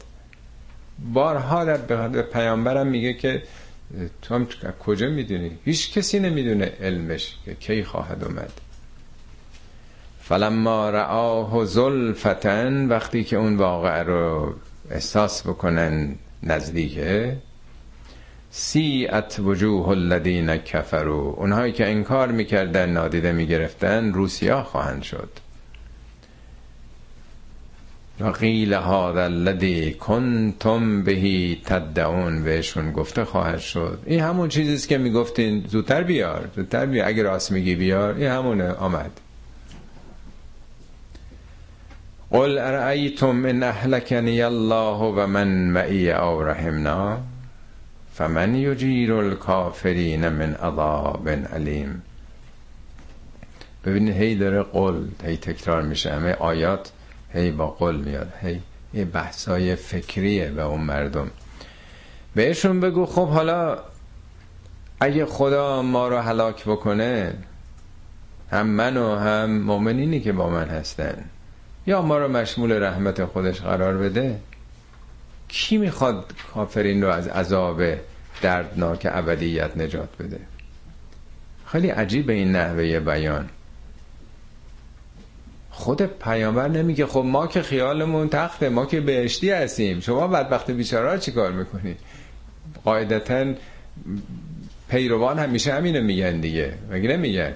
بارها در پیامبرم میگه که تو هم کجا می‌دونی؟ هیچ کسی نمی‌دونه علمش که کی خواهد آمد. فلما رآه زلفتن وقتی که اون واقع رو احساس بکنن نزدیکه سیعت وجوه الذین کفروا. اونهایی که انکار می‌کردن نادیده می‌گرفتن روسیا خواهند شد. و قیل هذا الذی کنتم بهی تدعون بهشون گفته خواهد شد. این همون چیزیست که می‌گفتین زودتر بیار زودتر بیار. اگر راست میگی بیار این همونه آمد. قل ارأیتم ان اهلکنی الله و من معی او رحمنا فمن یجیر الکافرین من عذاب علیم. ببینید هی داره قل هی تکرار میشه. همه آیات هی با قل میاد هی یه بحثای فکریه به اون مردم. بهشون بگو خب حالا اگه خدا ما رو هلاک بکنه هم من و هم مؤمنینی که با من هستن. یا ما رو مشمول رحمت خودش قرار بده. کی می‌خواد کافرین رو از عذاب دردناک ابدیت نجات بده؟ خیلی عجیب این نحوه بیان. خود پیامبر نمیگه خب ما که خیالمون تخته ما که بهشتی هستیم. شما بدبخت بیچاره چی کار می‌کنی؟ قاعدتا پیروان همیشه همینو میگن دیگه. مگه نمیگن؟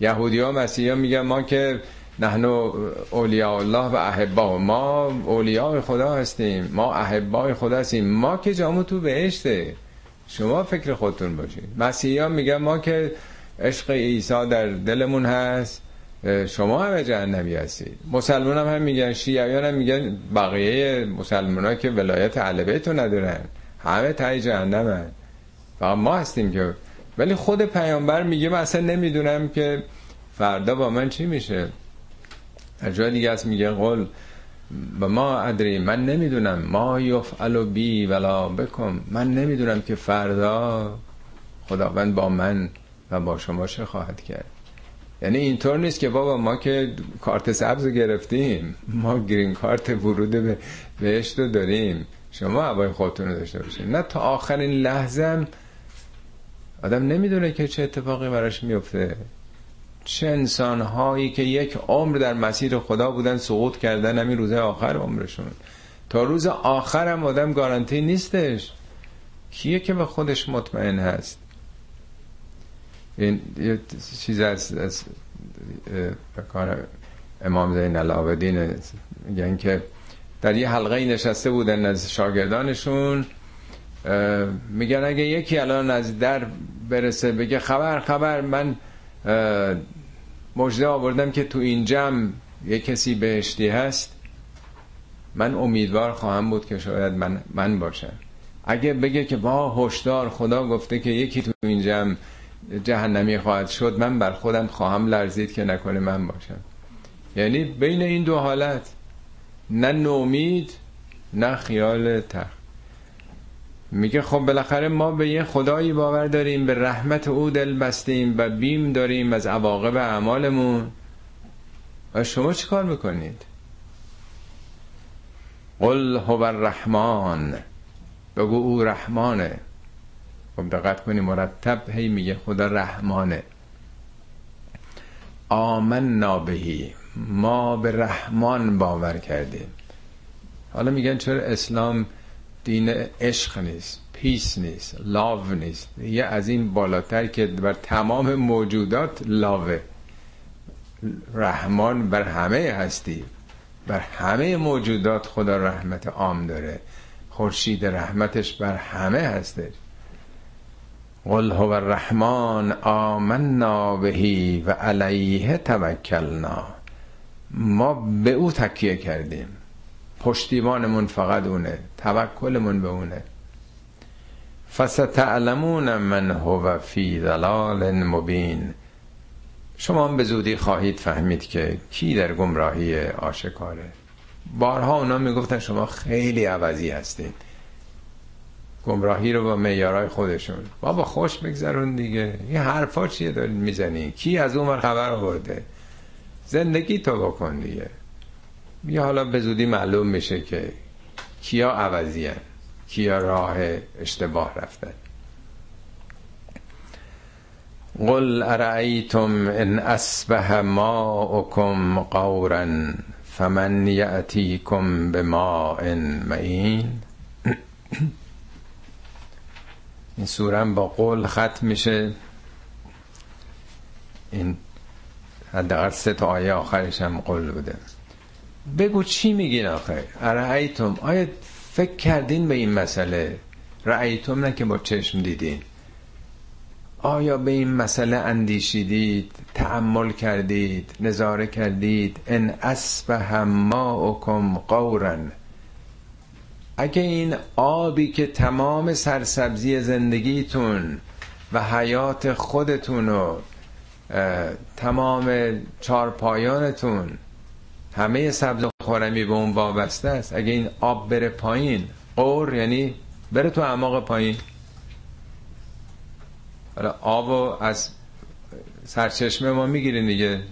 یهودی ها مسیحی ها میگن ما که نحن اولیاء الله و احبا. ما اولیاء خدا هستیم. ما احبای خدا هستیم. ما که جامو تو بهشته. شما فکر خودتون باشید مسیحی ها میگن ما که عشق عیسی در دلمون هست. شما همه جهنمی هستید. مسلمان هم, میگن شیعیان هم میگن بقیه مسلمان ها که ولایت علبه ندارن. همه تای جهنم هست فقط ما هستیم که ولی خود پیامبر میگه من اصلا نمی‌دونم که فردا با من چی میشه. در جای دیگه است میگه قول و ما ادری من نمی‌دونم. ما یفعل بی ولا بکن من نمی‌دونم که فردا خداوند با من و با شما چه خواهد کرد. یعنی اینطور نیست که بابا ما که کارت سبز گرفتیم. ما گرین کارت ورود به بهشت رو داریم. شما هوای خودتون رو داشته باشید نه تا آخرین لحظه آدم نمی‌دونه که چه اتفاقی براش میفته چه انسان هایی که یک عمر در مسیر خدا بودن سقوط کردن همین روز آخر عمرشون. تا روز آخر هم آدم گارانتی نیستش. کیه که به خودش مطمئن هست؟ این یه چیز از, از کار امام زین العابدین میگن که در یه حلقه نشسته بودن از شاگردانشون میگن اگه یکی الان از در برسه بگه خبر خبر من مجده آوردم که تو این جمع یه کسی بهشتی هست من امیدوار خواهم بود که شاید من, من باشم. اگه بگه که با هشدار خدا گفته که یکی تو این جمع جهنمی خواهد شد من بر خودم خواهم لرزید که نکنه من باشم. یعنی بین این دو حالت نه نومید نه خیال تر. میگه خب بالاخره ما به یه خدایی باور داریم به رحمت او دل بستیم و بیم داریم از عواقب اعمالمون. و شما چیکار می‌کنید؟ قل هو الرحمن. بگو او رحمانه. خب دقت کنی مرتب هی میگه خدا رحمانه. آمن نابهی ما به رحمان باور کردیم. حالا میگن چرا اسلام دین عشق نیست پیس نیست لاو نیست؟ یه از این بالاتر که بر تمام موجودات لاوه رحمان بر همه هستی بر همه موجودات خدا رحمت عام داره. خورشید رحمتش بر همه هستش. قل هو الرحمن آمنا بهی و علیه توکلنا. ما به او تکیه کردیم. پشتیبانمون فقط اونه توکلمون به اونه. فستعلمون من هو فی ضلال مبین. شما هم به زودی خواهید فهمید که کی در گمراهی آشکاره بارها اونا می‌گفتن شما خیلی عوضی هستید گمراهی رو با میارای خودشون. بابا خوش بگذرون دیگه. این حرفا چیه دارید می‌زنی؟ کی از اون خبر آورده؟ زندگی تو بکن دیگه. یه حالا به زودی معلوم میشه که کیا عوضی هن. کیا راه اشتباه رفتن. قل ارائیتم ان اصبح ماؤکم قورا فمن یأتیکم بماء معین این سورم با قول ختم میشه. این حداقل سه تا آیه آخرش هم قول بوده. بگو چی میگین آخه؟ ارائیتم آیا فکر کردین به این مسئله؟ رأیتم نه که با چشم دیدین. آیا به این مسئله اندیشیدید؟ تعمل کردید؟ نظاره کردید؟ ان اصبح ماؤکم قورن اگه این آبی که تمام سرسبزی زندگیتون و حیات خودتون و تمام چارپایانتون همه سبز و خورمی به اون وابسته است اگه این آب بره پایین قور یعنی بره تو اعماق پایین. حالا آب از سرچشمه ما می‌گیریم دیگه.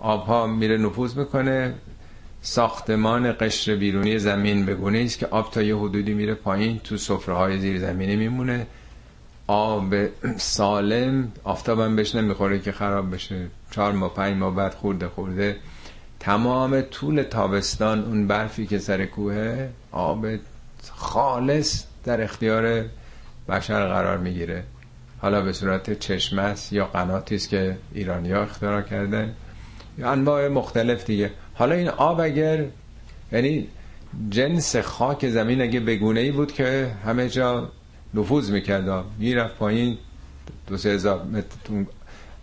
آب ها میره نفوذ می‌کنه. ساختمان قشر بیرونی زمین بگونه است که آب تا یه حدودی میره پایین تو سفره های زیر زمینی میمونه. آب سالم آفتابم بهش نمی‌خوره که خراب بشه. چهار ماه پنج ماه بعد خورده خورده. تمام طول تابستان اون برفی که سر کوه آب خالص در اختیار بشر قرار می‌گیره. حالا به صورت چشمه است یا قناتی است که ایرانی ها اختراع کردن. یا انواع مختلف دیگه. حالا این آب اگر یعنی جنس خاک زمین اگه بگونه ای بود که همه جا نفوذ می‌کرد می‌رفت پایین دو سه هزار متر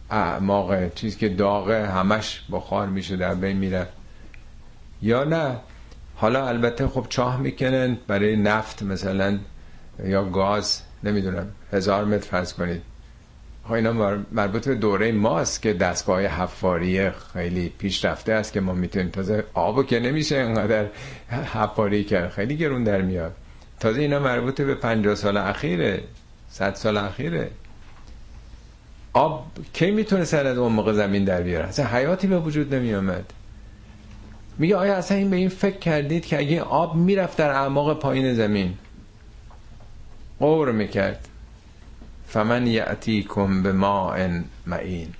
اعماق چیز که داغه همش بخار میشه در بین میره یا نه؟ حالا البته خب چاه می‌کنن برای نفت مثلا یا گاز نمی‌دونم هزار متر فرض کنید. اینا مربوط به دوره ماست که دستگاه حفاری خیلی پیشرفته است که ما می‌تونیم تازه آبو که نمیشه انقدر حفاری کرد خیلی گرون در میاد. تازه اینا مربوط به 50 سال اخیره 100 سال اخیره. آب کی می‌تونه سر از اون موقع زمین در بیاره؟ اصلا حیاتی به وجود نمی آمد میگه آیا اصلا این به این فکر کردید که اگه آب می‌رفت در اعماق پایین زمین قور می‌کرد؟ فمن یعتیکم به ماء معین.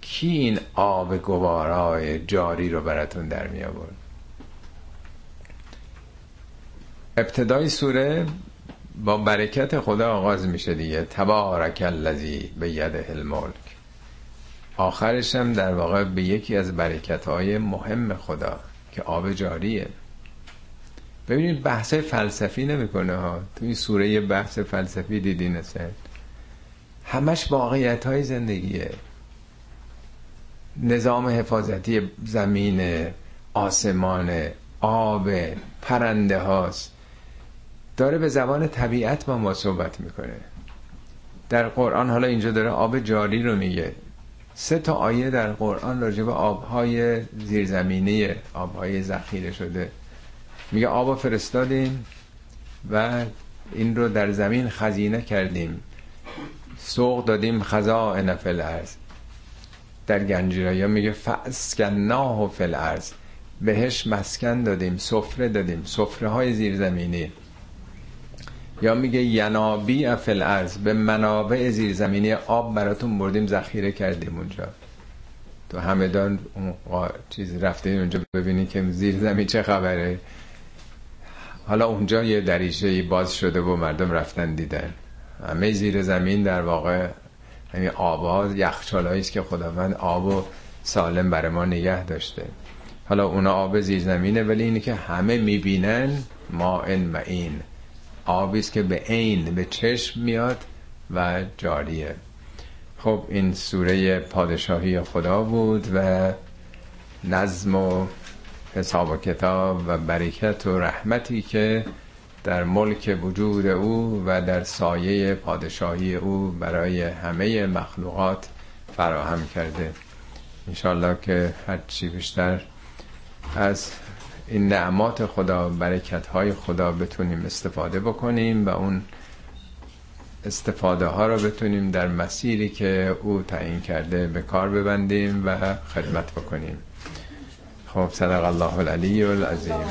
کی این آب گوارای جاری رو براتون در می آورد. ابتدای سوره با برکت خدا آغاز میشه دیگه. تبارک الذی به ید الملک. آخرش هم در واقع به یکی از برکت های مهم خدا که آب جاریه. ببینید بحث فلسفی نمی‌کنه ها. تو این سوره بحث فلسفی دیدین اصلا همش واقعیت های زندگیه. نظام حفاظتی زمین آسمان آب پرنده هاست. داره به زبان طبیعت با ما صحبت می‌کنه. در قرآن حالا اینجا داره آب جاری رو میگه. سه تا آیه در قرآن راجع به آبهای زیرزمینی آبهای ذخیره شده. میگه آب فرستادیم و این رو در زمین خزینه کردیم. سوق دادیم خزائن فل ارز در گنجیریا میگه فاسکناه فل ارز بهش مسکن دادیم سفره دادیم سفره های زیرزمینی. یا میگه ینابی فل ارز به منابع زیرزمینی آب براتون بردیم ذخیره کردیم اونجا. تو همدان اون چیز رفته اونجا ببینی که زیر زمین چه خبره. حالا اونجا یه دریشه باز شده و مردم رفتن دیدن. همه زیر زمین در واقع همین آبها یخچالایی است که خداوند آب و سالم برای ما نگه داشته. حالا اونا آب زیر زمینه ولی اینی که همه می‌بینن ما ان معین. آبی است که به عین به چشم میاد و جاریه. خب این سوره پادشاهی خدا بود و نظم و حساب و کتاب و برکت و رحمتی که در ملک وجود او و در سایه پادشاهی او برای همه مخلوقات فراهم کرده. انشالله که هرچی بیشتر از این نعمات خدا برکت های خدا بتونیم استفاده بکنیم و اون استفاده ها رو بتونیم در مسیری که او تعیین کرده به کار ببندیم و خدمت بکنیم. خب صدق الله العلی العظیم.